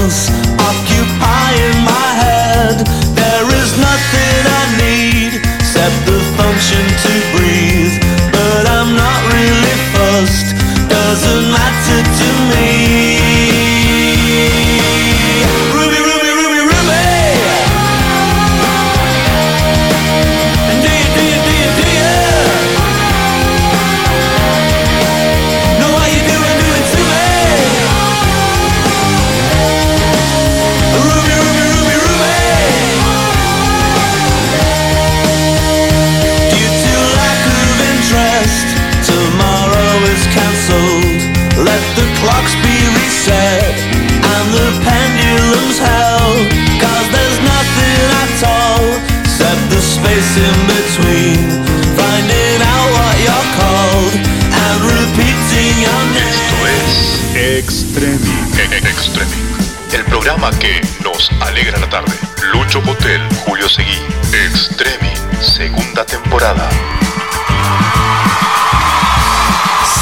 else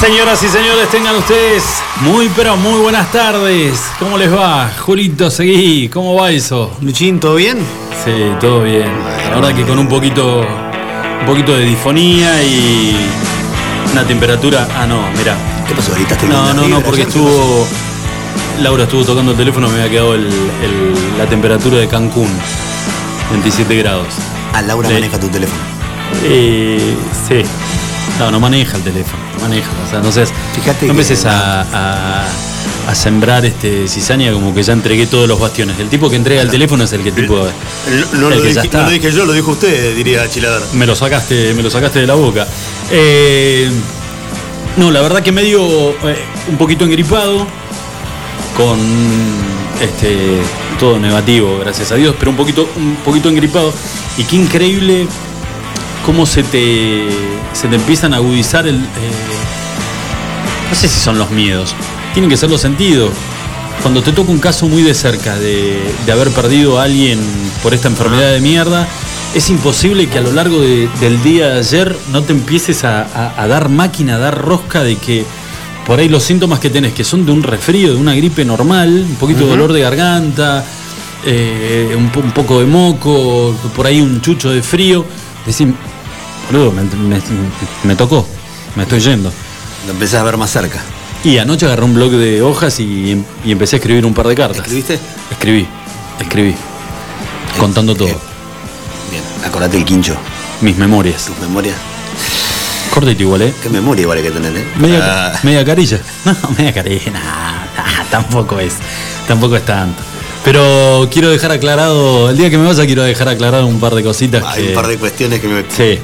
Señoras y señores, tengan ustedes muy pero muy buenas tardes. ¿Cómo les va? Julito, seguí. ¿Cómo va eso? Luchín, ¿todo bien? Sí, todo bien. La verdad que con un poquito, un poquito de difonía y una temperatura. Ah, no, mirá. ¿Qué pasó ahorita? No, no, no, porque estuvo. Laura estuvo tocando el teléfono, me había quedado el- el- la temperatura de Cancún, 27 grados. Ah, Laura Sí. maneja tu teléfono. Eh, sí. No, no maneja el teléfono, no maneja. O sea, no seas. Fíjate no empieces a, a- a sembrar este cizaña como que ya entregué todos los bastiones. El tipo que entrega el teléfono es el que tipo. No, el lo que ya dije, está. no lo dije yo, lo dijo usted, diría Chiladar. Me lo sacaste, me lo sacaste de la boca. Eh, no, la verdad que medio eh, un poquito engripado, con este todo negativo, gracias a Dios, pero un poquito, un poquito engripado. Y qué increíble cómo se te, se te empiezan a agudizar el. eh, no sé si son los miedos, tienen que ser los sentidos. Cuando te toca un caso muy de cerca de, de haber perdido a alguien por esta enfermedad de mierda, es imposible que a lo largo de- del día de ayer no te empieces a, a- a dar máquina, a dar rosca de que por ahí los síntomas que tenés, que son de un resfrío, de una gripe normal, un poquito de dolor de garganta, eh, un poco de moco, por ahí un chucho de frío, decís, boludo, me, me- me tocó, me estoy yendo. Lo empezás a ver más cerca. Y anoche agarré un blog de hojas y, y empecé a escribir un par de cartas. ¿Escribiste? Escribí, escribí. Contando todo. eh, Bien, acordate el quincho, Mis memorias. tus memorias. Cortito igual, ¿eh? Qué memoria igual hay que tener, ¿eh? Media, Ah, media carilla. No, media carilla. nah, tampoco es. Tampoco es tanto. Pero quiero dejar aclarado, el día que me vaya quiero dejar aclarado un par de cositas. hay que- un par de cuestiones que me. Sí.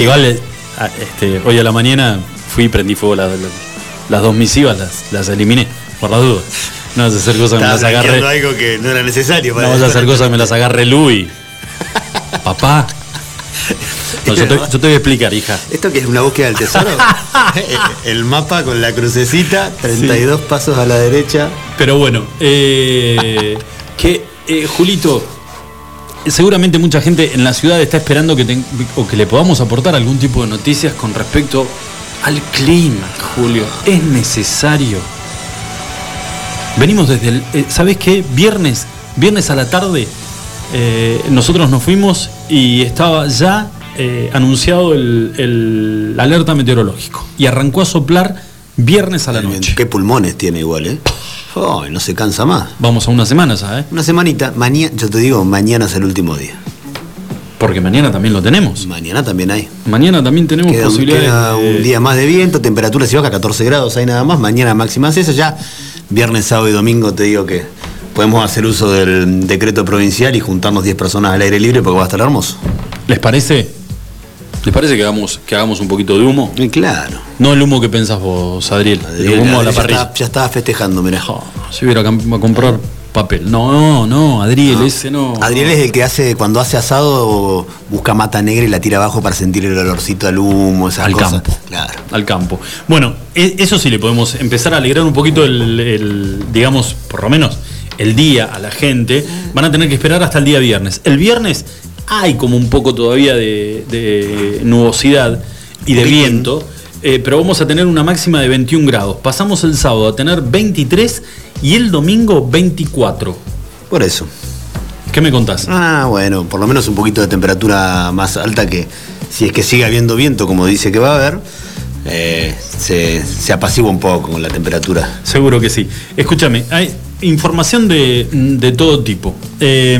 Igual, eh, a- este, hoy a la mañana fui y prendí fuego la- la- las dos misivas, las, las eliminé, por las dudas. No vas a hacer cosas que me las agarre. algo que no era necesario para No vas a hacer cosas que me las agarre Luis. Papá. No, yo, te, yo te voy a explicar, hija. ¿Esto que es una búsqueda del tesoro? el mapa con la crucecita, 32 pasos a la derecha. Pero bueno, eh, que eh, Julito, seguramente mucha gente en la ciudad está esperando que, ten- o que le podamos aportar algún tipo de noticias con respecto al clima, Julio. Es necesario. Venimos desde el. eh, ¿Sabes qué? Viernes, viernes a la tarde, eh, nosotros nos fuimos y estaba ya eh, anunciado el, el alerta meteorológico. Y arrancó a soplar viernes a la noche. Qué pulmones tiene igual, ¿eh? Ay, no se cansa más. Vamos a una semana, ¿sabes? Una semanita, mañana, yo te digo, mañana es el último día. Porque mañana también lo tenemos. Mañana también hay. Mañana también tenemos Queda, posibilidades. queda de- un día más de viento, temperatura si baja 14 grados, hay nada más. Mañana máxima es eso, ya viernes, sábado y domingo te digo que podemos hacer uso del decreto provincial y juntarnos 10 personas al aire libre porque va a estar hermoso. ¿Les parece? ¿Les parece que hagamos, que hagamos un poquito de humo? Y claro. No el humo que pensás vos, Adriel. El Adriel- humo a la ya parrilla. estaba- Ya estaba festejando, mirá. Oh, si hubiera a comprar papel. No, no, no, Adriel, ese no. Adriel es el que hace, cuando hace asado, busca mata negra y la tira abajo para sentir el olorcito al humo, esas Al cosas. campo. Claro. Al campo. Bueno, e- eso sí le podemos empezar a alegrar un poquito el, el, digamos, por lo menos el día a la gente. Van a tener que esperar hasta el día viernes. El viernes hay como un poco todavía de, de nubosidad y de viento, eh, pero vamos a tener una máxima de 21 grados. Pasamos el sábado a tener 23 y el domingo 24. Por eso. ¿Qué me contás? Ah, bueno, por lo menos un poquito de temperatura más alta que si es que sigue habiendo viento, como dice que va a haber, eh, se, se apacigua un poco con la temperatura. Seguro que sí. Escúchame, hay información de, de todo tipo. Eh,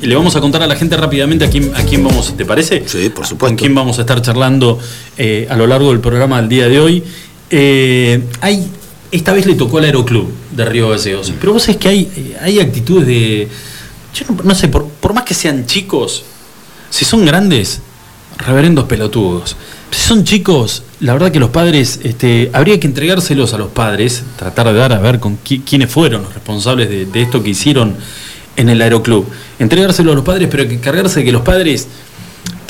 le vamos a contar a la gente rápidamente a quién, a quién vamos, ¿te parece? Sí, por Con supuesto. quién vamos a estar charlando eh, a lo largo del programa del día de hoy. Eh, hay, esta vez le tocó al Aeroclub de Río Gallegos, pero vos sabés que hay, hay actitudes de. Yo no, no sé, por, por más que sean chicos, si son grandes, reverendos pelotudos. Si son chicos, la verdad que los padres, este, habría que entregárselos a los padres, tratar de dar a ver con qui- quiénes fueron los responsables de, de esto que hicieron en el aeroclub. Entregárselo a los padres, pero que cargarse de que los padres,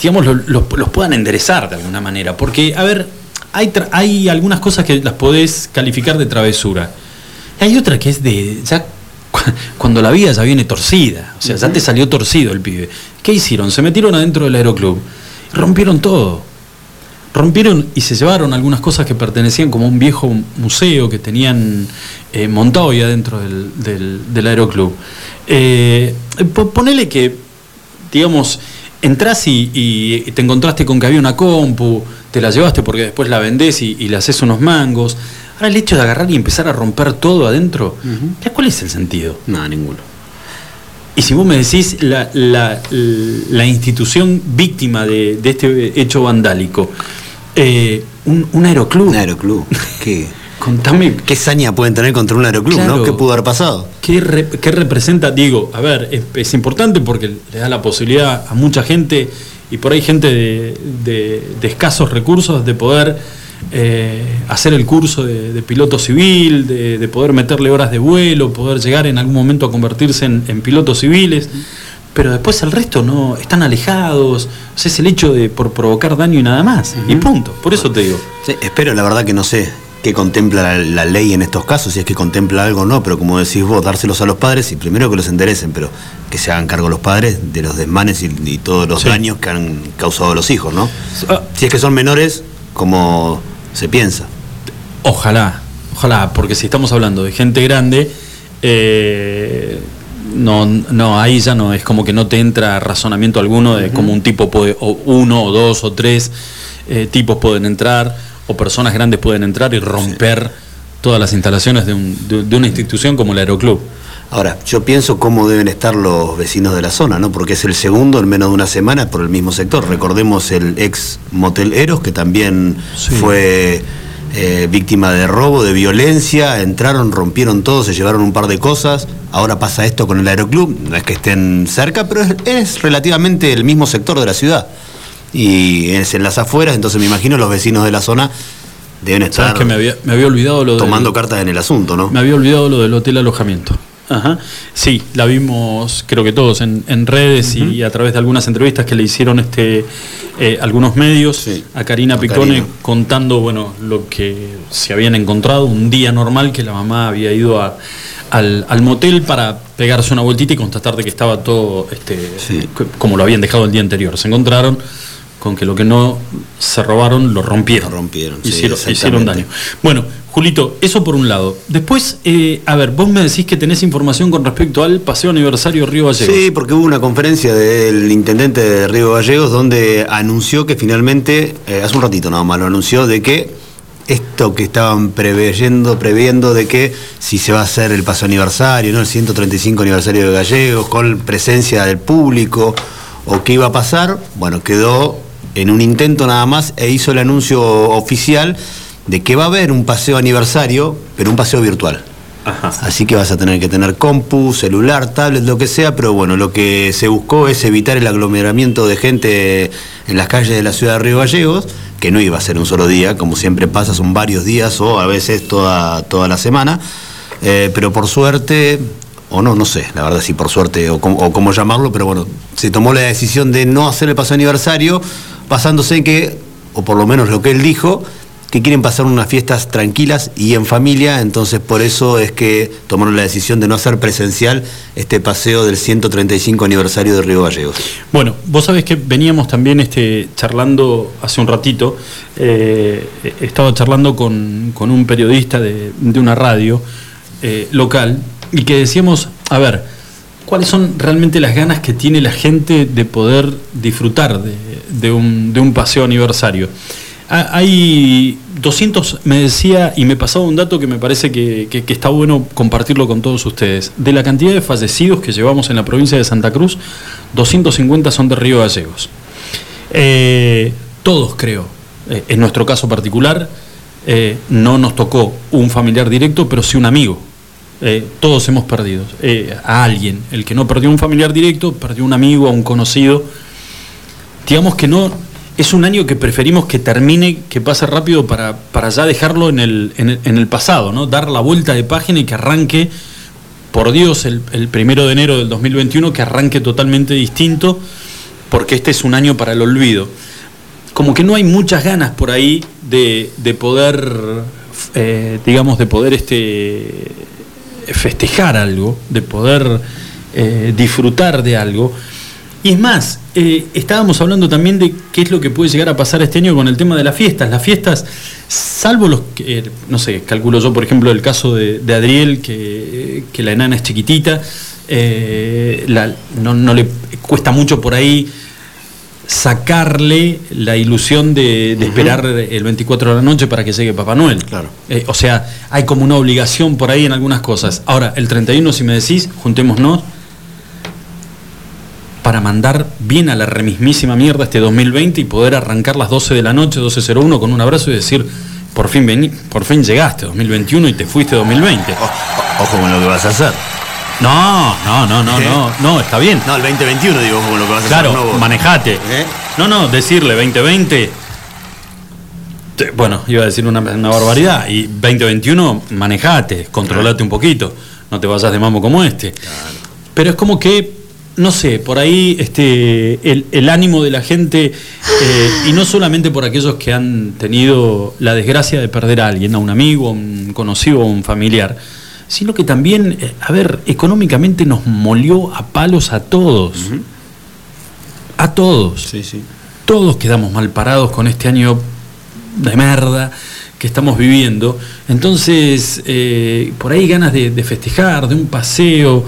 digamos, lo- los, los puedan enderezar de alguna manera. Porque, a ver, hay, hay algunas cosas que las podés calificar de travesura. Hay otra que es de. Ya cu- cuando la vida ya viene torcida. O sea, ya te salió torcido el pibe. ¿Qué hicieron? Se metieron adentro del aeroclub. Rompieron todo. Rompieron y se llevaron algunas cosas que pertenecían como un viejo museo que tenían eh, montado ahí adentro del, del- del aeroclub. Eh, po- ponele que, digamos, entras y, y te encontraste con que había una compu, te la llevaste porque después la vendés y, y le haces unos mangos. Ahora el hecho de agarrar y empezar a romper todo adentro, ¿ya ¿cuál es el sentido? No, ninguno. Y si vos me decís la, la- la institución víctima de, de este hecho vandálico, eh, un, un aeroclub, Un aeroclub. ¿Qué, contame qué saña pueden tener contra un aeroclub, Claro. no? ¿Qué pudo haber pasado? ¿Qué, re- qué representa? Digo, a ver, es, es importante porque le da la posibilidad a mucha gente, y por ahí gente de, de- de escasos recursos, de poder eh, hacer el curso de, de piloto civil, de, de poder meterle horas de vuelo, poder llegar en algún momento a convertirse en, en pilotos civiles. Pero después el resto no, están alejados, o sea, es el hecho de por provocar daño y nada más. Y punto, por eso te digo. Sí, espero, la verdad que no sé qué contempla la, la ley en estos casos, si es que contempla algo o no, pero como decís vos, dárselos a los padres y primero que los enderecen, pero que se hagan cargo los padres de los desmanes y, y todos los Sí. daños que han causado a los hijos, ¿no? Ah, Si es que son menores, como se piensa. Ojalá, ojalá, porque si estamos hablando de gente grande, eh, no, no, ahí ya no, es como que no te entra razonamiento alguno de cómo un tipo puede, o uno, o dos, o tres eh, tipos pueden entrar, o personas grandes pueden entrar y romper todas las instalaciones de, un- de- de una institución como el Aeroclub. Ahora, yo pienso cómo deben estar los vecinos de la zona, ¿no? Porque es el segundo en menos de una semana por el mismo sector. Recordemos el ex Motel Eros, que también Sí. fue eh, víctima de robo, de violencia. Entraron, rompieron todo, se llevaron un par de cosas. Ahora pasa esto con el Aeroclub. No es que estén cerca, pero es, es relativamente el mismo sector de la ciudad. Y es en las afueras, entonces me imagino los vecinos de la zona deben estar Sabes que me había, me había olvidado lo del- tomando cartas en el asunto, ¿no? Me había olvidado lo del hotel alojamiento. Ajá. Sí, la vimos, creo que todos, en, en redes y a través de algunas entrevistas que le hicieron este eh, algunos medios Sí, a Karina Picone Karina. contando bueno lo que se habían encontrado un día normal que la mamá había ido a- al, al motel para pegarse una vueltita y constatar de que estaba todo este, Sí. como lo habían dejado el día anterior. Se encontraron con que lo que no se robaron lo rompieron. Lo rompieron, hicieron, hicieron daño. Bueno, Julito, eso por un lado. Después, eh, a ver, vos me decís que tenés información con respecto al paseo aniversario Río Gallegos. Sí, porque hubo una conferencia del intendente de Río Gallegos donde anunció que finalmente, eh, hace un ratito nada más, lo anunció de que esto que estaban preveyendo, previendo de que si se va a hacer el paso aniversario, ¿no? el 135 aniversario de Gallegos, con presencia del público, o qué iba a pasar, bueno, quedó en un intento nada más e hizo el anuncio oficial de que va a haber un paseo aniversario, pero un paseo virtual. Ajá. Así que vas a tener que tener compu, celular, tablet, lo que sea, pero bueno, lo que se buscó es evitar el aglomeramiento de gente en las calles de la ciudad de Río Gallegos, que no iba a ser un solo día, como siempre pasa, son varios días o a veces toda, toda la semana, Eh, pero por suerte, o no, no sé, la verdad sí por suerte o, cómo- o cómo llamarlo, pero bueno, se tomó la decisión de no hacer el paso aniversario, basándose en que, o por lo menos lo que él dijo, que quieren pasar unas fiestas tranquilas y en familia, entonces por eso es que tomaron la decisión de no hacer presencial este paseo del 135 aniversario de Río Gallegos. Bueno, vos sabés que veníamos también este, charlando hace un ratito, eh, he estado charlando con, con un periodista de, de una radio eh, local y que decíamos, a ver, ¿cuáles son realmente las ganas que tiene la gente de poder disfrutar de, de un, de un paseo aniversario? Ah, Hay 200, me decía, y me pasaba un dato que me parece que, está bueno compartirlo con todos ustedes. De la cantidad de fallecidos que llevamos en la provincia de Santa Cruz, 250 son de Río Gallegos. Eh, todos creo, eh, en nuestro caso particular, eh, no nos tocó un familiar directo, pero sí un amigo. Todos hemos perdido a alguien. El que no perdió un familiar directo, perdió un amigo, a un conocido. Digamos que no, es un año que preferimos que termine, que pase rápido para, para ya dejarlo en el, en, el, pasado, ¿no? Dar la vuelta de página y que arranque, por Dios, el, el primero de enero del 2021, que arranque totalmente distinto, porque este es un año para el olvido. Como que no hay muchas ganas por ahí de, de poder, eh, digamos, de poder este, festejar algo, de poder eh, disfrutar de algo. Y es más, eh, estábamos hablando también de qué es lo que puede llegar a pasar este año con el tema de las fiestas. Las fiestas, salvo los que, eh, no sé, calculo yo, por ejemplo, el caso de, de Adriel, que, que la enana es chiquitita, eh, la- no, no le cuesta mucho por ahí sacarle la ilusión de, de esperar el 24 de la noche para que llegue Papá Noel. Claro. Eh, o sea, hay como una obligación por ahí en algunas cosas. Ahora, el 31, si me decís, juntémonos para mandar bien a la remismísima mierda este 2020 y poder arrancar las 12 de la noche, 12.01, con un abrazo y decir, por fin, vení, por fin llegaste 2021 y te fuiste 2020. O- ojo con lo que vas a hacer. No, no, no, no, no, no, está bien. No, el 2021 digo, ojo con lo que vas a Claro, hacer. no vos. manejate. ¿Eh? No, no, decirle 2020. te- Bueno, iba a decir una, una barbaridad. Y 2021, manejate, controlate un poquito. No te vayas de mambo como este. Pero es como que, no sé, por ahí este, el, el ánimo de la gente, eh, y no solamente por aquellos que han tenido la desgracia de perder a alguien, a un amigo, a un conocido o un familiar, sino que también, eh, a ver, económicamente nos molió a palos a todos. A todos. Sí, sí. Todos quedamos mal parados con este año de merda que estamos viviendo. Entonces, eh, por ahí ganas de, de festejar, de un paseo,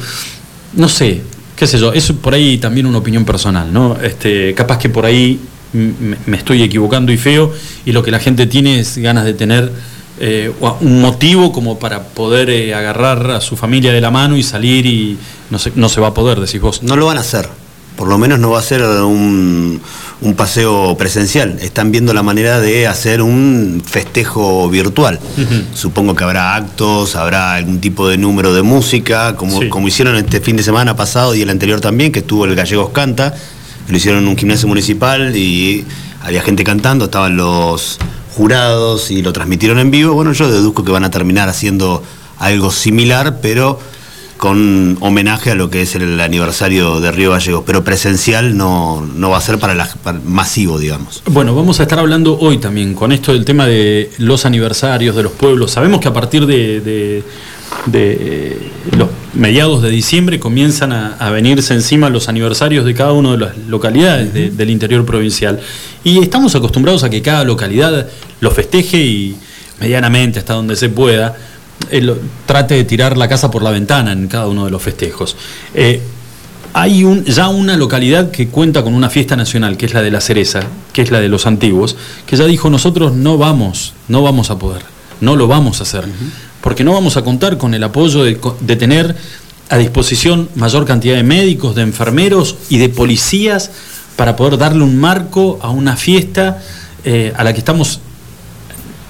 no sé, qué sé yo, eso por ahí también una opinión personal, ¿no? Este, capaz que por ahí me estoy equivocando y feo, y lo que la gente tiene es ganas de tener eh, un motivo como para poder eh, agarrar a su familia de la mano y salir y no se, no se va a poder, decís vos. No lo van a hacer. Por lo menos no va a ser un, un paseo presencial. Están viendo la manera de hacer un festejo virtual. Supongo que habrá actos, habrá algún tipo de número de música, como, Sí. como hicieron este fin de semana pasado y el anterior también, que estuvo el Gallegos Canta. Lo hicieron en un gimnasio municipal y había gente cantando, estaban los jurados y lo transmitieron en vivo. Bueno, yo deduzco que van a terminar haciendo algo similar, pero con homenaje a lo que es el aniversario de Río Gallegos, pero presencial no, no va a ser para, la, para masivo, digamos. Bueno, vamos a estar hablando hoy también con esto del tema de los aniversarios de los pueblos. Sabemos que a partir de, de los mediados de diciembre comienzan a, venirse encima los aniversarios de cada una de las localidades de- del interior provincial. Y estamos acostumbrados a que cada localidad lo festeje y medianamente hasta donde se pueda eh, trate de tirar la casa por la ventana en cada uno de los festejos. Eh, hay un, ya una localidad que cuenta con una fiesta nacional, que es la de la cereza, que es la de los antiguos, que ya dijo nosotros no vamos, no vamos a poder, no lo vamos a hacer, porque no vamos a contar con el apoyo de tener a disposición mayor cantidad de médicos, de enfermeros y de policías para poder darle un marco a una fiesta eh, a la que estamos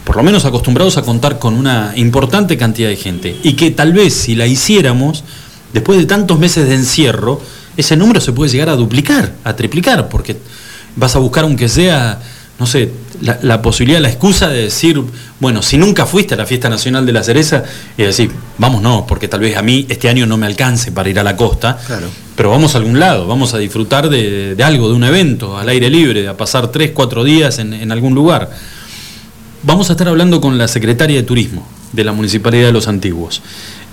por lo menos acostumbrados a contar con una importante cantidad de gente y que tal vez si la hiciéramos, después de tantos meses de encierro, ese número se puede llegar a duplicar, a triplicar, porque vas a buscar aunque sea, no sé, la, la posibilidad, la excusa de decir, bueno, si nunca fuiste a la fiesta nacional de la cereza, y decir, vamos no, porque tal vez a mí este año no me alcance para ir a la costa, Claro. pero vamos a algún lado, vamos a disfrutar de, de algo, de un evento, al aire libre, a pasar tres, cuatro días en, en algún lugar. Vamos a estar hablando con la secretaria de Turismo de la Municipalidad de Los Antiguos.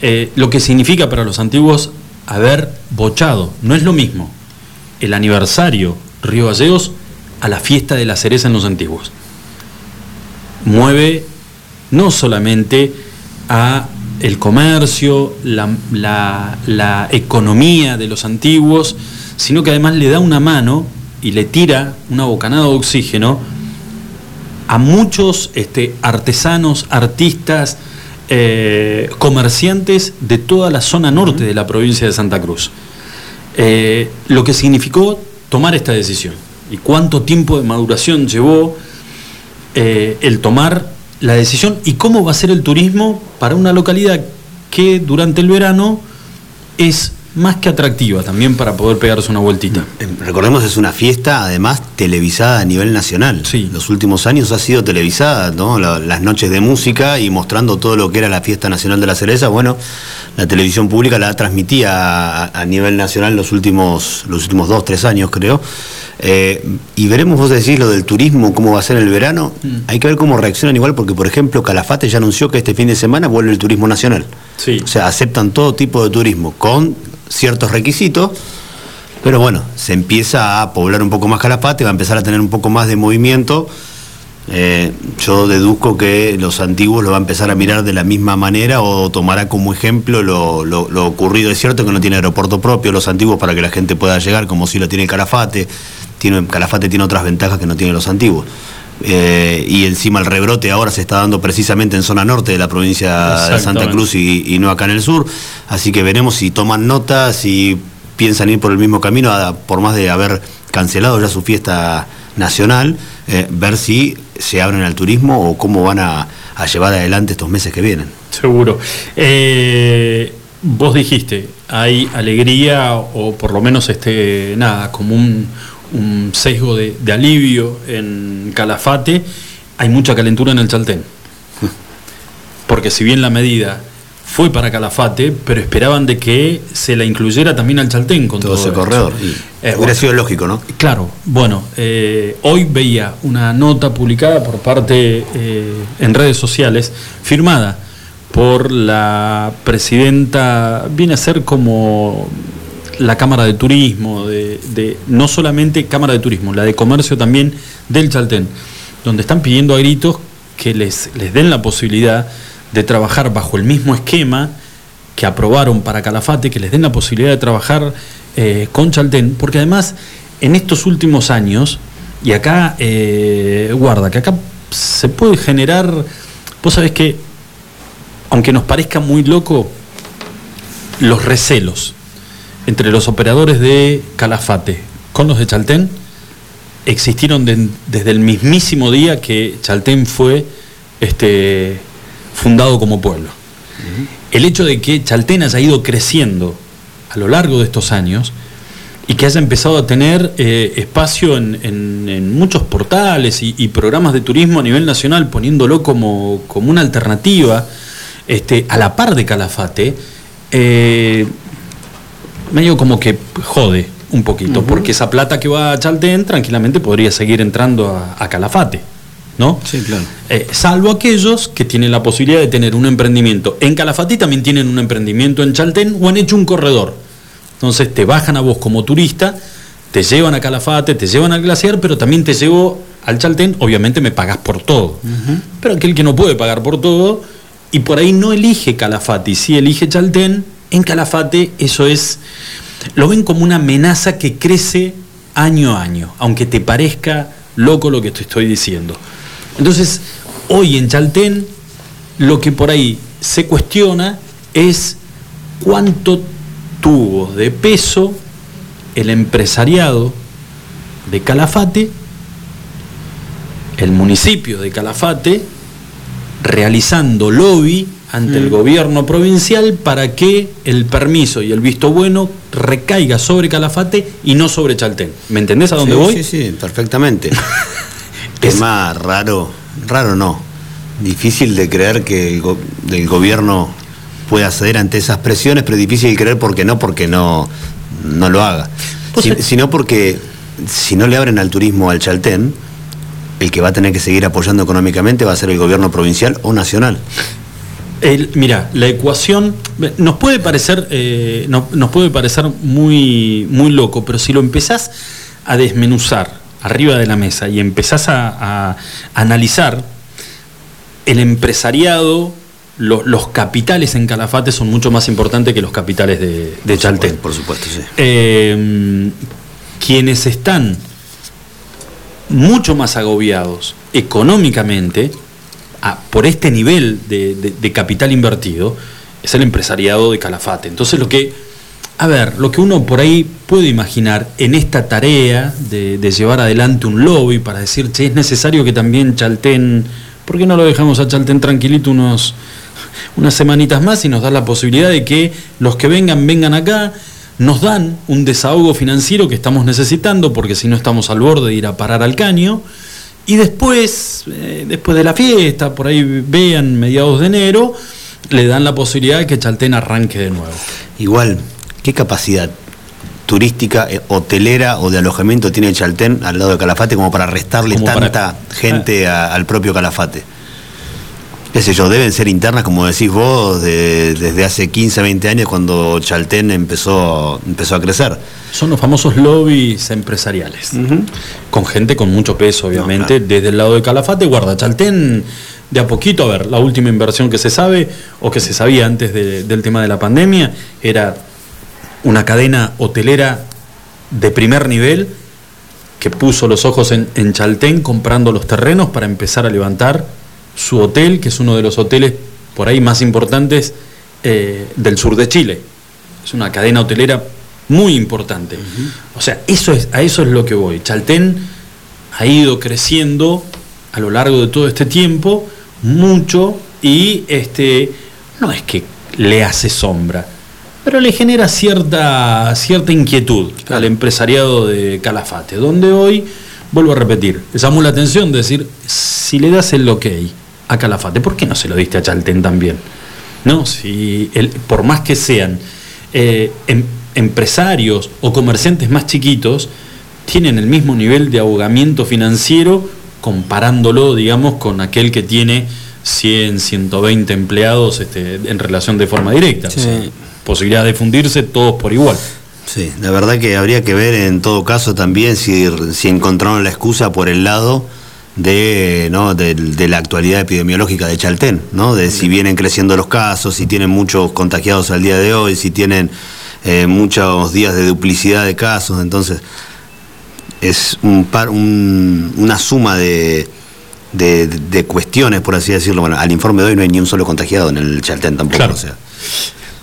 Eh, lo que significa para los antiguos haber bochado. No es lo mismo el aniversario Río Gallegos a la fiesta de la cereza en Los Antiguos. Mueve no solamente a el comercio, la, economía de los antiguos, sino que además le da una mano y le tira una bocanada de oxígeno a muchos este, artesanos, artistas, eh, comerciantes de toda la zona norte de la provincia de Santa Cruz. Eh, lo que significó tomar esta decisión y cuánto tiempo de maduración llevó eh, el tomar la decisión y cómo va a ser el turismo para una localidad que durante el verano es más que atractiva también para poder pegarse una vueltita. Eh, Recordemos, es una fiesta además televisada a nivel nacional. Sí. Los últimos años ha sido televisada, ¿no? La- las noches de música y mostrando todo lo que era la fiesta nacional de la cereza. Bueno, la televisión pública la transmitía a, a nivel nacional los últimos, los últimos dos, tres años, creo. Eh, y veremos, vos decís, lo del turismo, cómo va a ser el verano. Hay que ver cómo reaccionan igual, porque, por ejemplo, Calafate ya anunció que este fin de semana vuelve el turismo nacional. Sí. O sea, aceptan todo tipo de turismo con ciertos requisitos, pero bueno, se empieza a poblar un poco más Calafate, va a empezar a tener un poco más de movimiento. Eh, yo deduzco que los antiguos lo va a empezar a mirar de la misma manera o tomará como ejemplo lo, ocurrido. Es cierto que no tiene aeropuerto propio los antiguos para que la gente pueda llegar, como si lo tiene Calafate. Tiene, Calafate tiene otras ventajas que no tienen los antiguos. Eh, y encima el rebrote ahora se está dando precisamente en zona norte de la provincia de Santa. Cruz y, y no acá en el sur. Así que veremos si toman nota, si piensan ir por el mismo camino, a- por más de haber cancelado ya su fiesta nacional, eh, ver si se abren al turismo o cómo van a, a llevar adelante estos meses que vienen. Seguro. Eh, vos dijiste, hay alegría o por lo menos este, nada, como un, un sesgo de, de alivio en Calafate, hay mucha calentura en el Chaltén. Porque si bien la medida fue para Calafate, pero esperaban de que se la incluyera también al Chaltén con Todo todo, ese esto. corredor. Y Eh, hubiera bueno. sido lógico, ¿no? Claro, bueno, eh, hoy veía una nota publicada por parte eh, en redes sociales, firmada por la presidenta, viene a ser como la Cámara de Turismo, de, no solamente Cámara de Turismo, la de Comercio también del Chaltén, donde están pidiendo a gritos que les, les den la posibilidad de trabajar bajo el mismo esquema que aprobaron para Calafate, que les den la posibilidad de trabajar eh, con Chaltén, porque además en estos últimos años, y acá, eh, guarda, que acá se puede generar, vos sabés que, aunque nos parezca muy loco, los recelos entre los operadores de Calafate con los de Chaltén existieron de- desde el mismísimo día que Chaltén fue este, fundado como pueblo. El hecho de que Chaltén haya ido creciendo a lo largo de estos años y que haya empezado a tener eh, espacio en, en- en muchos portales y, y programas de turismo a nivel nacional, poniéndolo como, como una alternativa este, a la par de Calafate, eh, medio como que jode un poquito, porque esa plata que va a Chaltén tranquilamente podría seguir entrando a, a Calafate, ¿no? Sí, claro. Eh, salvo aquellos que tienen la posibilidad de tener un emprendimiento en Calafate y también tienen un emprendimiento en Chaltén o han hecho un corredor. Entonces te bajan a vos como turista, te llevan a Calafate, te llevan al glaciar, pero también te llevo al Chaltén, obviamente me pagás por todo. Pero aquel que no puede pagar por todo y por ahí no elige Calafate y sí elige Chaltén, en Calafate eso es, lo ven como una amenaza que crece año a año, aunque te parezca loco lo que te estoy diciendo. Entonces, hoy en Chaltén, lo que por ahí se cuestiona es cuánto tuvo de peso el empresariado de Calafate, el municipio de Calafate, realizando lobby ante el gobierno provincial para que el permiso y el visto bueno recaiga sobre Calafate y no sobre Chaltén. ¿Me entendés a dónde sí, voy? Sí, sí, perfectamente. Tema raro, raro no. Difícil de creer que el, go- el gobierno pueda ceder ante esas presiones, pero difícil de creer porque no, porque no, no lo haga. Pues Si- es- sino porque si no le abren al turismo al Chaltén, el que va a tener que seguir apoyando económicamente va a ser el gobierno provincial o nacional. El- mira, la ecuación nos puede parecer, eh, no- nos puede parecer muy, muy loco, pero si lo empezás a desmenuzar arriba de la mesa y empezás a, a analizar el empresariado lo- los capitales en Calafate son mucho más importantes que los capitales de, de Chaltén. Por supuesto, sí. Eh, quienes están mucho más agobiados económicamente por este nivel de, capital invertido es el empresariado de Calafate. Entonces lo que, a ver, lo que uno por ahí puede imaginar en esta tarea de, de llevar adelante un lobby para decir, che, es necesario que también Chaltén, ¿por qué no lo dejamos a Chaltén tranquilito unos, unas semanitas más y nos da la posibilidad de que los que vengan, vengan acá, nos dan un desahogo financiero que estamos necesitando, porque si no estamos al borde de ir a parar al caño, y después, eh, después de la fiesta, por ahí vean mediados de enero, le dan la posibilidad de que Chaltén arranque de nuevo. Igual, ¿qué capacidad turística, eh, hotelera o de alojamiento tiene Chaltén al lado de Calafate como para restarle Como para- tanta gente a- al propio Calafate? Qué sé yo, deben ser internas, como decís vos, de- desde hace 15, 20 años cuando Chaltén empezó, empezó a crecer. Son los famosos lobbies empresariales, con gente con mucho peso, obviamente, claro. desde el lado de Calafate, guarda, Chaltén, de a poquito, a ver, la última inversión que se sabe, o que se sabía antes de- del tema de la pandemia, era una cadena hotelera de primer nivel que puso los ojos en, en Chaltén comprando los terrenos para empezar a levantar su hotel, que es uno de los hoteles por ahí más importantes eh, del sur de Chile. Es una cadena hotelera muy importante. O sea, eso es, a eso es lo que voy. Chaltén ha ido creciendo a lo largo de todo este tiempo mucho y este no es que le hace sombra, pero le genera cierta, cierta inquietud al empresariado de Calafate, donde hoy, vuelvo a repetir, llamó la atención de decir, si le das el ok a Calafate, ¿por qué no se lo diste a Chaltén también? ¿No? Si el- por más que sean eh, em- empresarios o comerciantes más chiquitos, tienen el mismo nivel de ahogamiento financiero comparándolo, digamos, con aquel que tiene 100, 120 empleados este, en relación de forma directa. O Sí. sea, posibilidad de fundirse todos por igual. Sí, la verdad que habría que ver en todo caso también si, si encontraron la excusa por el lado de, ¿no? de, de la actualidad epidemiológica de Chaltén, ¿no? de si vienen creciendo los casos, si tienen muchos contagiados al día de hoy, si tienen eh, muchos días de duplicidad de casos, entonces es un par, un- una suma de, de, de cuestiones, por así decirlo. Bueno, al informe de hoy no hay ni un solo contagiado en el Chaltén tampoco. Claro. o sea.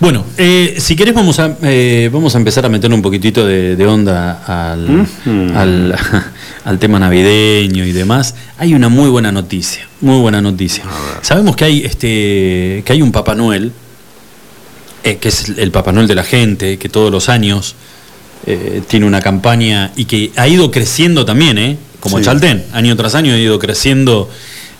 Bueno, eh, si querés vamos a, eh, vamos a empezar a meter un poquitito de, de onda al, al, al tema navideño y demás. Hay una muy buena noticia, muy buena noticia. Sabemos que hay, este, que hay un Papá Noel, eh, que es el Papá Noel de la gente, que todos los años eh, tiene una campaña y que ha ido creciendo también, ¿eh? como Sí. Chaltén, año tras año ha ido creciendo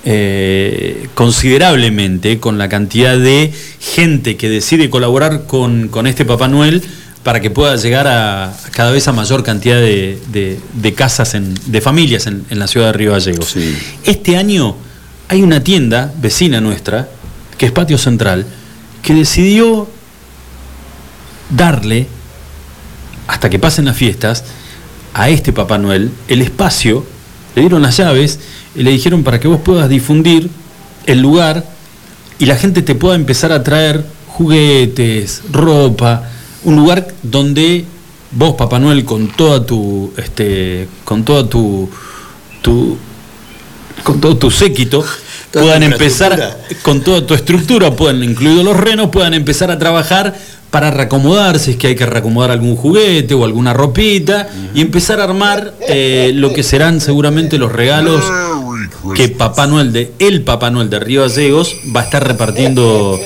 eh, considerablemente con la cantidad de gente que decide colaborar con, con este Papá Noel para que pueda llegar a cada vez a mayor cantidad de, de- de casas, en- de familias en, en la ciudad de Río Gallegos. Sí. Este año hay una tienda vecina nuestra, que es Patio Central, que decidió darle, hasta que pasen las fiestas, a este Papá Noel el espacio, le dieron las llaves y le dijeron para que vos puedas difundir el lugar y la gente te pueda empezar a traer juguetes, ropa, un lugar donde vos, Papá Noel, con toda tu, este, con toda tu, tu con todo tu séquito, puedan empezar, con toda tu estructura, puedan, incluidos los renos, puedan empezar a trabajar para reacomodar, si es que hay que reacomodar algún juguete o alguna ropita, y empezar a armar eh, lo que serán seguramente los regalos que Papá Noel de el Papá Noel de Río Gallegos va a estar repartiendo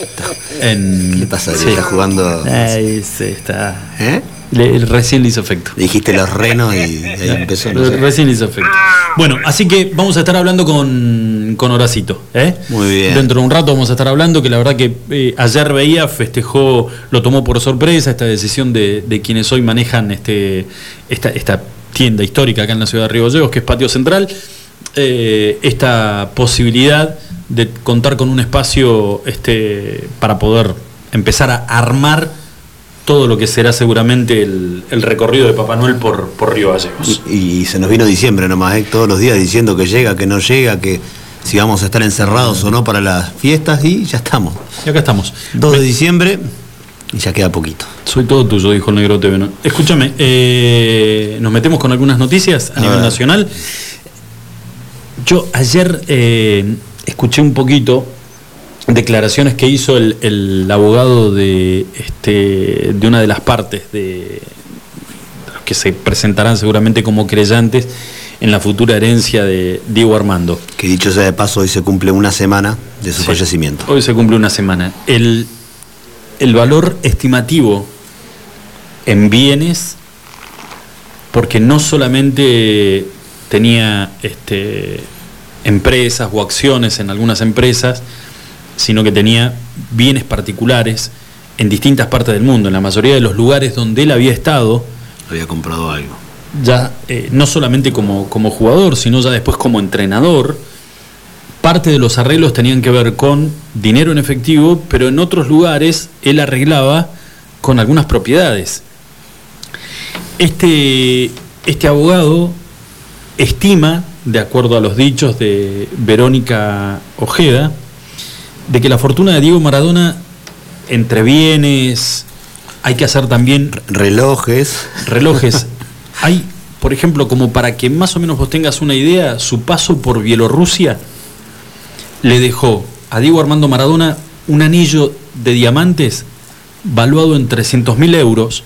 en. ¿Qué pasa? Sí. Está jugando. Ahí se está. ¿Eh? Le- recién le hizo efecto. Dijiste los renos y ahí empezó. no sé. Recién le hizo efecto. Bueno, así que vamos a estar hablando con, con Horacito. ¿eh? Muy bien. Dentro de un rato vamos a estar hablando, que la verdad que eh, ayer veía, festejó, lo tomó por sorpresa esta decisión de, de quienes hoy manejan este, esta, esta tienda histórica acá en la ciudad de Río que es Patio Central. eh, esta posibilidad de contar con un espacio este, para poder empezar a armar todo lo que será seguramente el, el recorrido de Papá Noel por, por Río Gallegos. Y, y se nos vino diciembre nomás, ¿eh? todos los días diciendo que llega, que no llega, que si vamos a estar encerrados o no para las fiestas y ya estamos. Y acá estamos. 2 de diciembre y ya queda poquito. Soy todo tuyo, dijo el negro TV. Escúchame, eh, nos metemos con algunas noticias a, A nivel ver. nacional. Yo ayer eh, escuché un poquito declaraciones que hizo el, el abogado de, este, de una de las partes de, los que se presentarán seguramente como creyentes en la futura herencia de Diego Armando. Que dicho sea de paso, hoy se cumple una semana de su Sí. fallecimiento. Hoy se cumple una semana. El, el valor estimativo en bienes, porque no solamente tenía este, empresas o acciones en algunas empresas, sino que tenía bienes particulares en distintas partes del mundo, en la mayoría de los lugares donde él había estado, Había comprado algo. ya eh, no solamente como, como jugador, sino ya después como entrenador, parte de los arreglos tenían que ver con dinero en efectivo, pero en otros lugares él arreglaba con algunas propiedades. Este, este abogado estima, de acuerdo a los dichos de Verónica Ojeda, de que la fortuna de Diego Maradona, entre bienes, hay que hacer también Relojes. relojes. Hay, por ejemplo, como para que más o menos vos tengas una idea, su paso por Bielorrusia le dejó a Diego Armando Maradona un anillo de diamantes valuado en 300 mil euros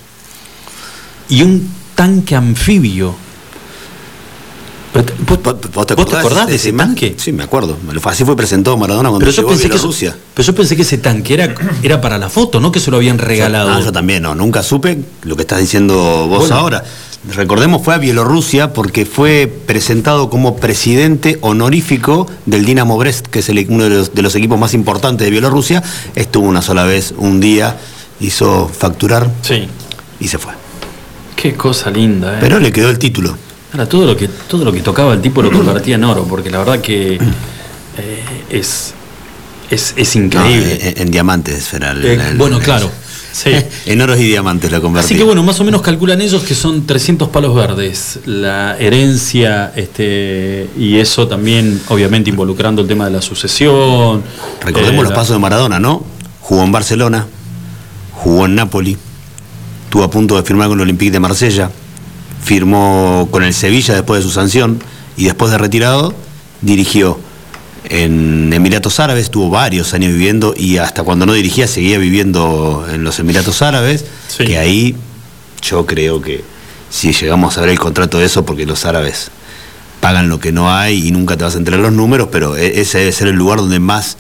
y un tanque anfibio. Pero ¿Vos, ¿Vos, vos te acordás de ese tanque? Sí, me acuerdo. Así fue presentado Maradona cuando Pero yo, pensé que eso- Bielorrusia. pero yo pensé que ese tanque era, era para la foto, no que se lo habían regalado. Ah, yo también, no, nunca supe lo que estás diciendo vos Bueno. ahora. Recordemos, fue a Bielorrusia porque fue presentado como presidente honorífico del Dinamo Brest, que es el- uno de los, de los equipos más importantes de Bielorrusia. Estuvo una sola vez, un día, hizo facturar Sí. y se fue. Qué cosa linda, ¿eh? Pero le quedó el título. Ahora, todo lo que, todo lo que tocaba el tipo lo convertía en oro, porque la verdad que eh, es, es, es No, increíble. en, en diamantes era el- Eh, el- bueno, el- claro. Sí. En oros y diamantes lo convertí. Así que bueno, más o menos calculan ellos que son 300 palos verdes la herencia este y eso también obviamente involucrando el tema de la sucesión. Recordemos eh, los la- pasos de Maradona, ¿no? Jugó en Barcelona, jugó en Nápoli, estuvo a punto de firmar con el Olympique de Marsella, firmó con el Sevilla después de su sanción y después de retirado dirigió en Emiratos Árabes, estuvo varios años viviendo y hasta cuando no dirigía seguía viviendo en los Emiratos Árabes, Sí. que ahí yo creo que si llegamos a ver el contrato de eso, porque los árabes pagan lo que no hay y nunca te vas a enterar los números, pero e- ese debe ser el lugar donde más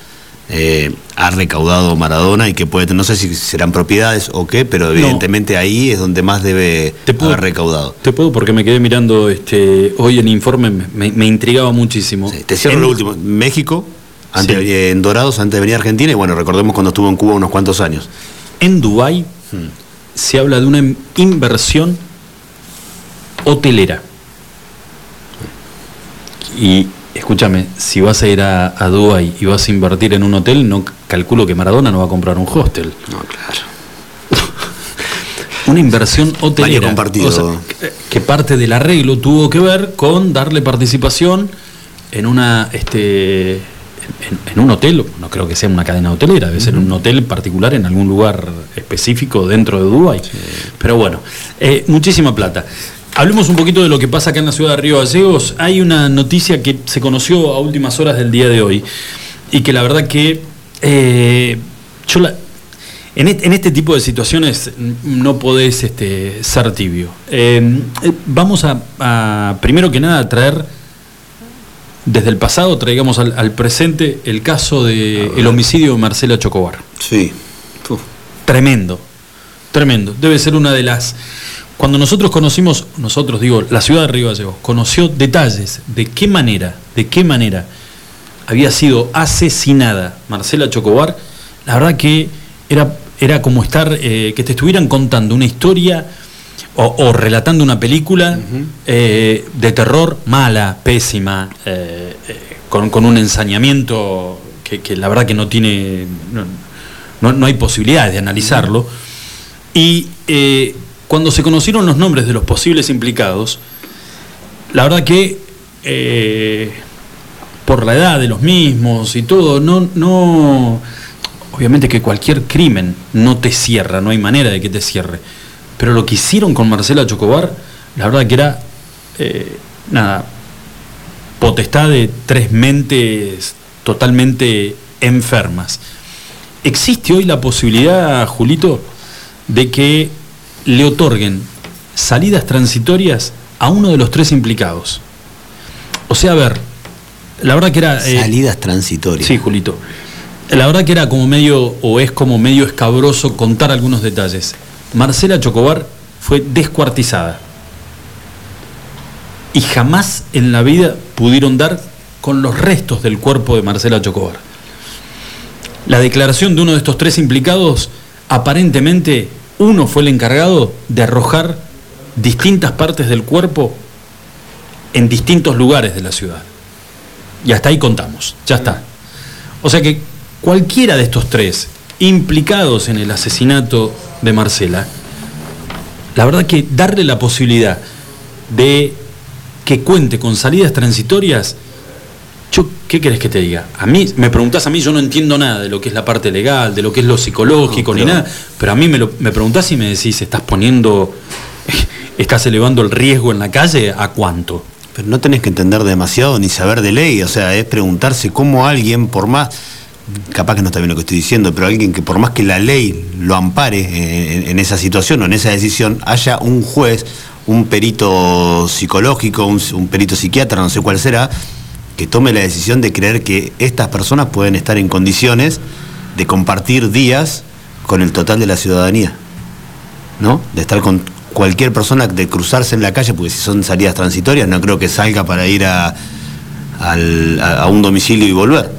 eh, ha recaudado Maradona y que puede, tener- no sé si serán propiedades o qué, pero evidentemente ahí es donde más debe Te puedo- haber recaudado. Te puedo porque me quedé mirando este hoy el informe, me, me intrigaba muchísimo. Sí, te cierro En- lo último. México, antes, Sí. eh, en Dorados, antes de venir a Argentina, y bueno, recordemos cuando estuvo en Cuba unos cuantos años. En Dubái se habla de una in- inversión hotelera. Y escúchame, si vas a ir a, a Dubái y vas a invertir en un hotel, no calculo que Maradona no va a comprar un hostel. No, claro. Una inversión hotelera. Compartido. O sea, que- que parte del arreglo tuvo que ver con darle participación en una este en, en un hotel, no creo que sea una cadena hotelera, debe ser un hotel particular en algún lugar específico dentro de Dubái. Pero bueno, eh, muchísima plata. Hablemos un poquito de lo que pasa acá en la ciudad de Río Gallegos. Hay una noticia que se conoció a últimas horas del día de hoy y que la verdad que eh, yo la, en este, en este tipo de situaciones no podés este, ser tibio. Eh, vamos a, a, primero que nada, traer desde el pasado, traigamos al, al presente el caso del el homicidio de Marcela Chocobar. Sí. Uf. Tremendo, tremendo. Debe ser una de las... Cuando nosotros conocimos, nosotros digo, la ciudad de Río Gallegos, conoció detalles de qué manera, de qué manera había sido asesinada Marcela Chocobar, la verdad que era, era como estar, eh, que te estuvieran contando una historia o, o relatando una película eh, de terror mala, pésima, eh, con, con un ensañamiento que, que la verdad que no tiene, no, no- no hay posibilidades de analizarlo. Y cuando se conocieron los nombres de los posibles implicados, la verdad que eh, por la edad de los mismos y todo, no, no, obviamente que cualquier crimen no te cierra, no hay manera de que te cierre, pero lo que hicieron con Marcela Chocobar, la verdad que era, eh, nada, potestad de tres mentes totalmente enfermas. ¿Existe hoy la posibilidad, Julito, de que le otorguen salidas transitorias a uno de los tres implicados? O sea, a ver, la verdad que era... eh, salidas transitorias. Sí, Julito. La verdad que era como medio, o es como medio escabroso contar algunos detalles. Marcela Chocobar fue descuartizada. Y jamás en la vida pudieron dar con los restos del cuerpo de Marcela Chocobar. La declaración de uno de estos tres implicados, aparentemente uno fue el encargado de arrojar distintas partes del cuerpo en distintos lugares de la ciudad. Y hasta ahí contamos, ya está. O sea que cualquiera de estos tres implicados en el asesinato de Marcela, la verdad que darle la posibilidad de que cuente con salidas transitorias, yo, ¿qué querés que te diga? A mí, me preguntás a mí, yo no entiendo nada de lo que es la parte legal, de lo que es lo psicológico, No, ni pero- nada, pero a mí me, lo- me preguntás y me decís, ¿estás poniendo, estás elevando el riesgo en la calle? ¿A cuánto? Pero no tenés que entender demasiado ni saber de ley, o sea, es preguntarse cómo alguien, por más, capaz que no está bien lo que estoy diciendo, pero alguien que por más que la ley lo ampare en, en esa situación o en esa decisión, haya un juez, un perito psicológico, un, un perito psiquiatra, no sé cuál será, que tome la decisión de creer que estas personas pueden estar en condiciones de compartir días con el total de la ciudadanía. ¿no? De estar con cualquier persona, de cruzarse en la calle, porque si son salidas transitorias, no creo que salga para ir a, al- a- un domicilio y volver.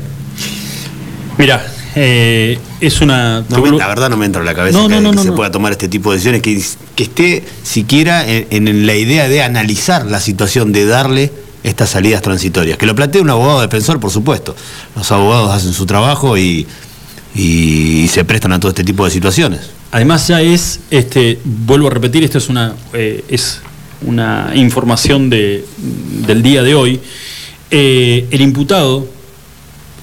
Mira, eh, es una... No la verdad no me entra en la cabeza No, que, no, se pueda tomar este tipo de decisiones, que, que esté siquiera en, en la idea de analizar la situación, de darle estas salidas transitorias. Que lo plantee un abogado defensor, por supuesto. Los abogados hacen su trabajo y, y- y se prestan a todo este tipo de situaciones. Además ya es, este, vuelvo a repetir, esto es una, eh, es una información de, del día de hoy. Eh, el imputado,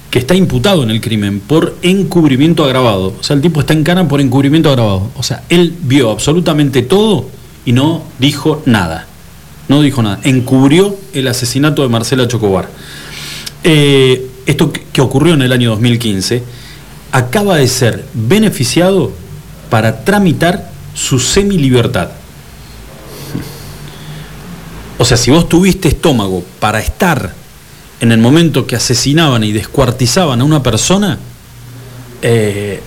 que está imputado en el crimen por encubrimiento agravado, o sea, el tipo está en cana por encubrimiento agravado. O sea, él vio absolutamente todo y no dijo nada. No dijo nada. Encubrió el asesinato de Marcela Chocobar. Eh, esto que ocurrió en el año 2015 acaba de ser beneficiado para tramitar su semilibertad. O sea, si vos tuviste estómago para estar en el momento que asesinaban y descuartizaban a una persona, eh,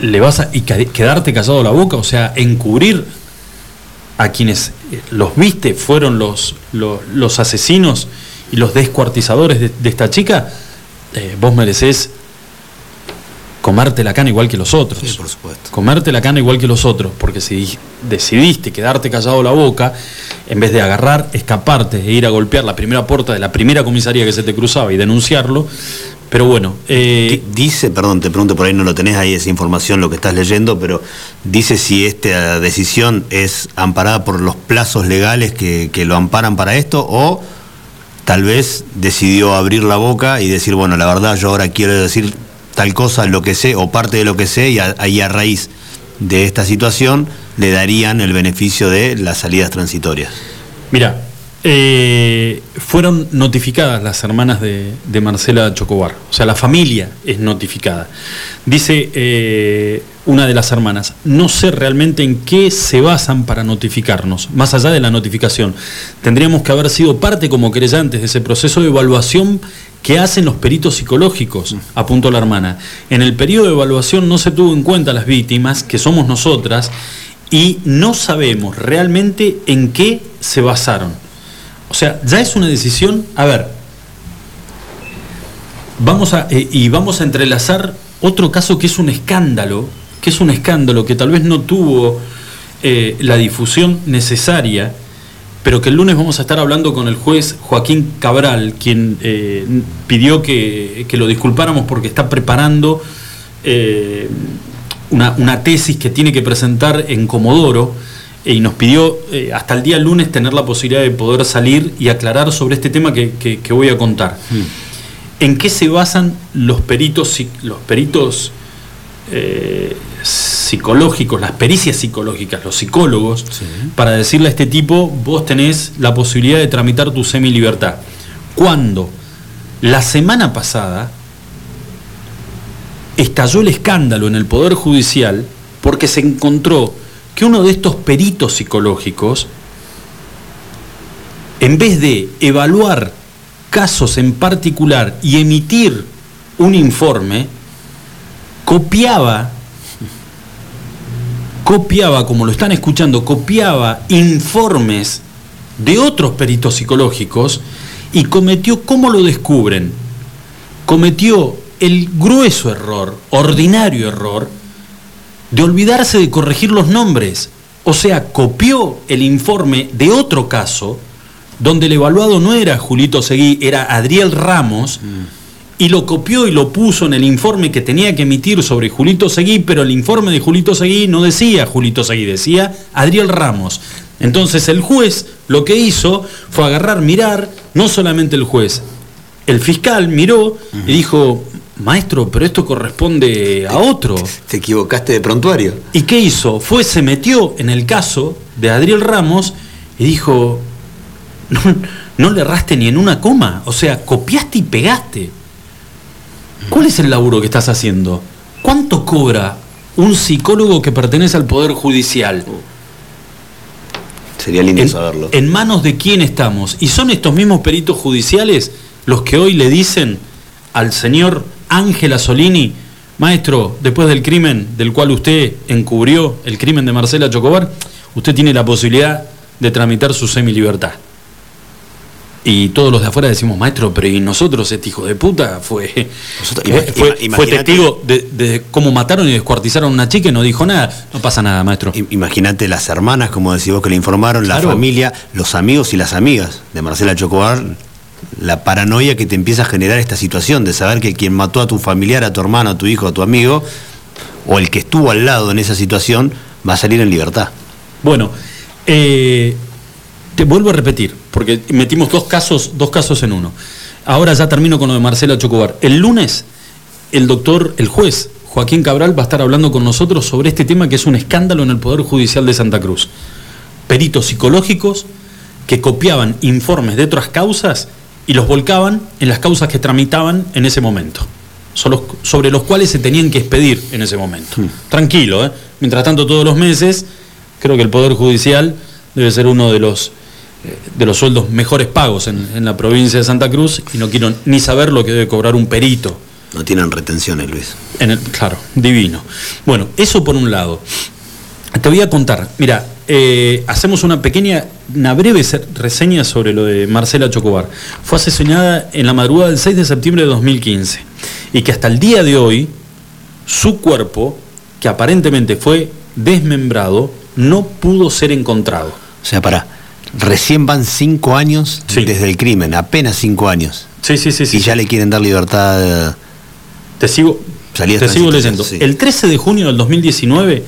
le vas a quedarte callado la boca, o sea, encubrir a quienes eh, los viste fueron los, los, los asesinos y los descuartizadores de, de esta chica, eh, vos merecés comerte la cana igual que los otros. Sí, por supuesto. Comerte la cana igual que los otros, porque si di- decidiste quedarte callado la boca, en vez de agarrar, escaparte e ir a golpear la primera puerta de la primera comisaría que se te cruzaba y denunciarlo, pero bueno, eh, Di- Dice, perdón, te pregunto, por ahí no lo tenés ahí esa información, lo que estás leyendo, pero dice si esta decisión es amparada por los plazos legales que, que lo amparan para esto o tal vez decidió abrir la boca y decir, bueno, la verdad yo ahora quiero decir tal cosa, lo que sé, o parte de lo que sé, y a, y a raíz de esta situación le darían el beneficio de las salidas transitorias. Mira, eh, fueron notificadas las hermanas de, Marcela Chocobar, o sea, la familia es notificada. Dice eh, una de las hermanas, no sé realmente en qué se basan para notificarnos, más allá de la notificación. Tendríamos que haber sido parte como creyentes de ese proceso de evaluación que hacen los peritos psicológicos, apuntó la hermana. En el periodo de evaluación no se tuvo en cuenta las víctimas, que somos nosotras, y no sabemos realmente en qué se basaron. O sea, ya es una decisión, a ver, vamos a, eh, y vamos a entrelazar otro caso que es un escándalo, que es un escándalo que tal vez no tuvo eh, la difusión necesaria, pero que el lunes vamos a estar hablando con el juez Joaquín Cabral, quien eh, pidió que, que lo disculpáramos porque está preparando una, una tesis que tiene que presentar en Comodoro y nos pidió eh, hasta el día lunes tener la posibilidad de poder salir y aclarar sobre este tema que, que- que voy a contar. en qué se basan los peritos, los peritos eh, psicológicos, las pericias psicológicas, los psicólogos, para decirle a este tipo, vos tenés la posibilidad de tramitar tu semi-libertad. Cuando la semana pasada estalló el escándalo en el Poder Judicial porque se encontró que uno de estos peritos psicológicos, en vez de evaluar casos en particular y emitir un informe, copiaba, copiaba, como lo están escuchando, copiaba informes de otros peritos psicológicos y cometió, ¿cómo lo descubren? Cometió el grueso error, ordinario error, de olvidarse de corregir los nombres. O sea, copió el informe de otro caso, donde el evaluado no era Julito Seguí, era Adriel Ramos, y lo copió y lo puso en el informe que tenía que emitir sobre Julito Seguí, pero el informe de Julito Seguí no decía Julito Seguí, decía Adriel Ramos. Entonces el juez lo que hizo fue agarrar, mirar, no solamente el juez, el fiscal miró y dijo, maestro, pero esto corresponde a otro. Te equivocaste de prontuario. ¿Y qué hizo? Fue, se metió en el caso de Adriel Ramos y dijo, no, no le erraste ni en una coma, o sea, copiaste y pegaste. ¿Cuál es el laburo que estás haciendo? ¿Cuánto cobra un psicólogo que pertenece al Poder Judicial? Sería lindo en, saberlo. ¿En manos de quién estamos? Y son estos mismos peritos judiciales los que hoy le dicen al señor Ángela Solini, maestro, después del crimen del cual usted encubrió, el crimen de Marcela Chocobar, usted tiene la posibilidad de tramitar su semi-libertad. Y todos los de afuera decimos, maestro, pero ¿y nosotros, este hijo de puta? Fue, fue, testigo de, de cómo mataron y descuartizaron a una chica y no dijo nada. No pasa nada, maestro. Imagínate las hermanas, como decís vos, que le informaron, la familia, los amigos y las amigas de Marcela Chocobar, la paranoia que te empieza a generar esta situación de saber que quien mató a tu familiar, a tu hermano, a tu hijo, a tu amigo, o el que estuvo al lado en esa situación, va a salir en libertad. Bueno, eh, te vuelvo a repetir, porque metimos dos casos, dos casos en uno. Ahora ya termino con lo de Marcela Chocobar. El lunes, el doctor, el juez Joaquín Cabral va a estar hablando con nosotros sobre este tema que es un escándalo en el Poder Judicial de Santa Cruz. Peritos psicológicos que copiaban informes de otras causas y los volcaban en las causas que tramitaban en ese momento, sobre los cuales se tenían que expedir en ese momento. Tranquilo, ¿eh? Mientras tanto, todos los meses, creo que el Poder Judicial debe ser uno de los, eh, de los sueldos mejores pagos en, en la provincia de Santa Cruz y no quiero ni saber lo que debe cobrar un perito. No tienen retenciones, Luis. En el, claro, divino. Bueno, eso por un lado. Te voy a contar, mira, eh, hacemos una pequeña, una breve se- reseña sobre lo de Marcela Chocobar. Fue asesinada en la madrugada del 6 de septiembre de 2015 y que hasta el día de hoy su cuerpo, que aparentemente fue desmembrado, no pudo ser encontrado. O sea, para, recién van cinco años Sí. desde el crimen, apenas cinco años. Sí, sí, sí, sí. y ya le quieren dar libertad. Te sigo, te sigo leyendo. El 13 de junio del 2019,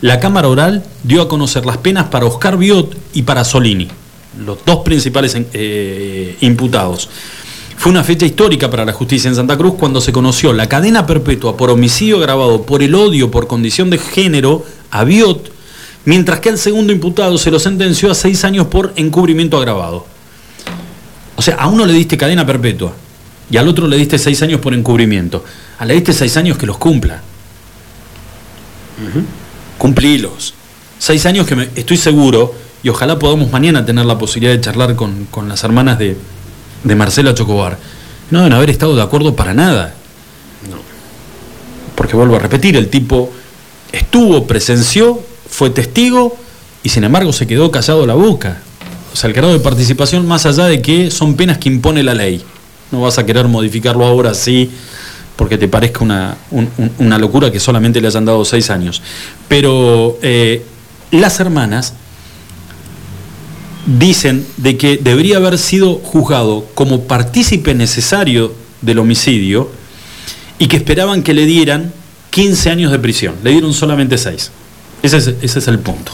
la Cámara Oral dio a conocer las penas para Oscar Biot y para Solini, los dos principales eh, imputados. Fue una fecha histórica para la justicia en Santa Cruz cuando se conoció la cadena perpetua por homicidio agravado por el odio por condición de género a Biot, mientras que al segundo imputado se lo sentenció a seis años por encubrimiento agravado. O sea, a uno le diste cadena perpetua y al otro le diste seis años por encubrimiento. A le diste seis años que los cumpla. Cumplilos. Seis años que me- estoy seguro, y ojalá podamos mañana tener la posibilidad de charlar con, con las hermanas de, de Marcela Chocobar. No deben haber estado de acuerdo para nada. Porque vuelvo a repetir, el tipo estuvo, presenció, fue testigo y sin embargo se quedó callado la boca. O sea, el grado de participación más allá de que son penas que impone la ley. No vas a querer modificarlo ahora así porque te parezca una, un- un- una locura que solamente le hayan dado seis años. Pero eh, las hermanas dicen de que debería haber sido juzgado como partícipe necesario del homicidio y que esperaban que le dieran 15 años de prisión. Le dieron solamente 6. Ese es, ese es el punto.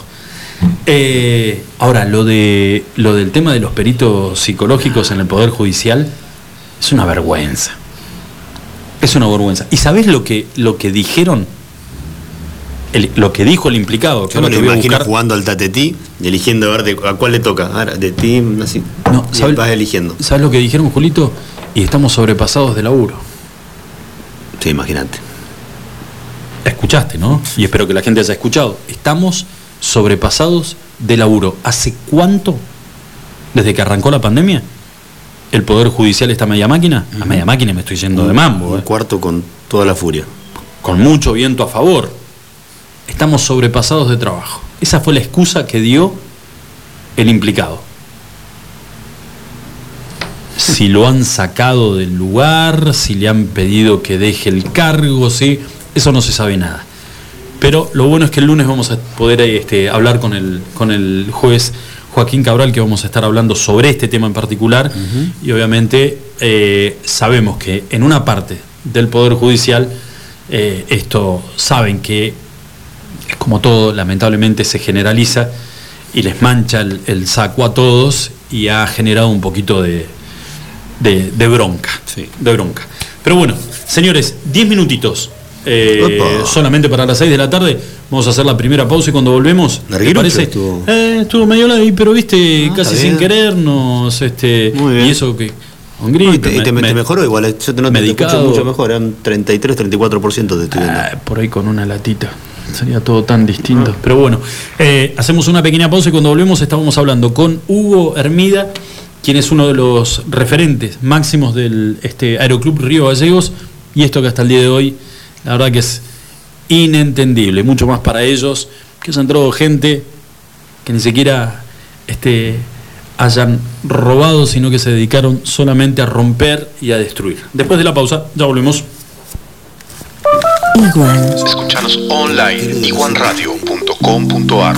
Eh, ahora, lo, de, lo del tema de los peritos psicológicos en el Poder Judicial es una vergüenza. Es una vergüenza. ¿Y sabés lo que, lo que dijeron? El- lo que dijo el implicado. Yo me lo imagino buscar. jugando al tatetí y eligiendo a ver de- a cuál le toca. Ahora, de ti, así. No, y ¿sabes- vas eligiendo. ¿Sabes lo que dijeron, Julito? Y estamos sobrepasados de laburo. Sí, imagínate. Escuchaste, ¿no? Y espero que la gente haya escuchado. Estamos sobrepasados de laburo. ¿Hace cuánto? Desde que arrancó la pandemia. El Poder Judicial está a media máquina. A media máquina me estoy yendo de mambo. Un ¿eh? cuarto con toda la furia. Con mucho viento a favor. Estamos sobrepasados de trabajo. Esa fue la excusa que dio el implicado. Si lo han sacado del lugar, si le han pedido que deje el cargo, sí, eso no se sabe nada. Pero lo bueno es que el lunes vamos a poder este, hablar con el, con el juez Joaquín Cabral, que vamos a estar hablando sobre este tema en particular. Y obviamente eh, sabemos que en una parte del Poder Judicial, eh, esto saben que es como todo, lamentablemente se generaliza y les mancha el, el saco a todos y ha generado un poquito de, de- de bronca. Sí. De bronca. Pero bueno, señores, 10 minutitos. eh, solamente para las 6 de la tarde. Vamos a hacer la primera pausa y cuando volvemos. ¿te Larguirucho parece? estuvo. Eh, estuvo medio largo, pero viste, Ah, casi sin querernos. Este, Muy bien. Y eso que. No, gripe, y te, y te- me- te me- mejoró igual, eh, yo te noto te escucho medicado. mucho mejor, eran 33, 34% de viendo. Ah, por ahí con una latita. Sería todo tan distinto. Ah. Pero bueno, eh, hacemos una pequeña pausa y cuando volvemos estábamos hablando con Hugo Hermida, quien es uno de los referentes máximos del este, Aeroclub Río Gallegos. Y esto que hasta el día de hoy, la verdad que es inentendible. Mucho más para ellos, que se entrado gente que ni siquiera este, hayan robado, sino que se dedicaron solamente a romper y a destruir. Después de la pausa, ya volvemos. Escuchanos online iguanradio.com.ar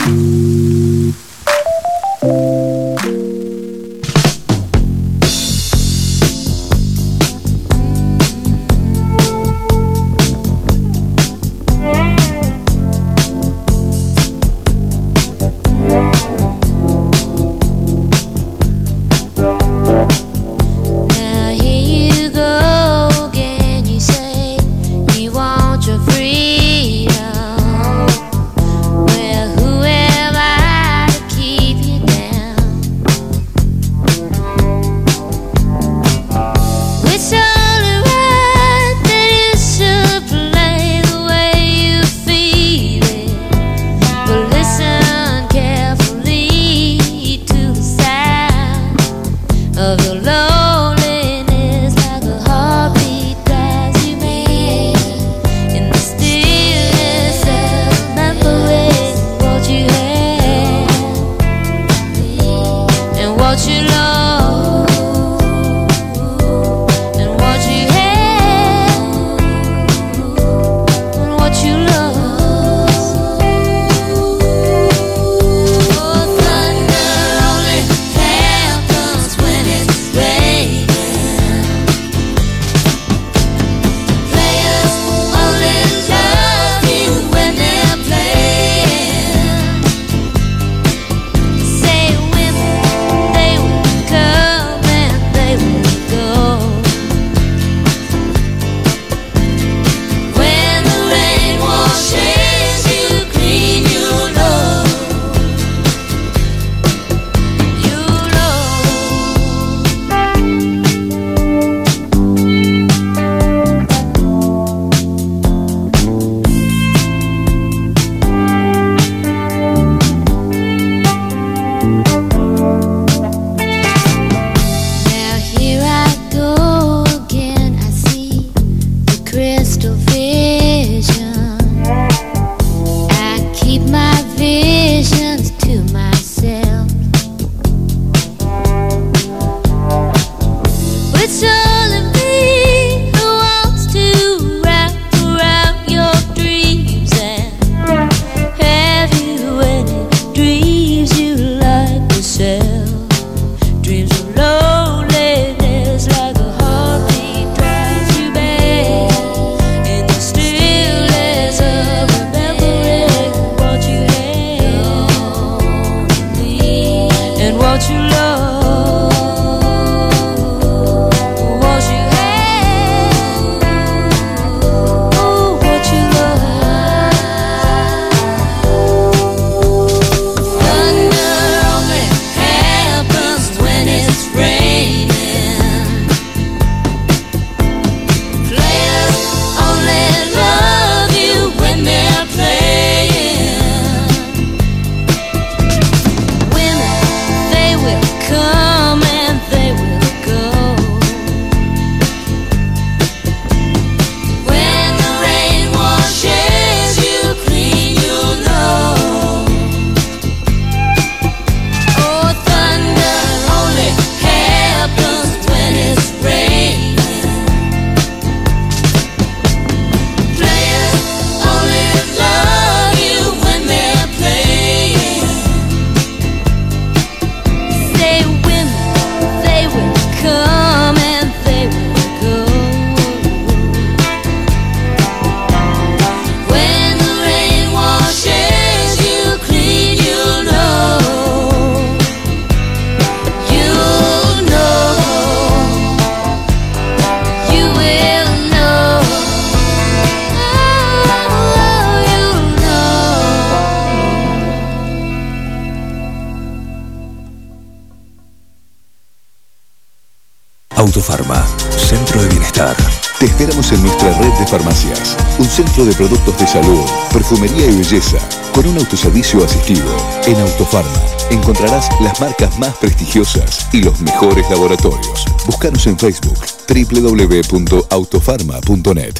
Autofarma, Centro de Bienestar. Te esperamos en nuestra red de farmacias, un centro de productos de salud, perfumería y belleza, con un autoservicio asistido. En Autofarma encontrarás las marcas más prestigiosas y los mejores laboratorios. Búscanos en Facebook www.autofarma.net.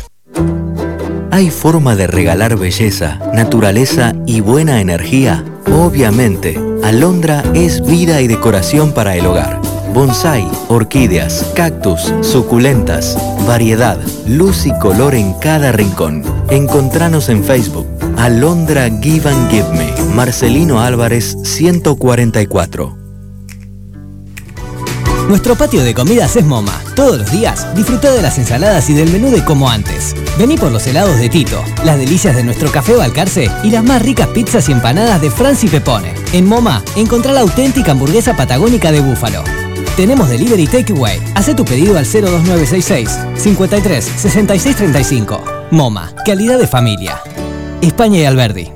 ¿Hay forma de regalar belleza, naturaleza y buena energía? Obviamente, Alondra es vida y decoración para el hogar. Bonsai, orquídeas, cactus, suculentas, variedad, luz y color en cada rincón. Encontranos en Facebook. Alondra Give and Give Me. Marcelino Álvarez 144. Nuestro patio de comidas es MoMA. Todos los días disfruta de las ensaladas y del menú de como antes. Vení por los helados de Tito, las delicias de nuestro café Balcarce y las más ricas pizzas y empanadas de Franci Pepone. En MoMA encontrá la auténtica hamburguesa patagónica de búfalo. Tenemos delivery takeaway. Haz tu pedido al 02966 53 66 35. MoMA, calidad de familia. España y Alberdi.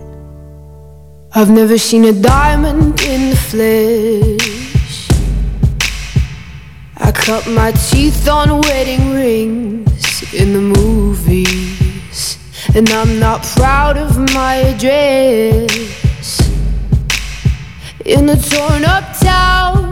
I've never seen a diamond in the flesh. I cut my teeth on wedding rings in the movies. And I'm not proud of my address. In a torn up town,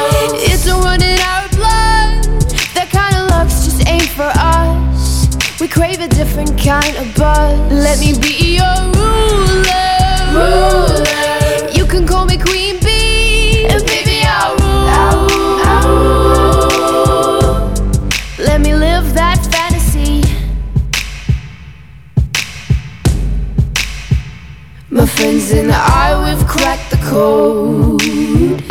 a run in our blood. That kind of luck's just ain't for us. We crave a different kind of buzz. Let me be your ruler. You can call me Queen Bee, and baby I'll rule. Let me live that fantasy. My friends and I, we've cracked the code.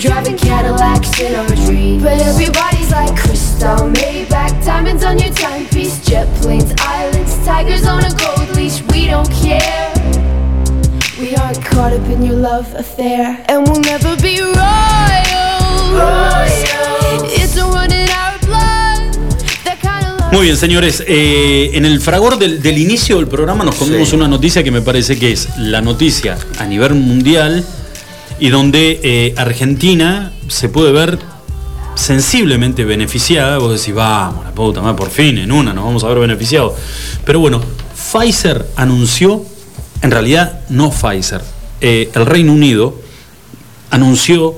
Driving Cadillacs in our dreams. But everybody's like crystal, Maybach, diamonds on your timepiece, jet planes, islands, tigers on a gold leash. We don't care. We aren't caught up in your love affair, and we'll never be royal. It's a run in our blood. That kind of love. Muy bien, señores. eh, en el fragor del, del inicio del programa nos comemos Sí. una noticia que me parece que es la noticia a nivel mundial y donde eh, Argentina se puede ver sensiblemente beneficiada. Vos decís, vamos, la puta madre, por fin, en una nos vamos a ver beneficiados. Pero bueno, Pfizer anunció, en realidad no Pfizer, eh, el Reino Unido anunció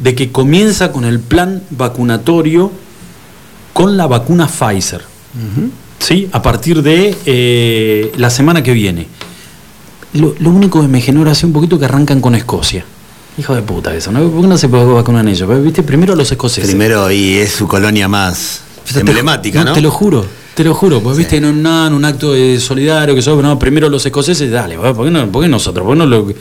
de que comienza con el plan vacunatorio con la vacuna Pfizer. ¿Sí? A partir de eh, la semana que viene. Lo, lo único que me genera así un poquito que arrancan con Escocia. Hijo de puta eso, ¿no? ¿Por qué no se puede vacunar ellos? ¿Viste? Primero los escoceses. Primero, y es su colonia más emblemática, ¿no? Te lo juro, te lo juro. Pues viste, en un, en un acto de solidario que son, no, primero los escoceses, dale, ¿por qué, no, por qué nosotros? ¿Por qué, no lo-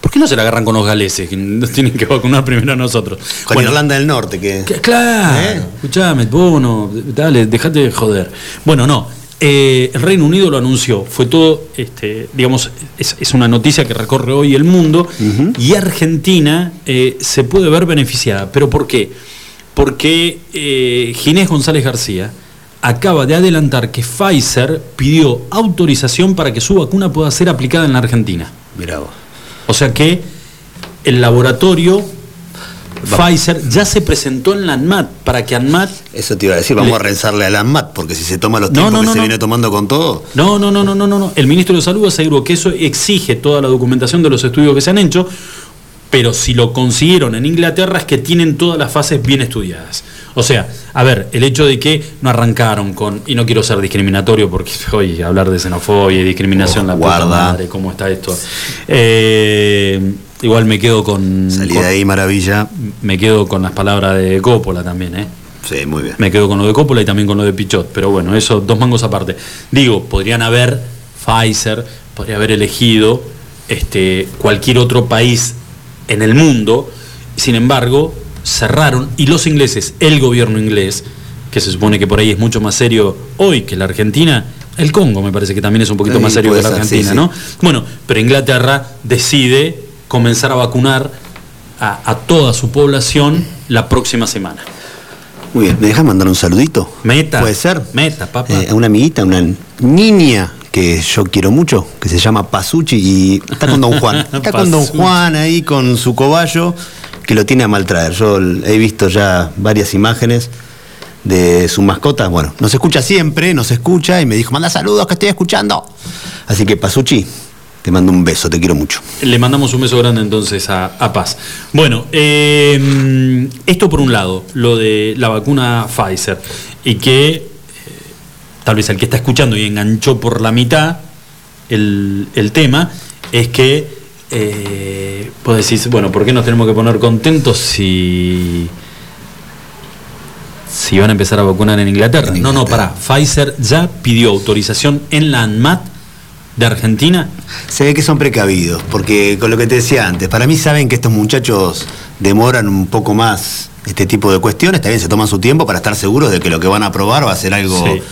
por qué no se la agarran con los galeses? Que nos tienen que vacunar primero a nosotros. Con Bueno, Irlanda del Norte, que. que- Claro, ¿Eh? escuchame, vos no, dale, dejate de joder. Bueno, no. Eh, el Reino Unido lo anunció, fue todo, este, digamos, es, es una noticia que recorre hoy el mundo y Argentina eh, se puede ver beneficiada. ¿Pero por qué? Porque eh, Ginés González García acaba de adelantar que Pfizer pidió autorización para que su vacuna pueda ser aplicada en la Argentina. Mirá vos. O sea que el laboratorio Pfizer ya se presentó en la ANMAT para que ANMAT Eso te iba a decir, vamos Le- a rezarle a la ANMAT, porque si se toma los No, tiempos no, que no, se no. viene tomando con todo. No, no, no, no, no, no, no. El ministro de Salud aseguró que eso exige toda la documentación de los estudios que se han hecho, pero si lo consiguieron en Inglaterra es que tienen todas las fases bien estudiadas. O sea, a ver, el hecho de que no arrancaron con, y no quiero ser discriminatorio porque hoy hablar de xenofobia y discriminación, la puta guarda. madre, cómo está esto. Eh, igual me quedo con, Salí con- de ahí, maravilla. me quedo con las palabras de Coppola también, ¿eh? Sí, muy bien. Me quedo con lo de Coppola y también con lo de Pichot, pero bueno, eso dos mangos aparte. Digo, podrían haber Pfizer, podría haber elegido este, cualquier otro país en el mundo, sin embargo, cerraron y los ingleses, el gobierno inglés, que se supone que por ahí es mucho más serio hoy que la Argentina, el Congo me parece que también es un poquito Sí, más serio que la ser, Argentina, sí, ¿no? Bueno, pero Inglaterra decide comenzar a vacunar a, a toda su población la próxima semana. Muy bien. ¿Me dejas mandar un saludito? Meta. ¿Puede ser? Meta, papá. Eh, a una amiguita, una niña que yo quiero mucho, que se llama Pasuchi y está con Don Juan. Está con Don. Juan ahí con su cobayo que lo tiene a maltraer. Yo he visto ya varias imágenes de su mascota. Bueno, nos escucha siempre, nos escucha y me dijo, manda saludos que estoy escuchando. Así que Pasuchi, te mando un beso, te quiero mucho. Le mandamos un beso grande entonces a, a Paz. Bueno, eh, esto por un lado, lo de la vacuna Pfizer, y que eh, tal vez el que está escuchando y enganchó por la mitad el, el tema, es que eh, vos decís, bueno, ¿por qué nos tenemos que poner contentos si, si van a empezar a vacunar en Inglaterra? En No, no, Inglaterra. pará, Pfizer ya pidió autorización en la ANMAT de Argentina Se ve que son precavidos, porque con lo que te decía antes, para mí saben que estos muchachos demoran un poco más este tipo de cuestiones, también se toman su tiempo para estar seguros de que lo que van a aprobar va a ser algo Sí.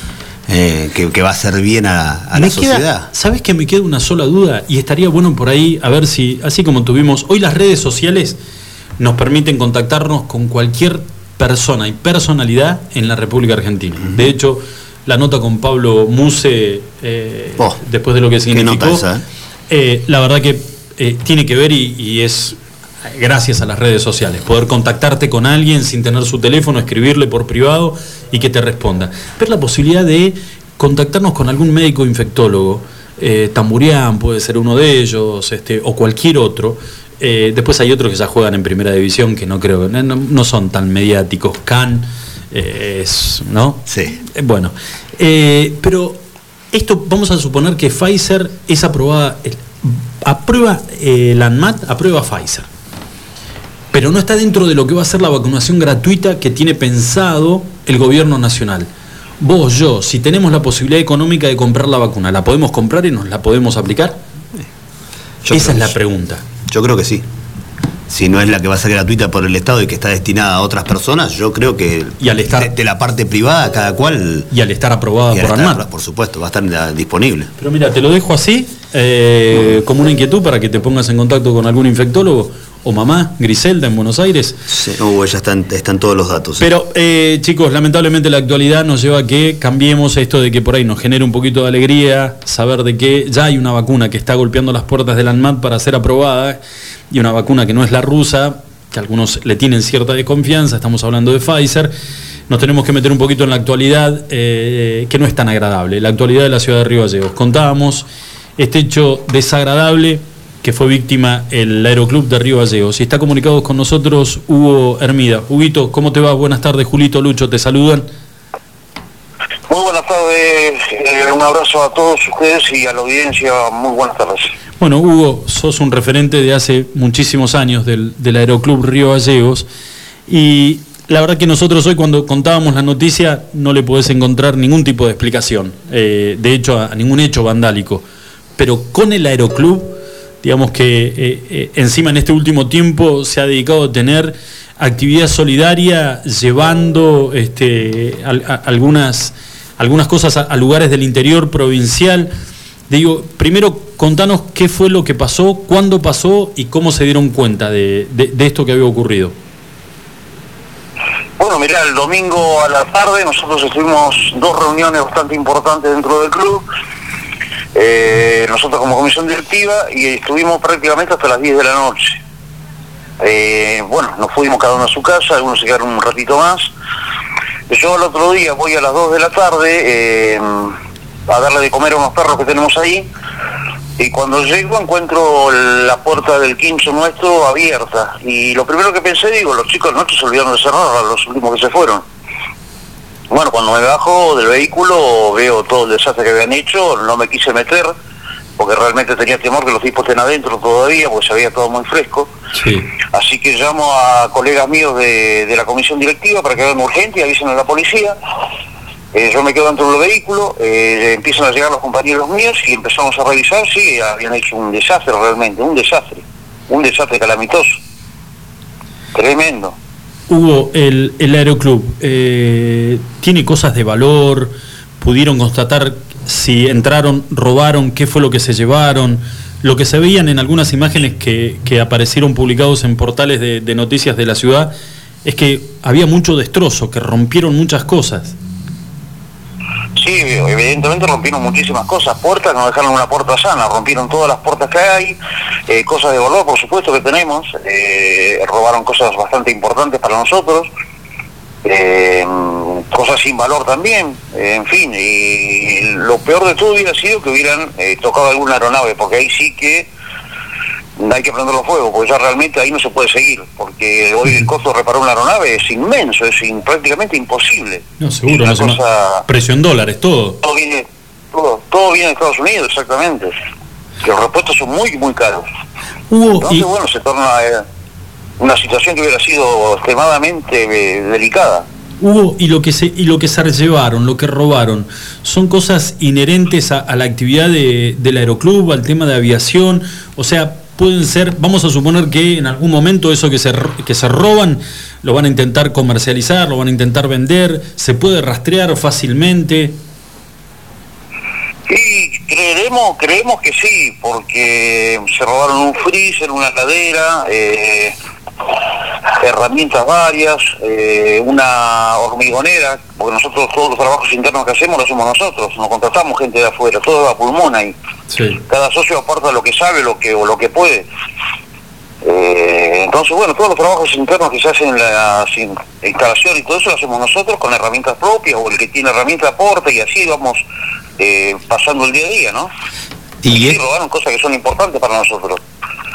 eh, que, que va a hacer bien a, a la queda- sociedad. ¿Sabes que me queda una sola duda? Y estaría bueno por ahí, a ver si, así como tuvimos, hoy las redes sociales nos permiten contactarnos con cualquier persona y personalidad en la República Argentina. De hecho, la nota con Pablo Muse, eh, Oh, después de lo que significó, esa, ¿eh? eh, la verdad que tiene que ver y, y es gracias a las redes sociales, poder contactarte con alguien sin tener su teléfono, escribirle por privado y que te responda. Ver la posibilidad de contactarnos con algún médico infectólogo, eh, Tamburián puede ser uno de ellos, este, o cualquier otro. Eh, después hay otros que ya juegan en primera división que no creo, no, no son tan mediáticos. Can, eh, es, ¿no? Sí. Eh, Bueno, eh, pero esto vamos a suponer que Pfizer es aprobada, el- aprueba eh, la ANMAT, aprueba Pfizer. Pero no está dentro de lo que va a ser la vacunación gratuita que tiene pensado el gobierno nacional. Vos, yo, si tenemos la posibilidad económica de comprar la vacuna, ¿la podemos comprar y nos la podemos aplicar? Yo Esa es la pregunta. Yo creo que sí. Si no es la que va a ser gratuita por el Estado y que está destinada a otras personas, yo creo que Y al estar- de, de la parte privada, cada cual, Y al estar aprobada al por estar- ANMAT. por supuesto, va a estar disponible. Pero mira, te lo dejo así, eh, como una inquietud para que te pongas en contacto con algún infectólogo o mamá, Griselda, en Buenos Aires. Sí, no, ya están, están todos los datos. Pero eh, chicos, lamentablemente la actualidad nos lleva a que cambiemos esto de que por ahí nos genere un poquito de alegría saber de que ya hay una vacuna que está golpeando las puertas del ANMAT para ser aprobada y una vacuna que no es la rusa, que algunos le tienen cierta desconfianza, estamos hablando de Pfizer. Nos tenemos que meter un poquito en la actualidad eh, que no es tan agradable, la actualidad de la ciudad de Río Gallegos. Contábamos este hecho desagradable que fue víctima el Aeroclub de Río Gallegos. Y está comunicado con nosotros Hugo Hermida. Huguito, ¿cómo te va? Buenas tardes, Julito, Lucho, te saludan. Muy buenas eh, un abrazo a todos ustedes y a la audiencia, muy buenas tardes. Bueno, Hugo, sos un referente de hace muchísimos años del, Aeroclub Río Gallegos y la verdad que nosotros hoy cuando contábamos la noticia no le podés encontrar ningún tipo de explicación, eh, de hecho a, ningún hecho vandálico, pero con el Aeroclub, digamos que eh, encima en este último tiempo se ha dedicado a tener actividad solidaria llevando este, algunas, algunas cosas a, lugares del interior provincial. Digo, primero contanos qué fue lo que pasó, cuándo pasó y cómo se dieron cuenta de, de- de esto que había ocurrido. Bueno, mirá, el domingo a la tarde nosotros estuvimos dos reuniones bastante importantes dentro del club, eh, nosotros como comisión directiva, y estuvimos prácticamente hasta las 10 de la noche. Eh, bueno, nos fuimos cada uno a su casa, algunos se quedaron un ratito más. Yo el otro día voy a las 2 de la tarde eh, a darle de comer a unos perros que tenemos ahí, y cuando llego encuentro la puerta del quincho nuestro abierta. Y lo primero que pensé, digo, los chicos nuestros se olvidaron de cerrarla, los últimos que se fueron. Bueno, cuando me bajo del vehículo veo todo el desastre que habían hecho, no me quise meter, porque realmente tenía temor que los tipos estén adentro todavía, porque se veía todo muy fresco. Sí. Así que llamo a colegas míos de, de la comisión directiva para que hagan urgente y avisen a la policía. Eh, yo me quedo dentro del vehículo, eh, empiezan a llegar los compañeros míos y empezamos a revisar, sí, habían hecho un desastre realmente, un desastre, un desastre calamitoso. Tremendo. Hugo, el, el Aeroclub, eh, ¿tiene cosas de valor? ¿Pudieron constatar si entraron, robaron, qué fue lo que se llevaron? Lo que se veían en algunas imágenes que, que aparecieron publicados en portales de, noticias de la ciudad es que había mucho destrozo, que rompieron muchas cosas. Sí, evidentemente rompieron muchísimas cosas, puertas, no dejaron una puerta sana, rompieron todas las puertas que hay, eh, cosas de valor, por supuesto que tenemos, eh, robaron cosas bastante importantes para nosotros, eh, cosas sin valor también, eh, en fin, y lo peor de todo hubiera sido que hubieran eh, tocado alguna aeronave, porque ahí sí que hay que prenderlo fuego, porque ya realmente ahí no se puede seguir, porque hoy el costo de reparar una aeronave es inmenso, es in- prácticamente imposible. No, seguro, Una no cosa- Precio en dólares, todo. todo viene todo, todo viene de Estados Unidos exactamente los repuestos son muy muy caros Hugo, entonces y, bueno se torna eh, una situación que hubiera sido extremadamente eh, delicada Hugo, y lo que se y lo que se llevaron, lo que robaron, son cosas inherentes a, la actividad de- del aeroclub, al tema de aviación, o sea, pueden ser, vamos a suponer que en algún momento eso que se que se roban lo van a intentar comercializar, lo van a intentar vender, se puede rastrear fácilmente. y creeremos creemos que sí porque se robaron un freezer una heladera eh, herramientas varias eh, una hormigonera porque nosotros todos los trabajos internos que hacemos lo hacemos nosotros no contratamos gente de afuera todo a pulmón ahí. Sí. cada socio aporta lo que sabe lo que o lo que puede. Eh, entonces bueno todos los trabajos internos que se hacen en la instalación y todo eso lo hacemos nosotros con herramientas propias o el que tiene herramientas aporta y así vamos eh, pasando el día a día no ¿Y, es- robaron cosas que son importantes para nosotros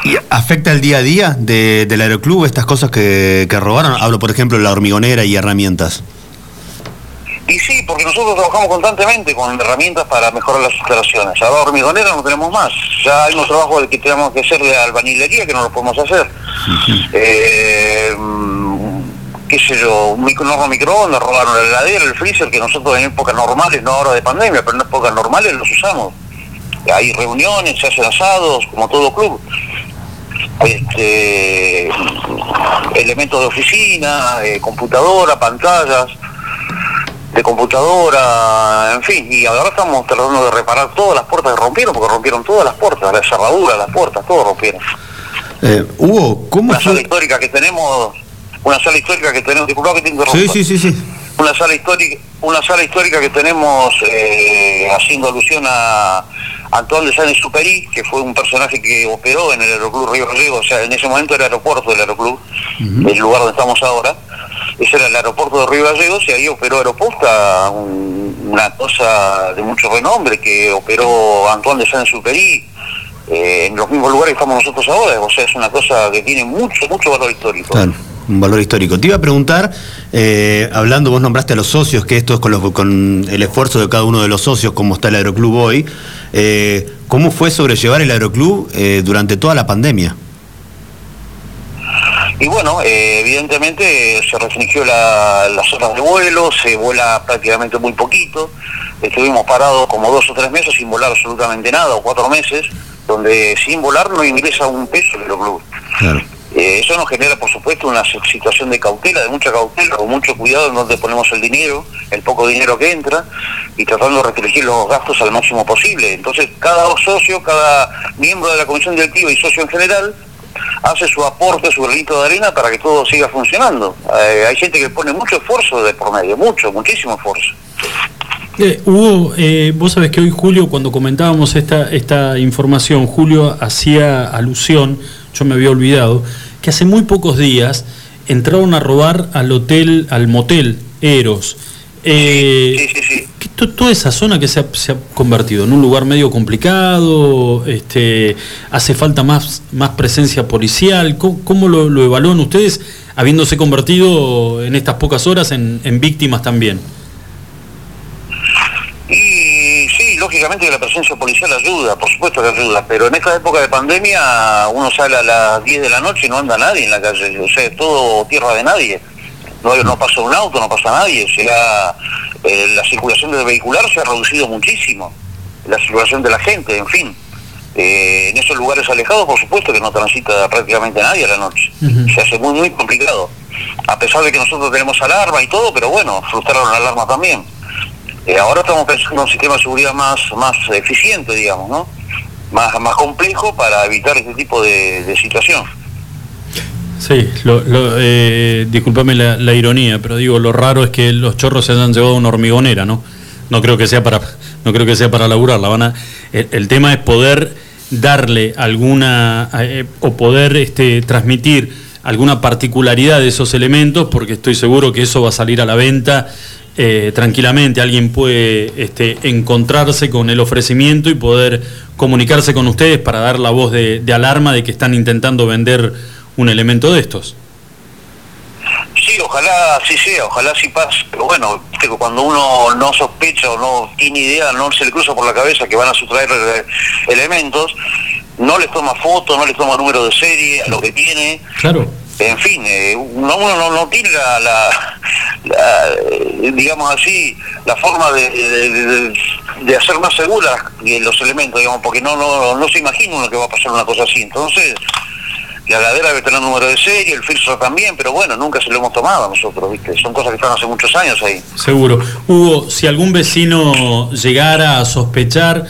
y afecta el día a día de- del aeroclub estas cosas que, que robaron? Hablo, por ejemplo, de la hormigonera y herramientas. y sí porque nosotros trabajamos constantemente con herramientas para mejorar las instalaciones ahora hormigonera no tenemos más ya hay unos trabajos que tenemos que hacer de albañilería que no lo podemos hacer eh, mm, qué sé yo, un micro, microondas, robaron la heladera, el freezer, que nosotros en épocas normales, no ahora de pandemia, pero en épocas normales los usamos. Hay reuniones, se hacen asados, como todo club. Este, elementos de oficina, eh, computadora, pantallas de computadora, en fin, y ahora estamos tratando de reparar todas las puertas que rompieron, porque rompieron todas las puertas, las cerraduras, las puertas, todo rompieron Eh, Hugo, ¿cómo una sala histórica que tenemos, una sala histórica que tenemos, disculpa que te interrumpa. Sí, sí, sí, sí. Una sala histórica, una sala histórica que tenemos eh, haciendo alusión a Antoine de Saint-Exupéry, que fue un personaje que operó en el Aeroclub Río Gallego, o sea, en ese momento era el aeropuerto del Aeroclub, el lugar donde estamos ahora. Ese era el aeropuerto de Río Gallegos y ahí operó Aeroposta, un- una cosa de mucho renombre que operó Antoine de Saint-Exupéry eh, en los mismos lugares que estamos nosotros ahora, o sea, es una cosa que tiene mucho, mucho valor histórico. Claro, un valor histórico. Te iba a preguntar, eh, hablando, vos nombraste a los socios, que esto es con, los- con el esfuerzo de cada uno de los socios, como está el Aeroclub hoy. eh, ¿Cómo fue sobrellevar el Aeroclub eh, durante toda la pandemia? Y bueno, eh, evidentemente se restringió la- las horas de vuelo, se vuela prácticamente muy poquito. Estuvimos parados como dos o tres meses sin volar absolutamente nada, o cuatro meses, donde sin volar no ingresa un peso el aeroclub. Claro. Eh, eso nos genera, por supuesto, una situación de cautela, de mucha cautela, con mucho cuidado en donde ponemos el dinero, el poco dinero que entra, y tratando de restringir los gastos al máximo posible. Entonces, cada socio, cada miembro de la comisión directiva y socio en general, hace su aporte, su granito de arena para que todo siga funcionando. Eh, hay gente que pone mucho esfuerzo de por medio, mucho, muchísimo esfuerzo. Eh, Hugo, eh, vos sabés que hoy Julio, cuando comentábamos esta, esta información, Julio hacía alusión, yo me había olvidado, que hace muy pocos días entraron a robar al hotel, al motel Eros. Eh, Sí, sí, sí. que toda esa zona que se ha, se ha convertido en un lugar medio complicado, este, hace falta más, más presencia policial. ¿Cómo, cómo lo, lo evalúan ustedes, habiéndose convertido en estas pocas horas en, en víctimas también? Lógicamente que la presencia policial ayuda, por supuesto que ayuda, pero en esta época de pandemia uno sale a las 10 de la noche y no anda nadie en la calle, o sea, es todo tierra de nadie. No, no pasa un auto, no pasa nadie, será, eh, la circulación de vehicular se ha reducido muchísimo, la circulación de la gente, en fin. Eh, en esos lugares alejados, por supuesto que no transita prácticamente nadie a la noche. Se hace muy, muy complicado. A pesar de que nosotros tenemos alarma y todo, pero bueno, frustraron la alarma también. Eh, ahora estamos pensando en un sistema de seguridad más, más eficiente, digamos, ¿no? Más, más complejo para evitar este tipo de, situación. Sí, lo, eh, discúlpame la, la ironía, pero digo, lo raro es que los chorros se hayan llevado una hormigonera, ¿no? No creo que sea para, no creo que sea para laburarla. Van a, el, el tema es poder darle alguna eh, o poder este, transmitir alguna particularidad de esos elementos, porque estoy seguro que eso va a salir a la venta eh, tranquilamente. Alguien puede este, encontrarse con el ofrecimiento y poder comunicarse con ustedes para dar la voz de, de alarma de que están intentando vender un elemento de estos. Sí, ojalá sí sea, ojalá sí pase, pero bueno, cuando uno no sospecha o no tiene idea, no se le cruza por la cabeza que van a sustraer eh, elementos, no les toma foto, no les toma número de serie, a lo que tiene, Claro. En fin, eh, uno, no, no tiene la, eh, digamos así, la forma de, de- hacer más seguras los elementos, digamos, porque no, no, no se imagina uno que va a pasar una cosa así. Entonces, la ladera debe tener número de serie, el filtro también, pero bueno, nunca se lo hemos tomado nosotros, ¿viste? Son cosas que están hace muchos años ahí. Seguro. Hugo, si algún vecino llegara a sospechar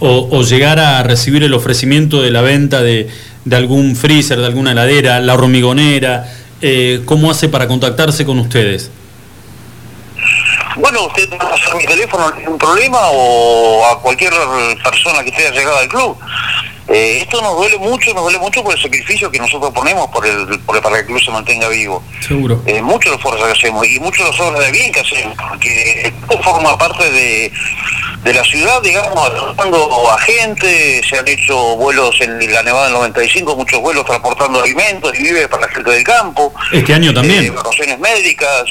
o, o llegara a recibir el ofrecimiento de la venta de, de algún freezer, de alguna heladera, la hormigonera, eh, ¿cómo hace para contactarse con ustedes? Bueno, usted puede pasar mi teléfono, ningún problema, o a cualquier persona que esté llegada al club. Eh, esto nos duele mucho, nos duele mucho por el sacrificio que nosotros ponemos por el, por el- para que el club se mantenga vivo. Seguro. Eh, mucho el esfuerzo que hacemos y mucho las obras de bien que hacemos, porque esto forma parte de, de la ciudad, digamos, transportando a gente, se han hecho vuelos en la Nevada del 95, muchos vuelos transportando alimentos y vive para la gente del campo. Este año también. Eh, evacuaciones médicas,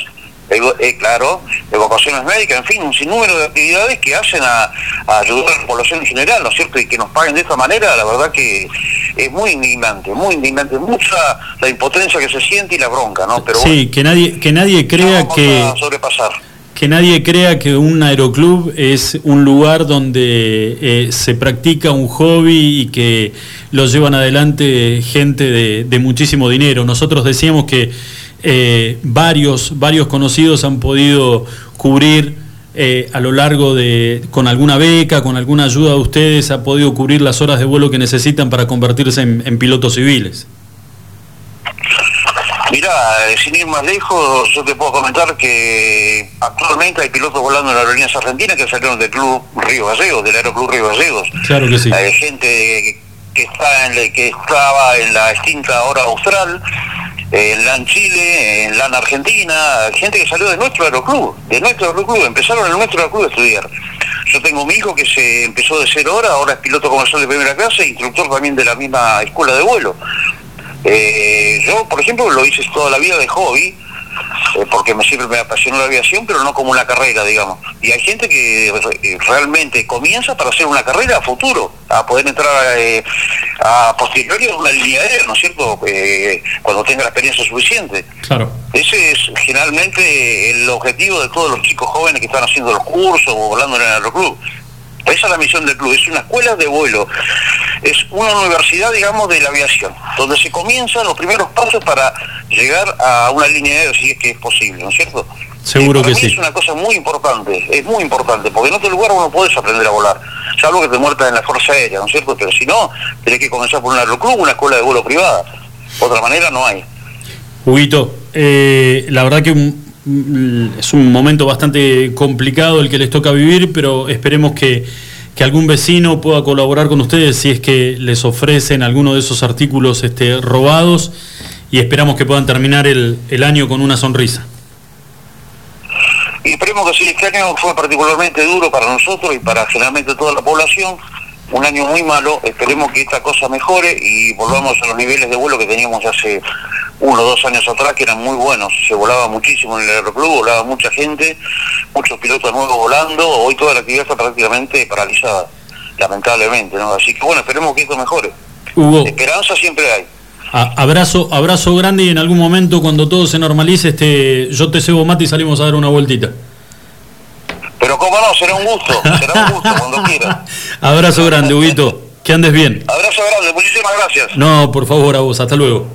eh, claro, evacuaciones médicas, en fin, un sinnúmero de actividades que hacen a, a ayudar a la población en general, ¿no es cierto? Y que nos paguen de esta manera, la verdad que es muy indignante, muy indignante, mucha la impotencia que se siente y la bronca, ¿no? Pero Sí, que nadie, que nadie crea que... vamos a sobrepasar. Que nadie crea que un aeroclub es un lugar donde eh, se practica un hobby y que lo llevan adelante gente de, muchísimo dinero. Nosotros decíamos que eh, varios, varios conocidos han podido cubrir eh, a lo largo de, con alguna beca, con alguna ayuda de ustedes, ha podido cubrir las horas de vuelo que necesitan para convertirse en pilotos civiles. Mira, eh, sin ir más lejos, yo te puedo comentar que actualmente hay pilotos volando en las aerolíneas argentinas que salieron del Club Río Gallegos, del Aeroclub Río Gallegos. Claro que sí. Hay gente que está en la- que estaba en la extinta hora austral, en LAN Chile, en LAN Argentina, gente que salió de nuestro aeroclub, de nuestro aeroclub, empezaron en nuestro aeroclub a estudiar. Yo tengo un hijo que se empezó de cero hora, ahora es piloto comercial de primera clase, instructor también de la misma escuela de vuelo. Eh, yo, por ejemplo, lo hice toda la vida de hobby, eh, porque me siempre me apasionó la aviación, pero no como una carrera, digamos. Y hay gente que eh, realmente comienza para hacer una carrera a futuro, a poder entrar eh, a posteriori a una línea aérea, ¿no es cierto? Eh, cuando tenga la experiencia suficiente. Claro. Ese es generalmente el objetivo de todos los chicos jóvenes que están haciendo los cursos o volando en el aeroclub. Esa es la misión del club, es una escuela de vuelo, es una universidad, digamos, de la aviación, donde se comienzan los primeros pasos para llegar a una línea aérea, si es que es posible, ¿no es cierto? Seguro Para que mí sí. Es una cosa muy importante, es muy importante, porque en otro lugar uno puedes aprender a volar, salvo que te muertas en la Fuerza Aérea, ¿no es cierto? Pero si no, tenés que comenzar por un aeroclub, una escuela de vuelo privada. Otra manera no hay. Huguito, eh, la verdad que un- es un momento bastante complicado el que les toca vivir, pero esperemos que, que algún vecino pueda colaborar con ustedes si es que les ofrecen alguno de esos artículos este, robados y esperamos que puedan terminar el, el año con una sonrisa. Y esperemos que sí, este año fue particularmente duro para nosotros y para generalmente toda la población, un año muy malo, esperemos que esta cosa mejore y volvamos a los niveles de vuelo que teníamos hace uno o dos años atrás que eran muy buenos. Se volaba muchísimo en el aeroclub, volaba mucha gente, muchos pilotos nuevos volando. Hoy toda la actividad está prácticamente paralizada, lamentablemente, ¿no? Así que bueno, esperemos que esto mejore. Hugo, Esperanza siempre hay. a- abrazo, abrazo grande y en algún momento cuando todo se normalice, este, yo te cebo mate y salimos a dar una vueltita. Pero cómo no, será un gusto, será un gusto cuando quiera. Abrazo grande, Huguito. Que andes bien. Abrazo grande, muchísimas gracias. No, por favor, a vos. Hasta luego.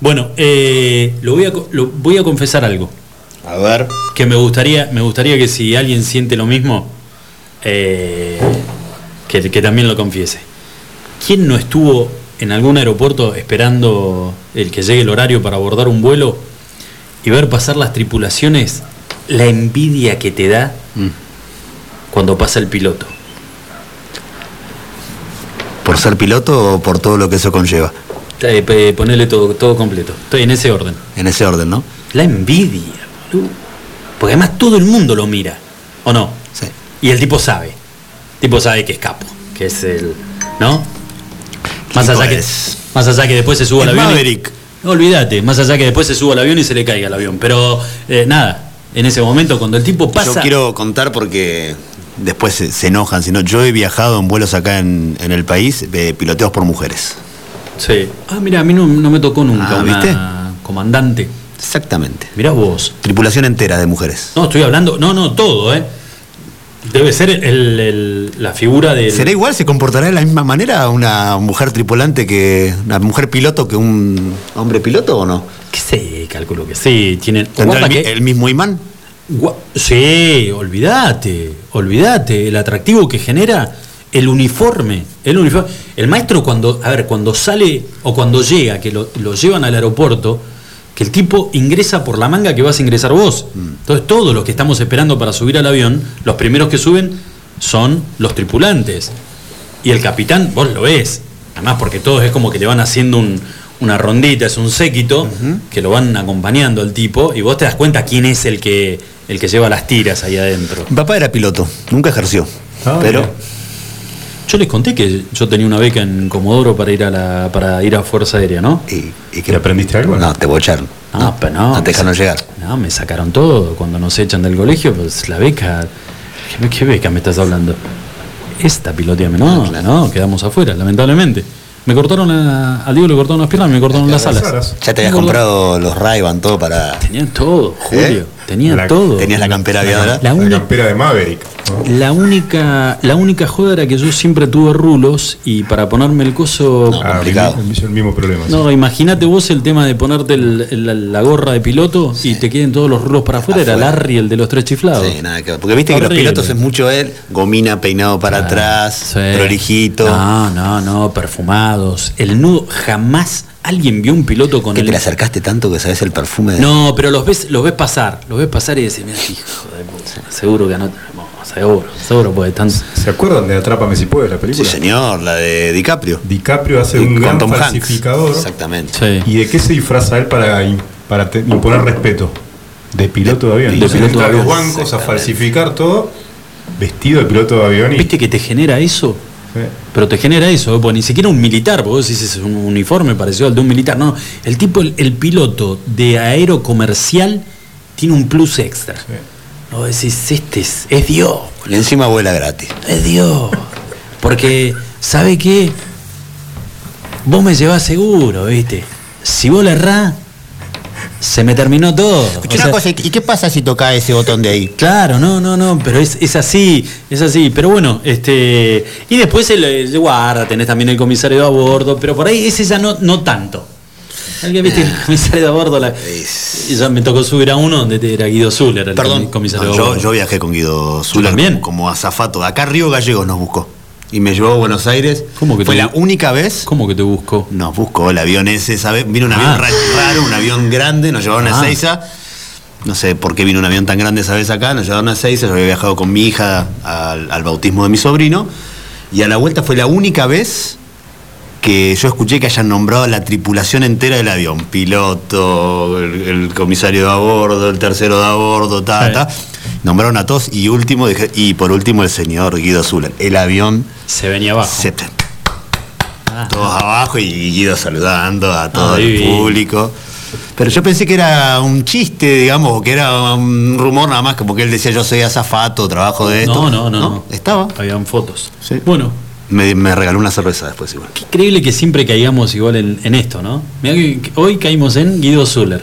Bueno, eh, lo voy a, lo- voy a confesar algo. A ver. Que me gustaría, me gustaría que si alguien siente lo mismo, eh, que, que también lo confiese. ¿Quién no estuvo en algún aeropuerto esperando el que llegue el horario para abordar un vuelo y ver pasar las tripulaciones? La envidia que te da cuando pasa el piloto. ¿Por ser piloto o por todo lo que eso conlleva? Eh, ponele todo, todo completo. Estoy en ese orden. En ese orden, ¿no? La envidia, boludo. Porque además todo el mundo lo mira, ¿o no? Sí. Y el tipo sabe. El tipo sabe que es capo, que es el. ¿No? Más allá, que, más allá que después se suba al Es avión. y- Maverick. no, olvídate, más allá que después se suba al avión y se le caiga el avión. Pero eh, nada, en ese momento cuando el tipo pasa. Yo quiero contar porque después se, se enojan, sino yo he viajado en vuelos acá en, en el país eh, piloteados por mujeres. Sí. Ah, mira, a mí no, no me tocó nunca Ah, una ¿viste? comandante. Exactamente. Mirá vos. Tripulación entera de mujeres. No, estoy hablando. No, no, todo, ¿eh? Debe ser el- el- la figura del. ¿Será igual? ¿Se comportará de la misma manera una mujer tripulante que una mujer piloto que un hombre piloto o no? ¿Qué sé? Calculo que sí. Tienen. ¿Tendrá el, que- el mismo imán? Gua- Sí, olvídate, olvídate, el atractivo que genera el uniforme, el uniforme. El maestro cuando, a ver, cuando sale o cuando llega, que lo, lo llevan al aeropuerto, que el tipo ingresa por la manga que vas a ingresar vos. Entonces todos los que estamos esperando para subir al avión, los primeros que suben son los tripulantes. Y el capitán, vos lo ves. Además porque todos es como que le van haciendo un- una rondita, es un séquito, que lo van acompañando al tipo, y vos te das cuenta quién es el que, el que lleva las tiras ahí adentro. Mi papá era piloto, nunca ejerció. Ah, pero mira. Yo les conté que yo tenía una beca en Comodoro para ir a la, para ir a Fuerza Aérea, ¿no? ¿Y, y ¿Te aprendiste algo? No, te bocharon. No, pero no. No te dejaron llegar. No, me sacaron todo. Cuando nos echan del colegio, pues la beca. ¿Qué, qué beca me estás hablando? Esta piloteame. No, no, quedamos afuera, lamentablemente. Me cortaron a, a Diego le cortaron las piernas y me cortaron las alas. Ya te habías comprado los ray todo para. Tenían todo, Julio. ¿Eh? Tenían La- todo. Tenías la campera aviadora. La La una- campera de Maverick. ¿no? La única, la única joda era que yo siempre tuve rulos y para ponerme el coso. Ah, complicado. el, mismo- el mismo problema. sí. No, imagínate vos el tema de ponerte el- el- la gorra de piloto y te queden todos los rulos para afuera. Era. Larry, el de los tres chiflados. Sí, nada que ver. Porque viste que los pilotos es mucho él, gomina peinado para Ah, atrás, sí. prolijito. No, no, no, perfumados. El nudo, jamás alguien vio un piloto con ¿Qué el. te le acercaste tanto que sabes el perfume de.? No, pero los ves, los ves pasar, los ves pasar y decís, mira, hijo de puta, seguro que no tenemos, seguro, seguro, porque están. ¿Se acuerdan de Atrápame si puedes, la Sí, película? señor, la de DiCaprio. DiCaprio hace un gran Tom Hanks. falsificador. Exactamente. Sí. ¿Y de qué se disfraza él para, in- para te- imponer respeto? De piloto de avión. de piloto de a los bancos a falsificar todo, vestido de piloto de avión y. ¿Viste que te genera eso? Pero te genera eso, ¿eh? porque ni siquiera un militar, porque vos decís es un uniforme parecido al de un militar. No, el tipo, el, el piloto de aero comercial tiene un plus extra. No decís, este es, es Dios, Y encima vuela gratis. es Dios. Porque, ¿sabe qué? Vos me llevás seguro, ¿viste? Si vos le errás, se me terminó todo. Sea, ¿y qué pasa si toca ese botón de ahí? Claro, no, no, no, pero es, es así, es así. Pero bueno, este. Y después el, el guarda, tenés también el comisario de a bordo, pero por ahí ese ya no, no tanto. Alguien viste el comisario de a bordo, la- y ya me tocó subir a uno donde era Guido Zuller, el Perdón, comisario no, de a yo, bordo. yo viajé con Guido Zuller también. como, como azafato. Acá Río Gallegos nos buscó. Y me llevó a Buenos Aires. ¿Cómo que Fue te- la única vez. ¿Cómo que te busco? Nos buscó el avión ese, ¿sabes? Vino un Ah. avión ra- raro, un avión grande, nos llevaron a Ah. Ezeiza. No sé por qué vino un avión tan grande esa vez acá, nos llevaron a Ezeiza, yo había viajado con mi hija al, al bautismo de mi sobrino. Y a la vuelta fue la única vez que yo escuché que hayan nombrado a la tripulación entera del avión. Piloto, el, el comisario de a bordo, el tercero de a bordo, ta, Sí. ta. Nombraron a todos y último, y por último el señor Guido Zuller. El avión Se venía abajo. se, Ah. todos abajo y Guido saludando a todo el público. Pero yo pensé que era un chiste, digamos, o que era un rumor nada más, como que él decía yo soy azafato, trabajo de esto. No, no, no, no. Estaba. Habían fotos. Bueno, Me, me regaló una cerveza después igual. increíble que siempre caigamos igual en, en esto, ¿no? Mirá que que hoy caímos en Guido Zuller.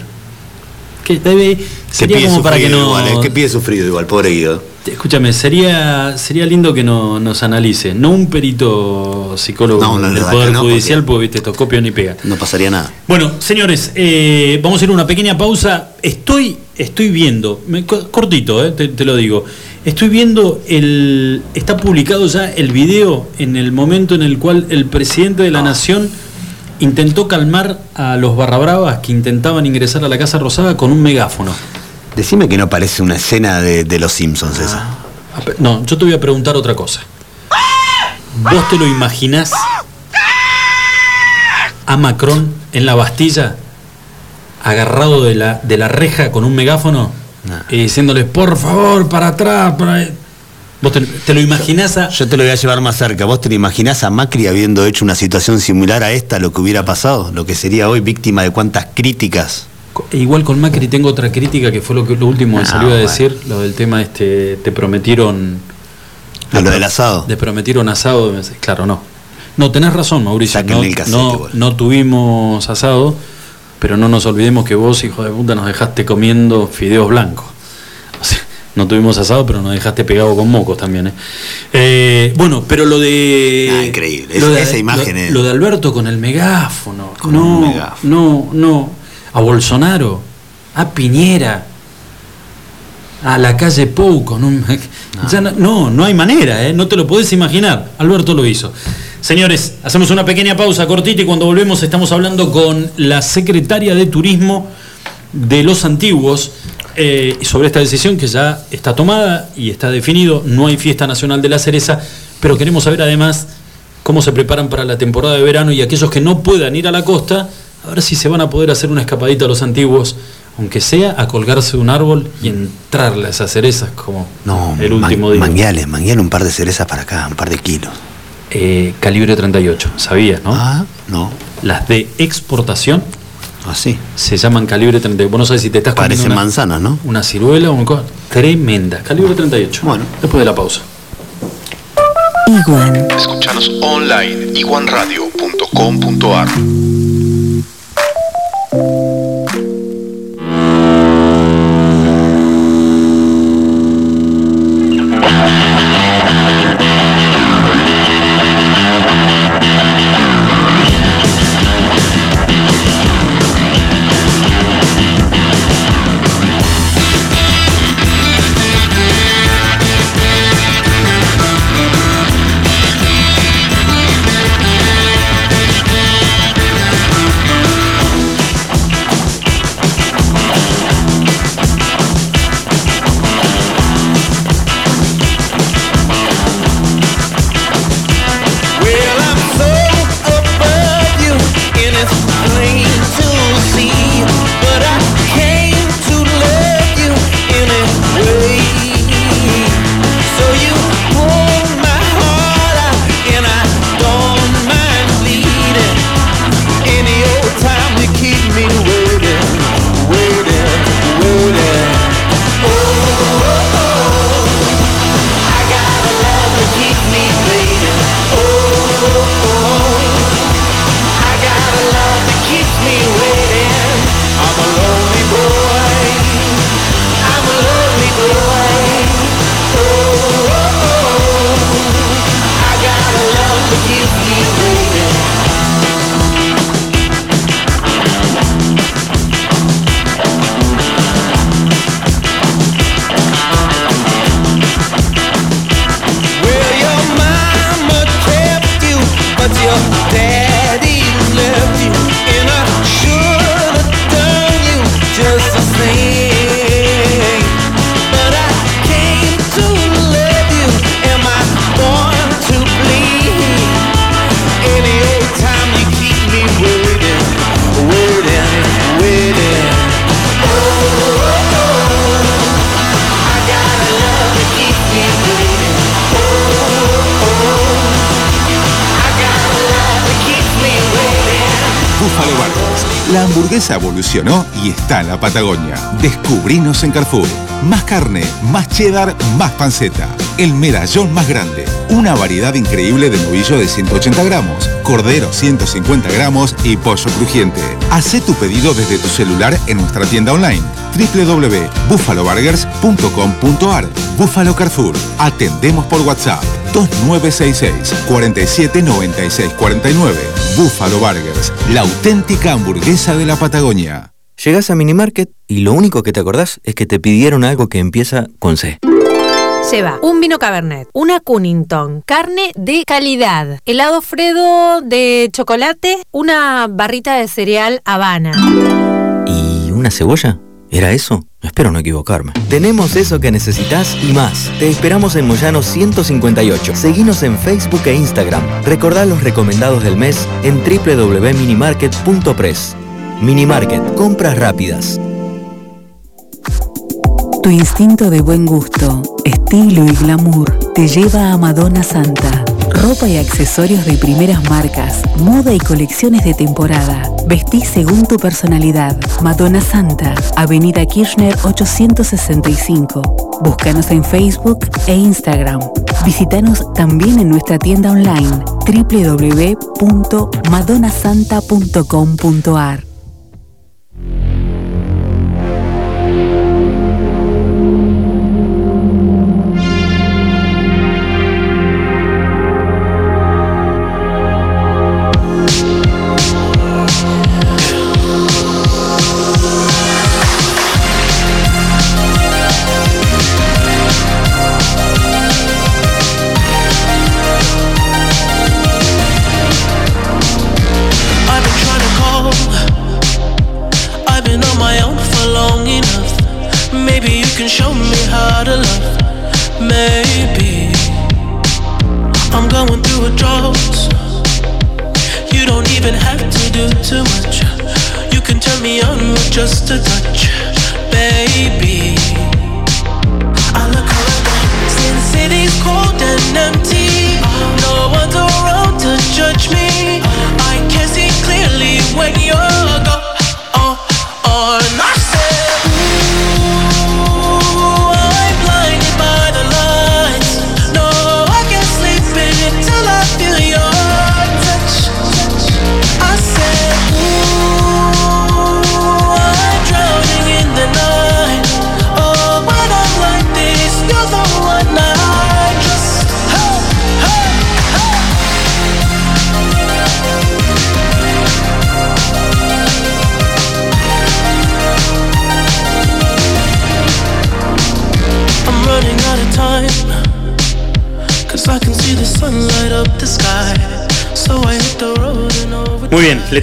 Que debe, sería como para que no. igual, eh, que pide sufrido igual, pobre Guido. Escúchame, sería, sería lindo que no, nos analice, no un perito psicólogo No, no, del Poder no, Judicial, porque viste, esto copia ni pega. No pasaría nada. Bueno, señores, eh, vamos a ir a una pequeña pausa. Estoy, estoy viendo, me- co- cortito, eh, te, te lo digo. Estoy viendo el. Está publicado ya el video en el momento en el cual el presidente de la nación intentó calmar a los barrabravas que intentaban ingresar a la Casa Rosada con un megáfono. Decime que no parece una escena de, de los Simpsons esa. No, yo te voy a preguntar otra cosa. ¿Vos te lo imaginás a Macron en la Bastilla agarrado de la, de la reja con un megáfono y diciéndoles, por favor, para atrás, para... ¿Vos te, te lo imaginás a... Yo te lo voy a llevar más cerca. ¿Vos te lo imaginás a Macri habiendo hecho una situación similar a esta, lo que hubiera pasado? Lo que sería hoy víctima de cuántas críticas. E Igual con Macri tengo otra crítica que fue lo, que, lo último que Ah, salió a bueno. decir, lo del tema este, te prometieron... A lo del asado. Te prometieron asado, claro, no. No, tenés razón, Mauricio. No, el no, no tuvimos asado, pero no nos olvidemos que vos, hijo de puta, nos dejaste comiendo fideos blancos. O sea, no tuvimos asado, pero nos dejaste pegado con mocos también. ¿eh? Eh, bueno, pero lo de. Ah, increíble. lo de- esa imagen lo, es- lo de Alberto con el megáfono. Con no, un megáfono. no, no. A Bolsonaro, a Piñera, a la calle Pou con un. Ya no, no, no hay manera, ¿eh? no te lo podés imaginar. Alberto lo hizo. Señores, hacemos una pequeña pausa cortita y cuando volvemos estamos hablando con la secretaria de Turismo de los Antiguos eh, sobre esta decisión que ya está tomada y está definido. No hay fiesta nacional de la cereza, pero queremos saber además cómo se preparan para la temporada de verano y aquellos que no puedan ir a la costa, a ver si se van a poder hacer una escapadita a los antiguos, aunque sea a colgarse de un árbol y entrarle a esas cerezas como No, el último man- día. mangueales, mangueale un par de cerezas para acá, un par de kilos. Eh, calibre 38, ¿sabías, no? Ah, no. Las de exportación Así. se llaman calibre 38. Vos no sabés si te estás comiendo una, manzanas, ¿no? una ciruela o una cosa tremenda. Calibre 38. Bueno. Después de la pausa. Iguan. Escuchanos online iguanradio.com.ar. está la Patagonia. Descubrinos en Carrefour. Más carne, más cheddar, más panceta. El medallón más grande. Una variedad increíble de novillo de 180 gramos, cordero 150 gramos y pollo crujiente. Hacé tu pedido desde tu celular en nuestra tienda online www.buffaloburgers.com.ar Búfalo Carrefour. Atendemos por WhatsApp 2966 47 96 49. Búfalo Burgers, la auténtica hamburguesa de la Patagonia. Llegás a Minimarket y lo único que te acordás es que te pidieron algo que empieza con C. Lleva un vino Cabernet, una Cunnington, carne de calidad, helado Fredo de chocolate, una barrita de cereal Habana. ¿Y una cebolla? ¿Era eso? Espero no equivocarme. Tenemos eso que necesitas y más. Te esperamos en Moyano 158. Seguinos en Facebook e Instagram. Recordá los recomendados del mes en www.minimarket.press. Minimarket, compras rápidas. Tu instinto de buen gusto, estilo y glamour te lleva a Madonna Santa. Ropa y accesorios de primeras marcas, moda y colecciones de temporada. Vestí según tu personalidad. Madonna Santa, Avenida Kirchner 865. Búscanos en Facebook e Instagram. Visítanos también en nuestra tienda online www.madonasanta.com.ar.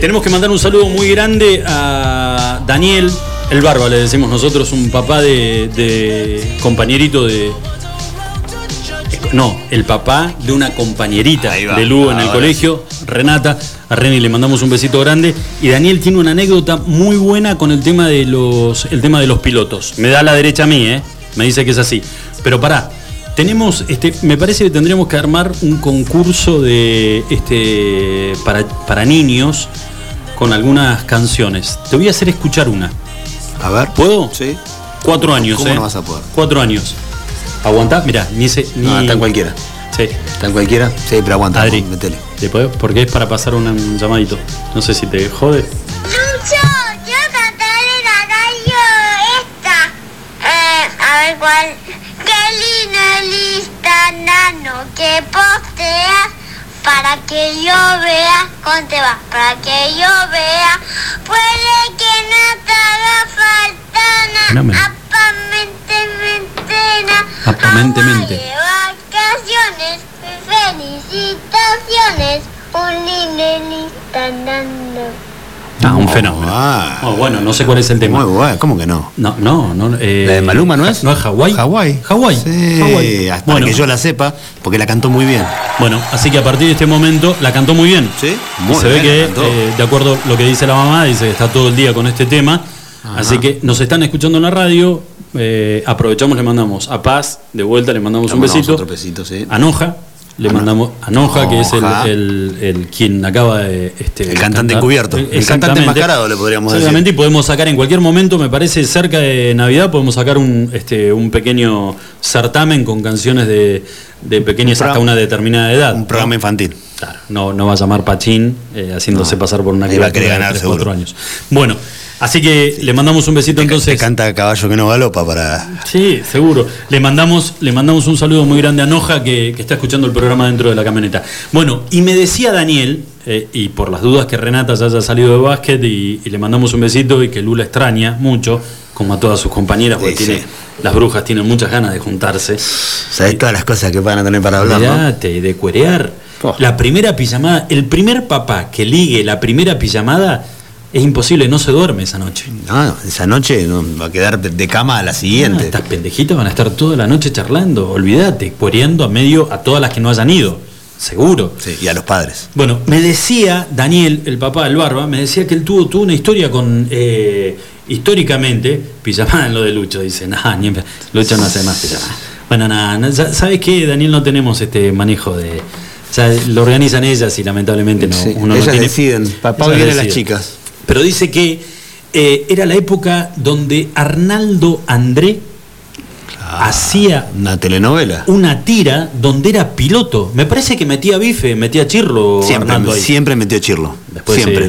tenemos que mandar un saludo muy grande a Daniel, el barba, le decimos nosotros, un papá de, de compañerito de. No, el papá de una compañerita va, de Lu en el colegio, Renata. A Reni le mandamos un besito grande. Y Daniel tiene una anécdota muy buena con el tema de los, el tema de los pilotos. Me da la derecha a mí, ¿eh? Me dice que es así. Pero pará, tenemos, este, me parece que tendríamos que armar un concurso de este para, para niños con algunas canciones. Te voy a hacer escuchar una. A ver. ¿Puedo? Sí. Cuatro años, ¿Cómo ¿eh? no vas a poder? Cuatro años. Aguantá, mira, ni ese. Ni... No, está en cualquiera. Sí. ¿Está en cualquiera? Sí, pero aguanta. Adri, Metele. ¿te puedo? Porque es para pasar un, un llamadito. No sé si te jode. Lucho, yo cantaré la radio esta. Eh, a ver cuál. Qué lindo el Instagram que posteas para que yo vea. ¿Cómo te va? Para que yo vea. Puede que no te haga falta No me- nada. Aparentemente. De vacaciones, felicitaciones. Un lindo Instagram. Ah, un fenómeno. Oh, bueno, no sé cuál es el tema. Muy bueno, ¿cómo que no? No, no, no. eh, ¿La de Maluma no es? ¿No es Hawái? Hawái. Hawái. Sí, Hawái. hasta Bueno. que yo la sepa, porque la cantó muy bien. Bueno, así que a partir de este momento la cantó muy bien. Sí, muy se ve que, eh, de acuerdo a lo que dice la mamá, dice que está todo el día con este tema. Así que nos están escuchando en la radio. eh, aprovechamos, le mandamos a Paz, de vuelta le mandamos un mandamos besito. otro besito, sí. A Noja, Le mandamos a Noja, que es el, el- el quien acaba de. Este, El cantante encubierto. El cantante enmascarado, le podríamos decir. Exactamente, y podemos sacar en cualquier momento, me parece, cerca de Navidad, podemos sacar un, este, un pequeño certamen con canciones de, de pequeñas Un hasta una determinada edad. Un programa infantil. Claro, no, no va a llamar Pachín eh, haciéndose No. pasar por una va a querer de ganar, tres, seguro. cuatro años. Bueno, así que le mandamos un besito entonces. Canta caballo que no galopa para. Sí, seguro. Le mandamos, le mandamos un saludo muy grande a Noja que, que está escuchando el programa dentro de la camioneta. Bueno, y me decía Daniel, eh, y por las dudas que Renata ya haya salido de básquet, y, y le mandamos un besito y que Lula extraña mucho, como a todas sus compañeras, porque Sí, tiene, sí. las brujas tienen muchas ganas de juntarse. Sabés todas las cosas que van a tener para hablar, ¿no? Olvídate, y de cuerear. La primera pijamada, el primer papá que ligue la primera pijamada, es imposible, no se duerme esa noche. No, esa noche no, va a quedar de cama a la siguiente. Ah, estas pendejitas van a estar toda la noche charlando, olvídate, cuereando a medio a todas las que no hayan ido, seguro. Sí, y a los padres. Bueno, me decía Daniel, el papá del Barba, me decía que él tuvo, tuvo una historia con, eh, históricamente, pijamada en lo de Lucho, dice, nah, ni Lucho no hace más pijamada. Bueno, nada, ¿sabes qué, Daniel? No tenemos este manejo de... Ya lo organizan ellas y lamentablemente no, Sí, uno no ellas tiene- deciden, papá viene las chicas. Pero dice que eh, era la época donde Arnaldo André hacía Una telenovela. una tira donde era piloto. Me parece que metía bife, metía chirlo Siempre, Arnaldo ahí. siempre metió chirlo. Después siempre.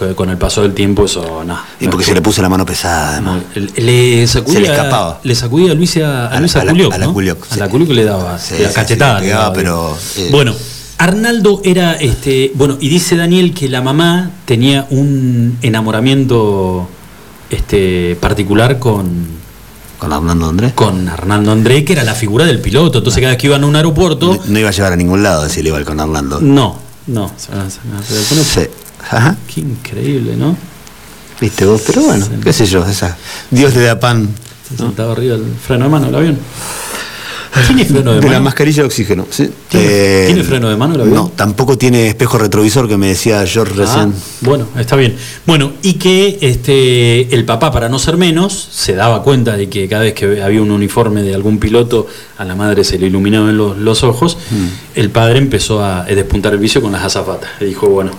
eh, con- el paso del tiempo eso no. y porque se le puso la mano pesada, además. Le- Le sacudía, Se le escapaba. Le sacudía a Luis a, a A Luis la- a la- Culioc, a la ¿no? Culioc, A sí. la Culioc le daba Sí, la sí, cachetada. le pegaba, daba, pero, eh, Bueno, Arnaldo era este. Bueno, y dice Daniel que la mamá tenía un enamoramiento este particular con. Con Arnaldo Andrés. Con Arnaldo André, que era la figura del piloto. Entonces cada vez que iban a un aeropuerto. No, no iba a llevar a ningún lado si le iba con Orlando. No, no. se me- se me- Sí. Ajá. Qué increíble, ¿no? Viste vos, pero bueno, qué sé yo, esa. Dios le da pan. Se sentaba arriba del freno de mano del avión. ¿Tiene freno de De la mano? mascarilla de oxígeno. sí. ¿Tiene, Eh, tiene freno de mano el avión? No, tampoco tiene espejo retrovisor que me decía George Ah, recién. bueno, está bien. Bueno, y que este el papá, para no ser menos, se daba cuenta de que cada vez que había un uniforme de algún piloto, a la madre se le iluminaban los, los ojos. Mm. El padre empezó a despuntar el vicio con las azafatas. Y dijo, bueno,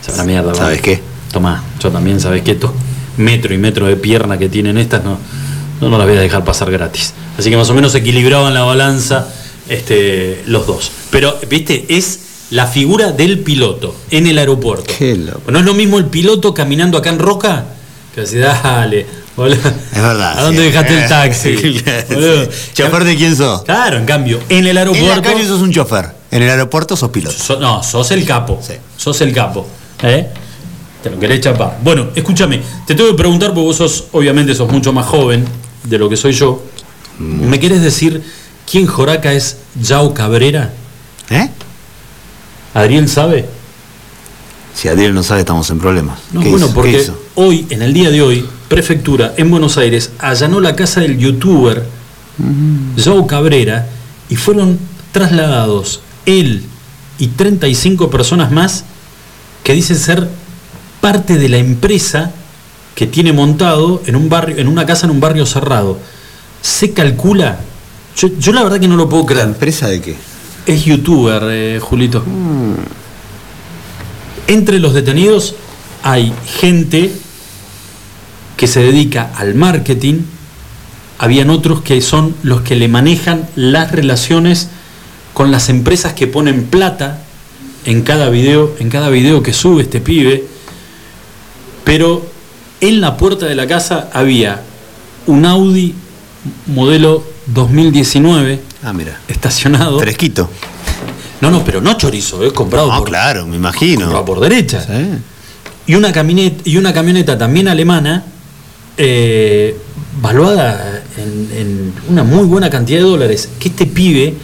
sabrá mierda. ¿Sabes va. qué? Tomá, yo también, ¿sabes qué? Estos metro y metro de pierna que tienen estas, no, no, no las voy a dejar pasar gratis. Así que más o menos equilibraban la balanza este, los dos. Pero, viste, es la figura del piloto en el aeropuerto. Qué loco. No es lo mismo el piloto caminando acá en Roca que así, dale, boludo. Es verdad. ¿A dónde sí. dejaste el taxi? Sí. ¿Chofer de quién sos? Claro, en cambio, en el En la aeropuerto. calle sos un chofer. En el aeropuerto sos piloto. So- no, sos el capo. Sí. Sos el capo. ¿eh? Te lo querés chapar. Bueno, escúchame, te tengo que preguntar, porque vos sos, obviamente, sos mucho más joven de lo que soy yo. Mm. ¿Me querés decir quién Joraca es Yao Cabrera? ¿Eh? ¿Adriel sabe? Si Adriel no sabe, estamos en problemas. No, ¿Qué bueno, hizo? porque hoy, en el día de hoy, Prefectura en Buenos Aires allanó la casa del youtuber Joe Cabrera y fueron trasladados él y 35 personas más que dicen ser parte de la empresa que tiene montado en un barrio, en una casa en un barrio cerrado. Se calcula, yo, yo la verdad que no lo puedo ¿La creer. empresa de qué? Es youtuber, eh, Julito. Entre los detenidos hay gente que se dedica al marketing, habían otros que son los que le manejan las relaciones con las empresas que ponen plata en cada video, en cada video que sube este pibe. Pero en la puerta de la casa había un Audi modelo 2019 Ah, mira. estacionado. Fresquito. No, no, pero no chorizo, es comprado No, por, claro, me imagino. comprado por derecha. Sí. Y una camioneta, y una camioneta también alemana, eh, valuada en, en una muy buena cantidad de dólares, que este pibe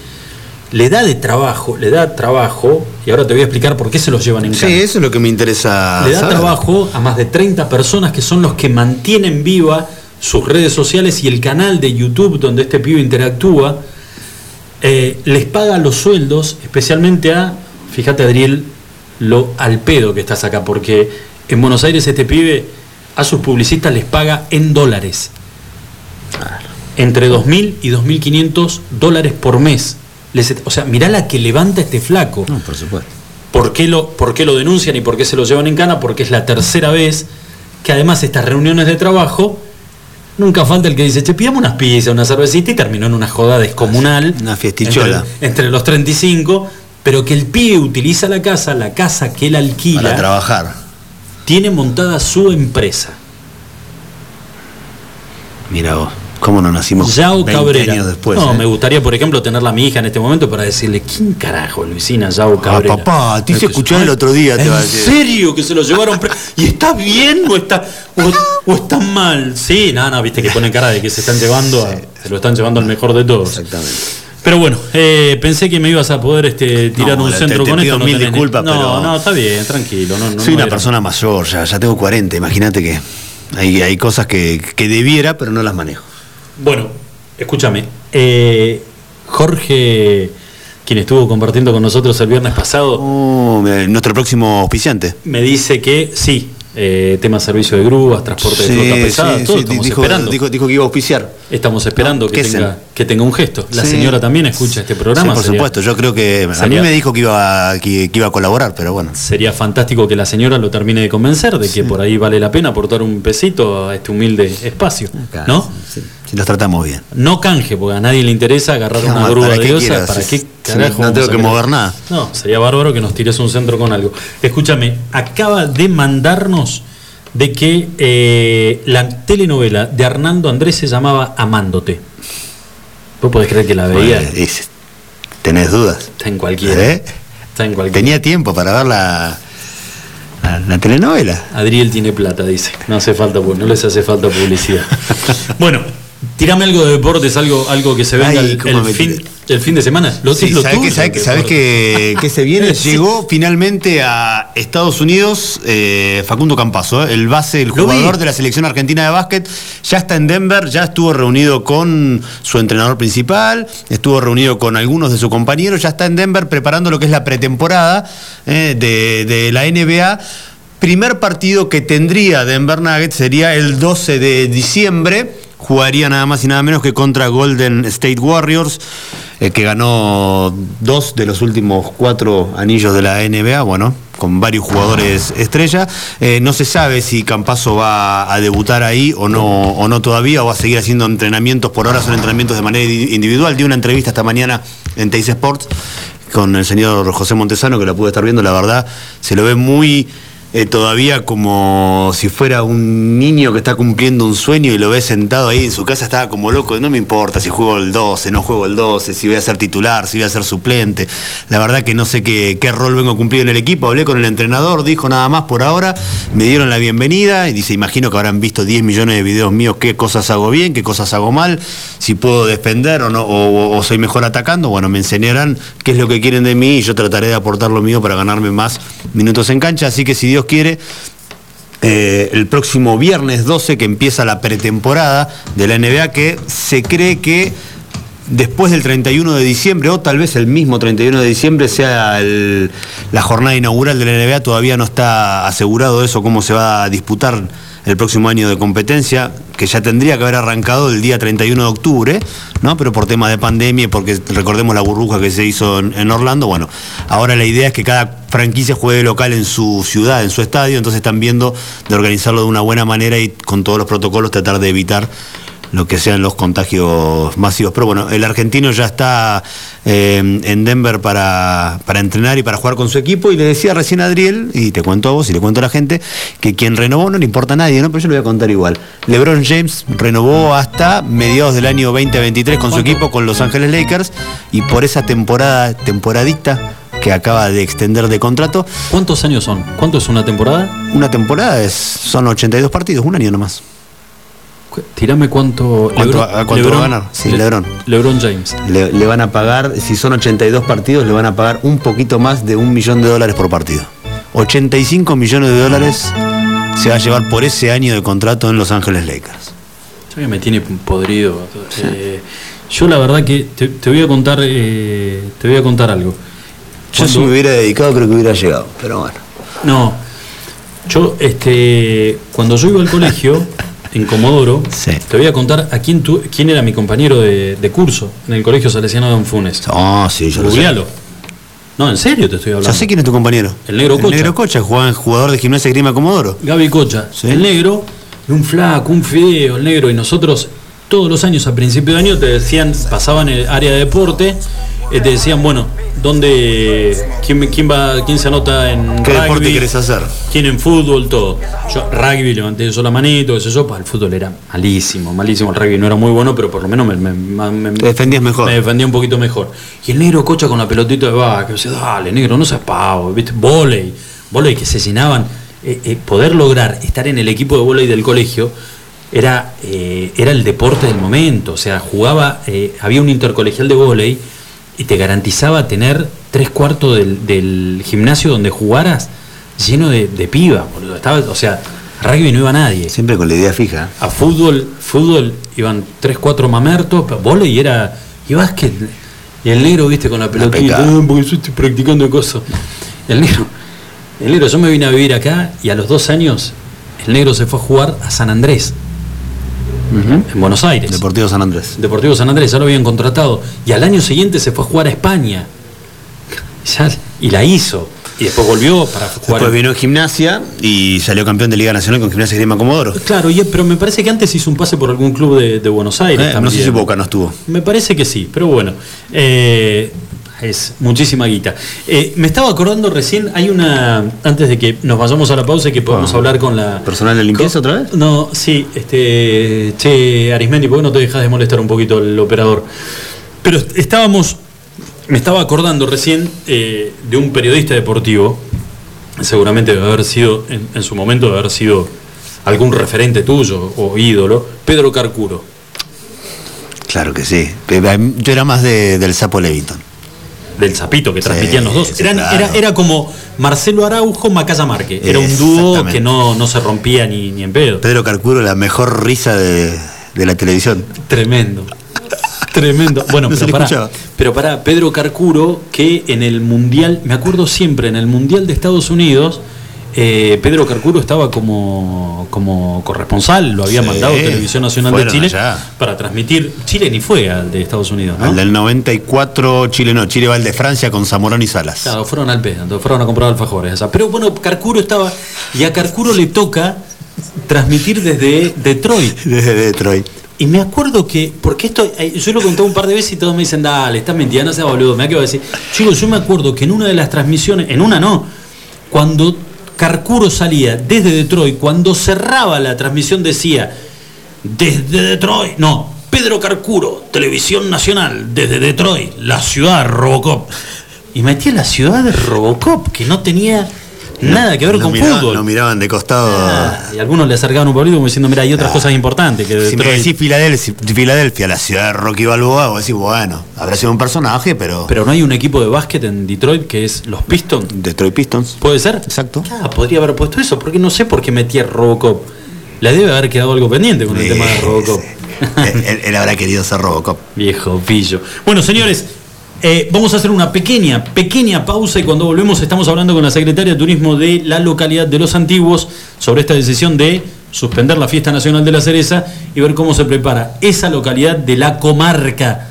le da de trabajo, le da trabajo, y ahora te voy a explicar por qué se los llevan en Sí, cana. eso es lo que me interesa. Le da saber. trabajo a más de 30 personas que son los que mantienen viva sus redes sociales y el canal de YouTube donde este pibe interactúa. Eh, les paga los sueldos, especialmente a, fíjate Adriel, lo al pedo que estás acá, porque en Buenos Aires este pibe a sus publicistas les paga en dólares. Entre 2.000 y 2.500 dólares por mes les- o sea, mirá la que levanta este flaco. No, por supuesto. ¿Por qué, lo, ¿Por qué lo denuncian y por qué se lo llevan en cana? Porque es la tercera vez que además estas reuniones de trabajo, nunca falta el que dice, che, pidamos unas pizzas, una cervecita y terminó en una joda descomunal. Una fiestichola. Entre, entre los 35, pero que el pibe utiliza la casa, la casa que él alquila. Para trabajar. Tiene montada su empresa. Mira vos, ¿cómo no nacimos Yao 20 Cabrera. años después? no, eh? me gustaría, por ejemplo, tenerla a mi hija en este momento para decirle, ¿quién carajo, Luisina Yao Ah, Cabrera? papá, te hice escuchar el otro día, te ¿En va a decir. serio que se lo llevaron? ¿Y está bien o está, o, o está mal? Sí, nada, no, viste que ponen cara de que se están llevando, a- se lo están llevando al mejor de todos. Exactamente. Pero bueno, eh, pensé que me ibas a poder este, tirar No, un centro te con pido esto. mil tenés ni- disculpas, no, pero- no, está bien, tranquilo. No, no, Soy no una era- persona mayor, ya, ya tengo 40, imagínate que hay, hay cosas que, que debiera, pero no las manejo. Bueno, escúchame. eh, Jorge, quien estuvo compartiendo con nosotros el viernes pasado, Oh, me- nuestro próximo auspiciante. me dice que sí, eh, tema servicio de grúas, transporte de flota pesada, sí, todo sí, estamos dijo, esperando. dijo- dijo que iba a auspiciar. Estamos esperando No, que, ¿qué tenga, que tenga un gesto. La señora también escucha este programa. Sí, por sería- supuesto, yo creo que a mí me dijo que iba, que, que iba a colaborar, pero bueno. Sería fantástico que la señora lo termine de convencer de que por ahí vale la pena aportar un pesito a este humilde espacio. ¿No? Si los tratamos bien. No canje, porque a nadie le interesa agarrar No, una ¿para grúa de osa. ¿Para qué carajo? no tengo que mover nada. No, sería bárbaro que nos tires un centro con algo. Escúchame, acaba de mandarnos de que eh, la telenovela de Hernando Andrés se llamaba Amándote. ¿Vos podés creer que la veía? Bueno, es- ¿Tenés dudas? Está en cualquiera. ¿Eh? Está en cualquiera. Tenía tiempo para ver la, la, la telenovela. Adriel tiene plata, dice. No hace falta, no les hace falta publicidad. bueno, tirame algo de deportes, algo, algo que se venga Ay, el, fin, el fin de semana. Lo, Sí, lo ¿sabés, tuyo, que, sabés, el que- que, que se viene? Llegó finalmente a Estados Unidos eh, Facundo Campazo, eh, el base, el jugador de la selección argentina de básquet. Ya está en Denver, ya estuvo reunido con su entrenador principal, estuvo reunido con algunos de sus compañeros, ya está en Denver preparando lo que es la pretemporada eh, de, de la NBA. Primer partido que tendría Denver Nuggets sería el 12 de diciembre. Jugaría nada más y nada menos que contra Golden State Warriors, eh, que ganó dos de los últimos cuatro anillos de la NBA, bueno, con varios jugadores estrella. Eh, no se sabe si Campazo va a debutar ahí o no, o no todavía, o va a seguir haciendo entrenamientos. Por ahora son entrenamientos de manera di- individual. Di una entrevista esta mañana en Teis Sports con el señor José Montesano, que la pude estar viendo, la verdad, se lo ve muy eh, todavía como si fuera un niño que está cumpliendo un sueño y lo ve sentado ahí en su casa, estaba como loco, no me importa si juego el 12, no juego el 12, si voy a ser titular, si voy a ser suplente. La verdad que no sé qué, qué rol vengo a cumplir en el equipo, hablé con el entrenador, dijo nada más por ahora, me dieron la bienvenida y dice, imagino que habrán visto 10 millones de videos míos, qué cosas hago bien, qué cosas hago mal, si puedo defender o no, o, o soy mejor atacando, bueno, me enseñarán qué es lo que quieren de mí y yo trataré de aportar lo mío para ganarme más minutos en cancha, así que si Dios quiere, eh, el próximo viernes 12 que empieza la pretemporada de la NBA que se cree que después del 31 de diciembre o tal vez el mismo 31 de diciembre sea la jornada inaugural de la NBA, todavía no está asegurado eso, cómo se va a disputar el próximo año de competencia, que ya tendría que haber arrancado el día 31 de octubre, ¿no? Pero por tema de pandemia, porque recordemos la burbuja que se hizo en, en Orlando, bueno, ahora la idea es que cada franquicia juegue local en su ciudad, en su estadio, entonces están viendo de organizarlo de una buena manera y con todos los protocolos tratar de evitar lo que sean los contagios masivos. Pero bueno, el argentino ya está eh, en Denver para, para entrenar y para jugar con su equipo. Y le decía recién a Adriel, y te cuento a vos y le cuento a la gente, que quien renovó no le importa a nadie, ¿no? Pero yo lo voy a contar igual. LeBron James renovó hasta mediados del año 2023 con su equipo, con Los Ángeles Lakers, y por esa temporada, temporadita que acaba de extender de contrato. ¿Cuántos años son? ¿Cuánto es una temporada? Una temporada es, son 82 partidos, un año nomás. Tirame cuánto. ¿Cuánto, Lebron- a cuánto va a ganar? Sí, Le- Lebron. LeBron James. Le, le van a pagar, si son 82 partidos, le van a pagar un poquito más de un millón de dólares por partido. 85 millones de dólares se va a llevar por ese año de contrato en Los Ángeles Lakers. Ya me tiene podrido. Eh, yo la verdad que te, te voy a contar, eh, te voy a contar algo. Yo si me hubiera dedicado creo que hubiera llegado, pero bueno. No, yo este, cuando yo iba al colegio, en Comodoro, te voy a contar a quién, tu- quién era mi compañero de, de curso en el Colegio Salesiano de Don Funes. Ah, sí, yo lo sé. Googlealo. No, en serio te estoy hablando. Ya sé quién es tu compañero. El negro Cocha. El negro Cocha, jugador de gimnasia grima Comodoro. Gaby Cocha, el negro, un flaco, un fideo, el negro, y nosotros todos los años a principio de año te decían, pasaban el área de deporte, eh, te decían, bueno, ¿dónde, quién, quién va, quién se anota en ¿Qué rugby? deporte querés hacer? ¿Quién en fútbol? Todo. Yo rugby levanté yo la manito, sé yo, pues el fútbol era malísimo, malísimo, el rugby no era muy bueno, pero por lo menos me, me- me- me- Te defendías mejor. me defendía un poquito mejor. Y el negro cocha con la pelotita de vaca, que decía, dale, negro, no seas pavo, ¿viste? Voley, voley que se llenaban. Eh, eh, poder lograr estar en el equipo de voley del colegio era, eh, era el deporte del momento. O sea, jugaba, eh, había un intercolegial de voley y te garantizaba tener tres cuartos del, del gimnasio donde jugaras lleno de, de pibas, boludo. Estaba, o sea, a rugby no iba nadie. Siempre con la idea fija. A fútbol, fútbol iban tres, cuatro mamertos, pero volei era. y básquet. Y el negro, viste, con la pelotita. "Ah, porque yo estoy practicando cosas. El negro, el negro, yo me vine a vivir acá y a los dos años el negro se fue a jugar a San Andrés. En Buenos Aires. Deportivo San Andrés. Deportivo San Andrés, ya lo habían contratado. Y al año siguiente se fue a jugar a España. Ya- y la hizo. Y después volvió para jugar. Después vino en gimnasia y salió campeón de Liga Nacional con gimnasia y grima Comodoro. Claro, y- pero me parece que antes hizo un pase por algún club de, de Buenos Aires. Eh, no sé si Boca no estuvo. Me parece que sí, pero bueno. eh, es muchísima guita. Eh, me estaba acordando recién, hay una. Antes de que nos vayamos a la pausa y que podamos Ah. hablar con la. ¿Personal de limpieza otra vez? No, sí, este. Che, Arismendi, ¿por qué no te dejas de molestar un poquito el operador? Pero estábamos. Me estaba acordando recién eh, de un periodista deportivo. Seguramente debe haber sido, en, en su momento, debe haber sido algún referente tuyo o ídolo. Pedro Carcuro. Claro que sí. Pero, Yo era más de- del Sapo Levington. Del Zapito que transmitían los dos. Eran- claro. era, era como Marcelo Araujo, Macaya Márquez. Era un dúo que no, no se rompía ni, ni en pedo. Pedro Carcuro, la mejor risa de, de la televisión. Tremendo. Tremendo. Bueno, No pero escuchaba. pero para Pedro Carcuro, que en el Mundial, me acuerdo siempre, en el Mundial de Estados Unidos, eh, Pedro Carcuro estaba como, como corresponsal, lo había Sí, mandado Televisión Nacional de Chile allá. para transmitir. Chile ni fue al de Estados Unidos, ¿no? Al del 94, Chile no. Chile va al de Francia con Zamorón y Salas. Claro, fueron al pedo, fueron a comprar alfajores. esa. Pero bueno, Carcuro estaba. Y a Carcuro le toca transmitir desde Detroit. Desde Detroit. Y me acuerdo que, porque esto, eh, yo lo conté un par de veces y todos me dicen, dale, estás mintiendo, no seas boludo, me da que va a decir. Chicos, yo me acuerdo que en una de las transmisiones, en una no, cuando Carcuro salía desde Detroit, cuando cerraba la transmisión decía, desde Detroit, no, Pedro Carcuro, Televisión Nacional, desde Detroit, la ciudad de Robocop. Y metía la ciudad de Robocop, que no tenía nada que ver con miraban- fútbol. No miraban de costado. Ah, y algunos le acercaban un poquito como diciendo, mira, hay otras cosas importantes que Si me decís Filadelfia, Filadelfia, la ciudad de Rocky Balboa, vos decís, bueno, habrá sido un personaje, pero. Pero no hay un equipo de básquet en Detroit que es los Pistons. Detroit Pistons. ¿Puede ser? Exacto. Ah, podría haber puesto eso, porque no sé por qué metía Robocop. Le debe haber quedado algo pendiente con el Sí, tema de Robocop. él, él- él habrá querido ser Robocop. Viejo pillo. Bueno, señores, eh, vamos a hacer una pequeña, pequeña pausa y cuando volvemos estamos hablando con la secretaria de Turismo de la localidad de Los Antiguos sobre esta decisión de suspender la Fiesta Nacional de la Cereza y ver cómo se prepara esa localidad de la comarca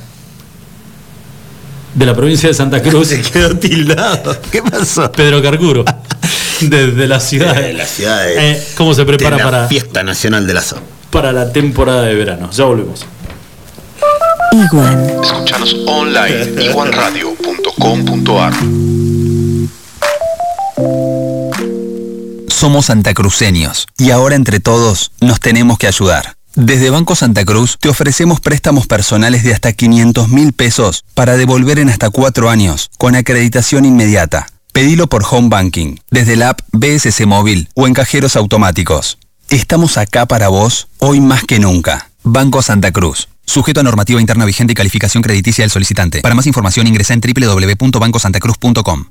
de la provincia de Santa Cruz. Se quedó tildado. ¿Qué pasó? Pedro Carcuro. Desde la ciudad. De la ciudad de, Eh, ¿Cómo se prepara de la para, Fiesta Nacional del Asado. para la temporada de verano? Ya volvemos. Iguan. Escuchanos online iguanradio.com.ar Somos santacruceños y ahora entre todos nos tenemos que ayudar. Desde Banco Santa Cruz te ofrecemos préstamos personales de hasta 500 mil pesos para devolver en hasta cuatro años, con acreditación inmediata. Pedilo por Home Banking, desde la app BSC Móvil o en cajeros automáticos. Estamos acá para vos hoy más que nunca. Banco Santa Cruz. Sujeto a normativa interna vigente y calificación crediticia del solicitante. Para más información ingresa en www.bancosantacruz.com.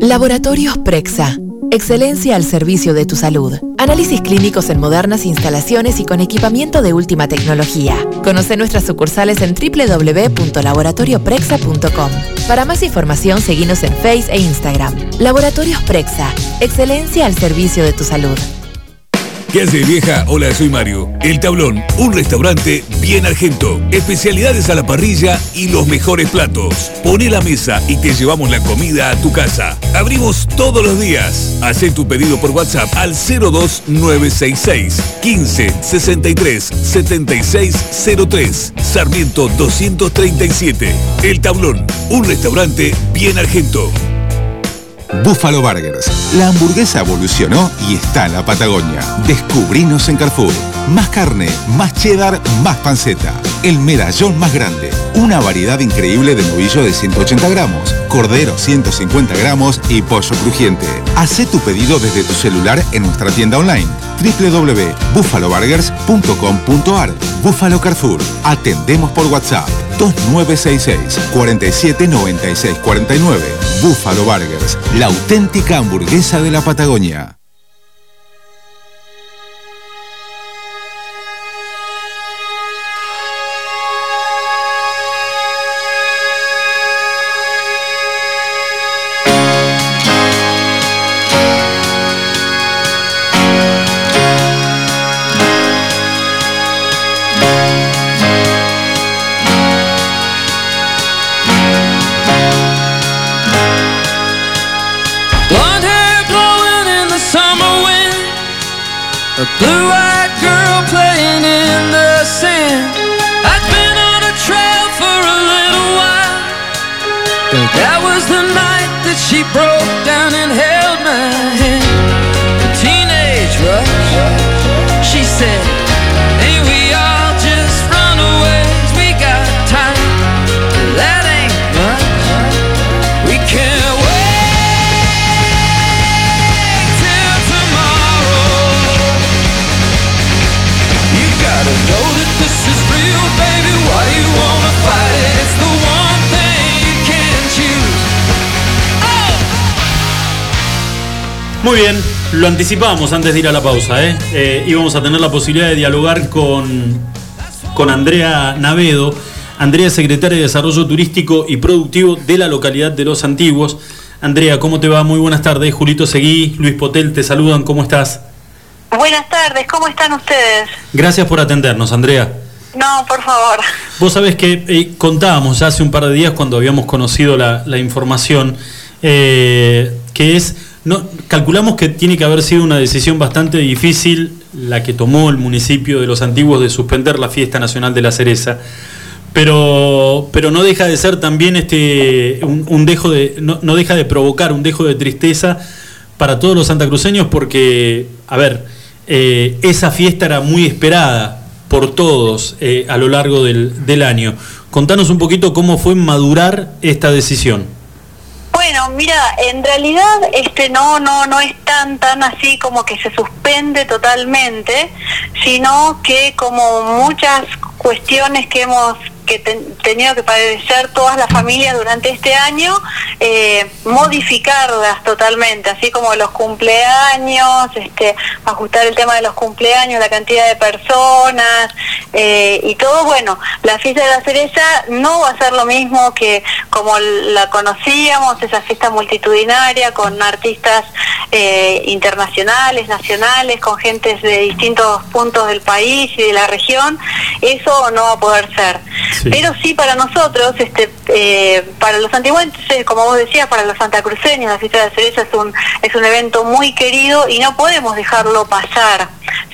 Laboratorios Prexa. Excelencia al servicio de tu salud. Análisis clínicos en modernas instalaciones y con equipamiento de última tecnología. Conoce nuestras sucursales en www.laboratorioprexa.com. Para más información, seguinos en Face e Instagram. Laboratorios Prexa. Excelencia al servicio de tu salud. ¿Qué hace vieja? Hola, soy Mario. El Tablón, un restaurante bien argento. Especialidades a la parrilla y los mejores platos. Pone la mesa y te llevamos la comida a tu casa. Abrimos todos los días. Haz tu pedido por WhatsApp al 02966 15 63 76 03. Sarmiento 237. El Tablón, un restaurante bien argento. Buffalo Burgers. La hamburguesa evolucionó y está en la Patagonia. Descubrinos en Carrefour. Más carne, más cheddar, más panceta. El medallón más grande. Una variedad increíble de novillo de 180 gramos, cordero 150 gramos y pollo crujiente. Haz tu pedido desde tu celular en nuestra tienda online www.buffaloburgers.com.ar Buffalo Carrefour. Atendemos por WhatsApp 2966 4796 49. Buffalo Burgers, la auténtica hamburguesa de la Patagonia. Anticipábamos antes de ir a la pausa. ¿eh? Eh, íbamos a tener la posibilidad de dialogar con, con Andrea Navedo. Andrea es secretaria de Desarrollo Turístico y Productivo de la localidad de Los Antiguos. Andrea, ¿cómo te va? Muy buenas tardes. Julito Seguí, Luis Potel te saludan. ¿Cómo estás? Buenas tardes, ¿cómo están ustedes? Gracias por atendernos, Andrea. No, por favor. Vos sabés que eh, contábamos ya hace un par de días cuando habíamos conocido la, la información, eh, que es, calculamos que tiene que haber sido una decisión bastante difícil la que tomó el municipio de Los Antiguos de suspender la fiesta nacional de la cereza, pero, pero no deja de ser también este, un, un dejo de, no, no deja de provocar un dejo de tristeza para todos los santacruceños porque, a ver, eh, esa fiesta era muy esperada por todos eh, a lo largo del, del año. Contanos un poquito cómo fue madurar esta decisión. Bueno, mira, en realidad este no no no es tan tan así como que se suspende totalmente, sino que como muchas cuestiones que hemos que ten- tenido que padecer todas las familias durante este año, eh, modificarlas totalmente, así como los cumpleaños, este, ajustar el tema de los cumpleaños, la cantidad de personas eh, y todo, bueno, la fiesta de la cereza no va a ser lo mismo que como la conocíamos, esa fiesta multitudinaria con artistas eh, internacionales, nacionales, con gentes de distintos puntos del país y de la región, eso no va a poder ser. Pero sí para nosotros, este, eh, para los antiguenses, como vos decías, para los santacruceños, la fiesta de cereza es un, es un evento muy querido y no podemos dejarlo pasar.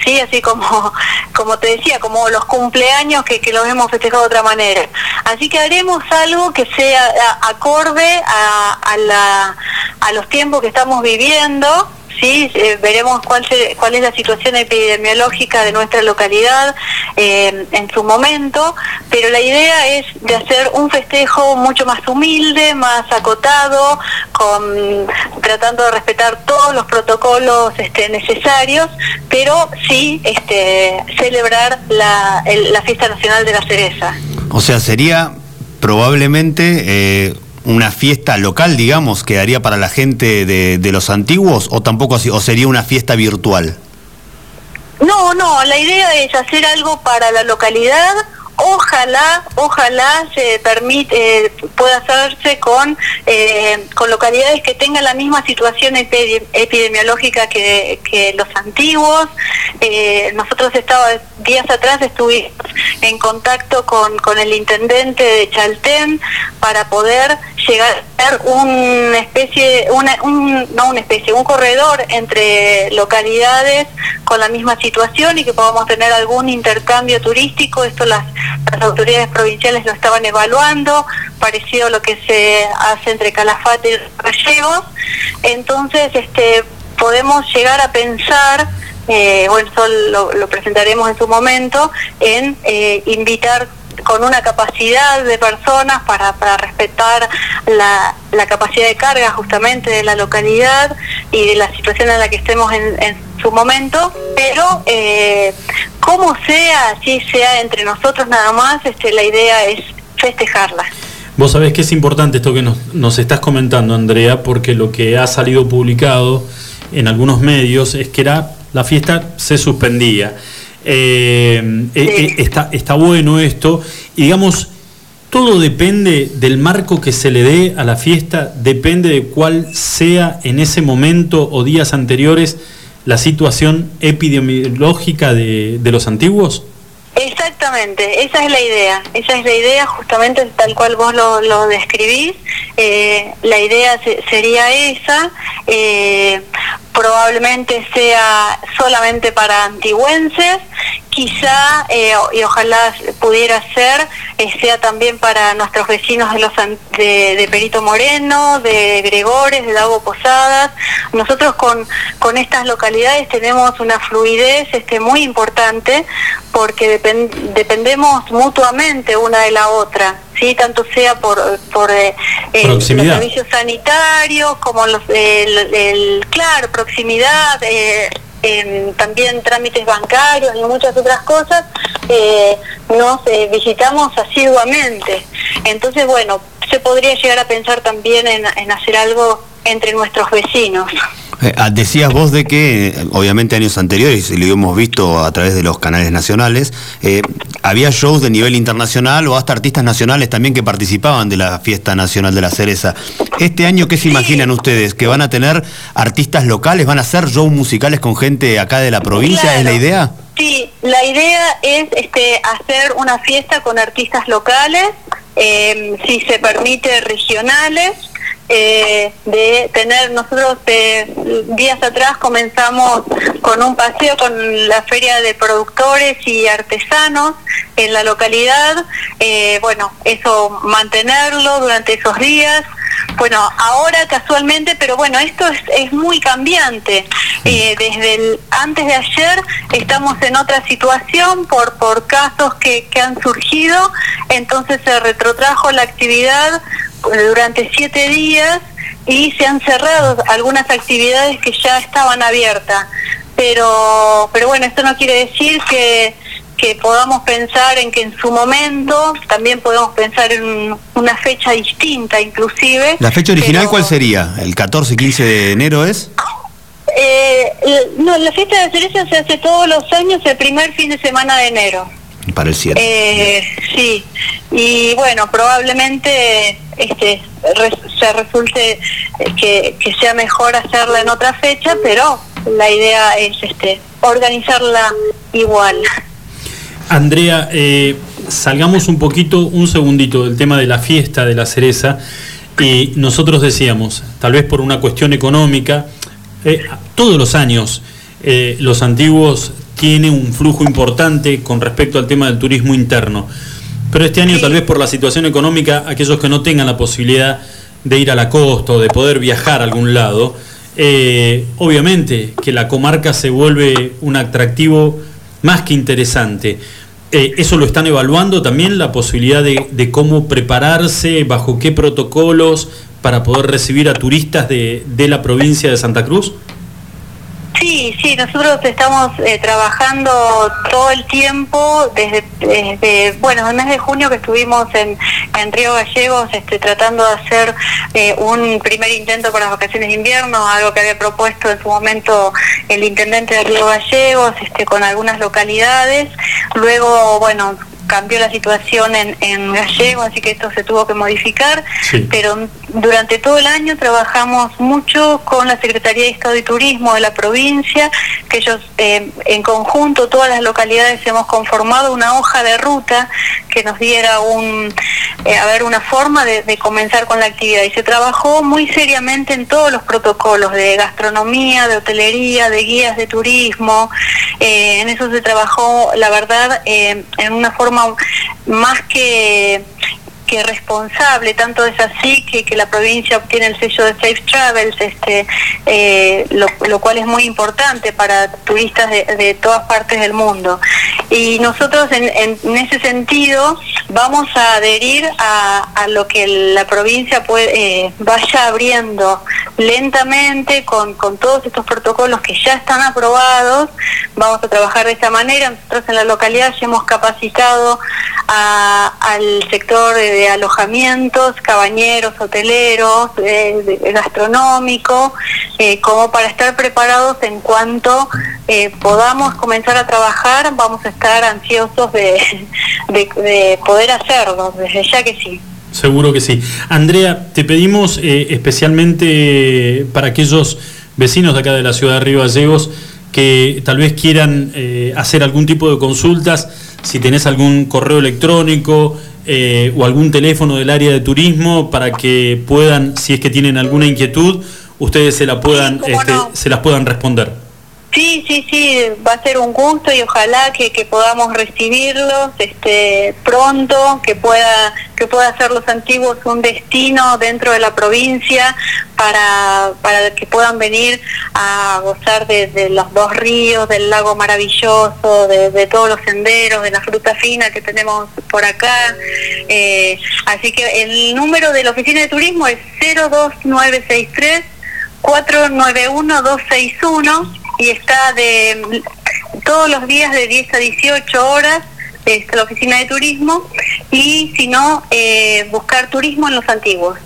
Sí, así como, como te decía, como los cumpleaños que, que los hemos festejado de otra manera. Así que haremos algo que sea acorde a, la, a los tiempos que estamos viviendo, ¿sí? Eh, veremos cuál, es la situación epidemiológica de nuestra localidad eh, en su momento, pero la idea es de hacer un festejo mucho más humilde, más acotado, con, tratando de respetar todos los protocolos este, necesarios, pero sí este, celebrar la, el- la fiesta nacional de la cereza. O sea, sería probablemente eh, una fiesta local, digamos, que daría para la gente de, de los antiguos, o tampoco o sería una fiesta virtual. No, no, la idea es hacer algo para la localidad ojalá, ojalá se permite, eh, pueda hacerse con, eh, con localidades que tengan la misma situación epide- epidemiológica que, que los antiguos. Eh, nosotros estaba, días atrás estuvimos en contacto con, con el intendente de Chaltén para poder llegar a ser una especie, una, un, no una especie, un corredor entre localidades con la misma situación y que podamos tener algún intercambio turístico. Esto las, las autoridades provinciales lo estaban evaluando, parecido a lo que se hace entre Calafate y Gallegos. Entonces, este, podemos llegar a pensar, eh, bueno, eso lo, presentaremos en su momento, en eh, invitar con una capacidad de personas para, para respetar la, la capacidad de carga justamente de la localidad y de la situación en la que estemos en, en su momento, pero eh, como sea, así sea entre nosotros nada más, este, la idea es festejarla. Vos sabés que es importante esto que nos, nos estás comentando, Andrea, porque lo que ha salido publicado en algunos medios es que era, la fiesta se suspendía. Eh, eh, eh, está, está bueno esto. Y digamos, todo depende del marco que se le dé a la fiesta, depende de cuál sea en ese momento o días anteriores la situación epidemiológica de, de los antiguos. Exactamente, esa es la idea, esa es la idea justamente tal cual vos lo, lo describís, eh, la idea se- sería esa, eh, probablemente sea solamente para antigüenses, quizá eh, y ojalá pudiera ser, eh, sea también para nuestros vecinos de, los, de, de Perito Moreno, de Gregores, de Dago Posadas. Nosotros con, con estas localidades tenemos una fluidez este, muy importante porque depen- dependemos mutuamente una de la otra. ¿sí? tanto sea por, por eh, eh, los servicios sanitarios como los el, el- claro proximidad también trámites bancarios y muchas otras cosas eh, nos eh, visitamos asiduamente. Entonces bueno se podría llegar a pensar también en, en hacer algo entre nuestros vecinos Eh, ah, decías vos de que, eh, obviamente años anteriores, y lo hemos visto a través de los canales nacionales, eh, había shows de nivel internacional o hasta artistas nacionales también que participaban de la fiesta nacional de la cereza. Este año, ¿qué se imaginan ustedes? ¿Que van a tener artistas locales? ¿Van a hacer shows musicales con gente acá de la provincia? ¿Es la idea? Sí, la idea es este, hacer una fiesta con artistas locales, eh, si se permite regionales, eh, de tener, nosotros eh, días atrás comenzamos con un paseo con la feria de productores y artesanos en la localidad, eh, bueno, eso mantenerlo durante esos días, bueno, ahora casualmente, pero bueno, esto es, es muy cambiante. Eh, desde el, antes de ayer estamos en otra situación por, por casos que, que han surgido, entonces se retrotrajo la actividad durante siete días y se han cerrado algunas actividades que ya estaban abiertas. Pero, pero bueno, esto no quiere decir que, que podamos pensar en que en su momento también podemos pensar en una fecha distinta inclusive. ¿La fecha original pero- cuál sería? ¿El 14-15 de enero es? Eh, no, la fiesta de cereza se hace todos los años el primer fin de semana de enero. Para el 7. Eh, sí, y bueno, probablemente este re- se resulte que, que sea mejor hacerla en otra fecha, pero la idea es este organizarla igual. Andrea, eh, salgamos un poquito, un segundito del tema de la fiesta de la cereza. Y nosotros decíamos, tal vez por una cuestión económica, eh, todos los años eh, los antiguos tienen un flujo importante con respecto al tema del turismo interno. Pero este año, tal vez por la situación económica, aquellos que no tengan la posibilidad de ir a la costa o de poder viajar a algún lado, eh, obviamente que la comarca se vuelve un atractivo más que interesante. Eh, ¿Eso lo están evaluando también, la posibilidad de, de cómo prepararse, bajo qué protocolos para poder recibir a turistas de, de la provincia de Santa Cruz? Sí, sí, nosotros estamos eh, trabajando todo el tiempo, desde, desde, bueno, el mes de junio que estuvimos en, en Río Gallegos este, tratando de hacer eh, un primer intento para las vacaciones de invierno, algo que había propuesto en su momento el intendente de Río Gallegos este, con algunas localidades. Luego, bueno, cambió la situación en, en Gallego, así que esto se tuvo que modificar, Sí. pero durante todo el año trabajamos mucho con la Secretaría de Estado y Turismo de la provincia, que ellos eh, en conjunto, todas las localidades hemos conformado una hoja de ruta que nos diera un, eh, a ver, una forma de, comenzar con la actividad. Y se trabajó muy seriamente en todos los protocolos de gastronomía, de hotelería, de guías de turismo. Eh, en eso se trabajó, la verdad, eh, en una forma más que que responsable, tanto es así que, que la provincia obtiene el sello de Safe Travels, este, eh, lo, lo cual es muy importante para turistas de, de todas partes del mundo. Y nosotros en, en- en ese sentido vamos a adherir a, a lo que la provincia puede, eh, vaya abriendo lentamente con, con todos estos protocolos que ya están aprobados. Vamos a trabajar de esta manera. Nosotros en la localidad ya hemos capacitado a- al sector de, de alojamientos, cabañeros, hoteleros, eh, gastronómico, eh, como para estar preparados en cuanto eh, podamos comenzar a trabajar, vamos a estar ansiosos de, de- de poder hacerlo, desde ya que sí. Seguro que sí. Andrea, te pedimos eh, especialmente para aquellos vecinos de acá de la ciudad de Río Gallegos que tal vez quieran hacer algún tipo de consultas, si tenés algún correo electrónico eh, o algún teléfono del área de turismo para que puedan, si es que tienen alguna inquietud, ustedes se la puedan, este, se las puedan responder. Sí, sí, sí, va a ser un gusto y ojalá que, que podamos recibirlos este, pronto, que pueda que pueda hacer los antiguos un destino dentro de la provincia para, para que puedan venir a gozar de, los dos ríos, del lago maravilloso, de, de todos los senderos, de la fruta fina que tenemos por acá. Eh, así que el número de la oficina de turismo es 02963 491-261 y está de todos los días de 10 a 18 horas es la oficina de turismo y si no, eh, buscar turismo en los antiguos.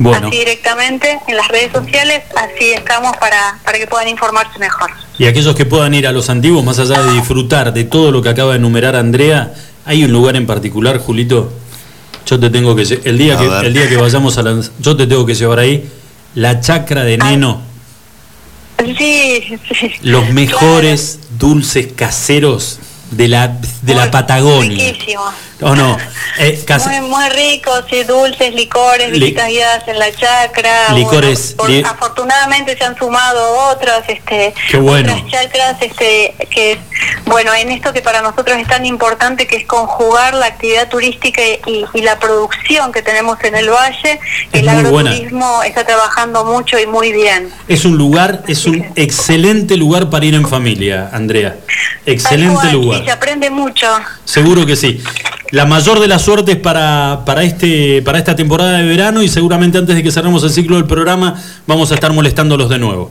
Bueno, Así directamente en las redes sociales, así estamos para, para que puedan informarse mejor. y aquellos que puedan ir a los antiguos, más allá de disfrutar de todo lo que acaba de enumerar Andrea, ¿hay un lugar en particular, Julito? Yo te tengo que el día A que ver. el día que vayamos a la yo te tengo que llevar ahí la chacra de Neno, Sí, sí. los mejores dulces caseros de la de la Patagonia. Riquísimo. ¿O no? Eh, Muy, muy ricos, sí, dulces, licores, Li- visitas guiadas en la chacra. Licores, Bueno, por- afortunadamente se han sumado otras, este, bueno. otras chacras, este, que, bueno, en esto que para nosotros es tan importante, que es conjugar la actividad turística y, y la producción que tenemos en el valle, Es el muy buena. agroturismo está trabajando mucho y muy bien. es un lugar, es un excelente lugar para ir en familia, Andrea. Excelente lugar. Y se aprende mucho. Seguro que sí. La mayor de las suertes para, para, este, para esta temporada de verano y seguramente antes de que cerremos el ciclo del programa vamos a estar molestándolos de nuevo.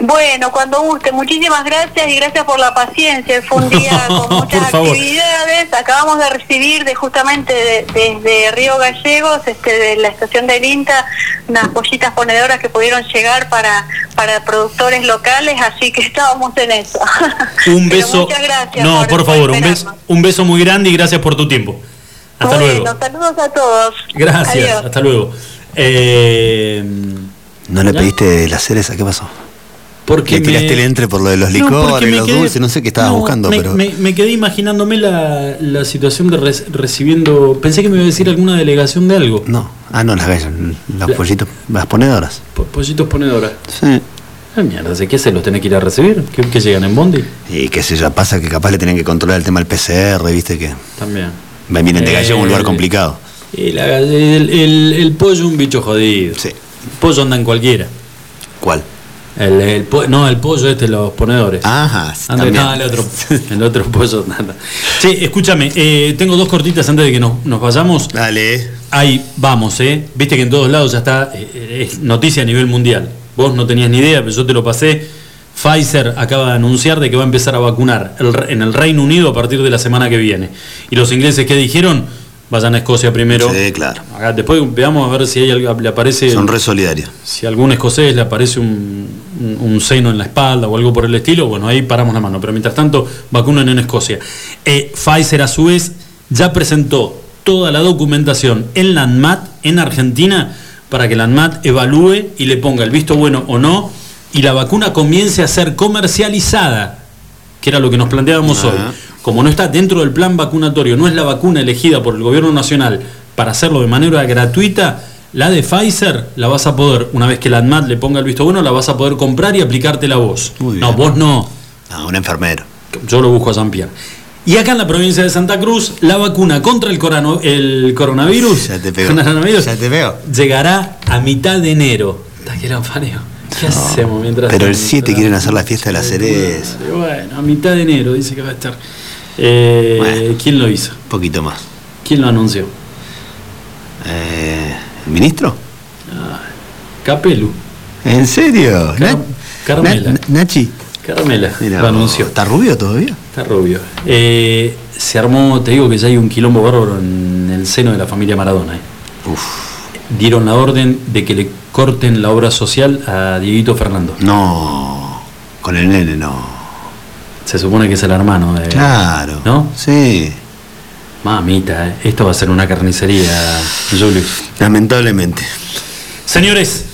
Bueno, cuando guste. Muchísimas gracias y gracias por la paciencia. Fue un día con muchas actividades. Acabamos de recibir de justamente de- desde Río Gallegos, este, de la estación de Vinta, unas pollitas ponedoras que pudieron llegar para para productores locales, así que estábamos en eso. Un Pero beso. muchas gracias No, por- favor, un beso, un beso muy grande y gracias por tu tiempo. Hasta bueno, luego. saludos a todos. Gracias, Adiós. hasta luego. Eh, ¿No le pediste la cereza? ¿Qué pasó? Porque Le tiraste me- el entre por lo de los No, licores, me los quedé- dulces, no sé qué estabas no, buscando, me, pero. me- me quedé imaginándome la, la situación de re- recibiendo. Pensé que me iba a decir alguna delegación de algo. No, ah, no, las gallas, los La- pollitos, las ponedoras. Po- Pollitos ponedoras. Sí. Ah, mierda, ¿de qué se los tenés que ir a recibir? ¿Que, que llegan en Bondi? Y qué sé yo, pasa que capaz le tienen que controlar el tema del PCR, viste que. También. Vienen de gallego, un lugar Eh, complicado. Y la- el, el- el pollo un bicho jodido. Sí. El pollo anda en cualquiera. ¿Cuál? El, el no, el pollo este, los ponedores. Ajá, no, el otro, el otro pollo nada. Sí, escúchame, eh, tengo dos cortitas antes de que nos, nos vayamos. Dale. Ahí vamos, ¿eh? Viste que en todos lados ya está, eh, es noticia a nivel mundial. Vos no tenías ni idea, pero yo te lo pasé. Pfizer acaba de anunciar de que va a empezar a vacunar en el Reino Unido a partir de la semana que viene. Y los ingleses que dijeron, vayan a Escocia primero. Sí, claro. Acá, después veamos a ver si hay, le aparece Son re solidarios. si a algún escocés le aparece un, un- un seno en la espalda o algo por el estilo, bueno, ahí paramos la mano. Pero mientras tanto, vacunan en Escocia. Eh, Pfizer, a su vez, ya presentó toda la documentación en la ANMAT en Argentina para que la ANMAT evalúe y le ponga el visto bueno o no y la vacuna comience a ser comercializada, que era lo que nos planteábamos hoy. Como no está dentro del plan vacunatorio, no es la vacuna elegida por el gobierno nacional para hacerlo de manera gratuita, la de Pfizer la vas a poder, una vez que la ANMAT le ponga el visto bueno, la vas a poder comprar y aplicártela vos. No, vos no. No, un enfermero. Yo lo busco a San Pierre. Y acá en la provincia de Santa Cruz, la vacuna contra el, corano- el coronavirus, Ya te pego. coronavirus, Ya te llegará a mitad de enero. Que lo parió. ¿Qué hacemos mientras Pero el tanto? 7 quieren hacer la fiesta de la cereza. Y Bueno, a mitad de enero dice que va a estar. Eh, ¿Quién lo hizo? Un poquito más. ¿Quién lo anunció? Eh, ¿El ministro? Capelu. ¿En serio? Car- Na- Carmela. Na- Nachi. Carmela. Mira, lo anunció. ¿Está rubio todavía? Está rubio. Eh, se armó, te digo que ya hay un quilombo bárbaro en el seno de la familia Maradona. eh. Dieron la orden de que le corten la obra social a Dieguito Fernando. No, con el nene no. Se supone que es el hermano de. Claro. ¿No? Sí. Mamita, eh, esto va a ser una carnicería, Julio. Lamentablemente. Señores,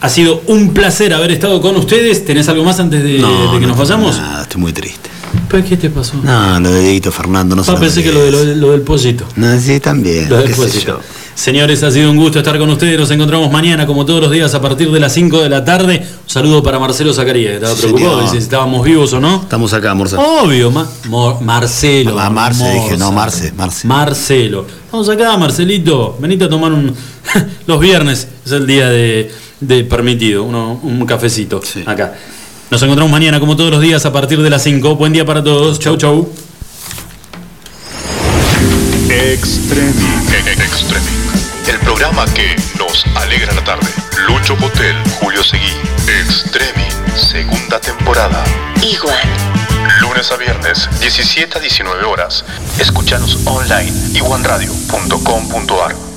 ha sido un placer haber estado con ustedes. ¿Tenés algo más antes de, No, de que no nos vayamos? nada, estoy muy triste. ¿Pero qué te pasó? No, lo de Dieguito Fernando, no Ah, sé. pensé que lo, de- lo lo del pollito. No, sí, también. Lo del pollito. Señores, ha sido un gusto estar con ustedes. Nos encontramos mañana, como todos los días, a partir de las 5 de la tarde. Un saludo para Marcelo Zacarías. que Estaba Sí, preocupado de si estábamos vivos o no. Estamos acá, Morsa. Obvio, ma- Mo- Marcelo. Ah, Marce, dije, no, Marce, Marce. Marcelo. Estamos acá, Marcelito. Venite a tomar un. Los viernes es el día de, de permitido, uno- un cafecito acá. Nos encontramos mañana, como todos los días, a partir de las 5. Buen día para todos. Chau, chau. Extreming. El programa que nos alegra la tarde. Lucho Potel, Julio Seguí. Extreming. Segunda temporada. Igual. Lunes a viernes, 17 a 19 horas. Escúchanos online iguanradio.com.ar.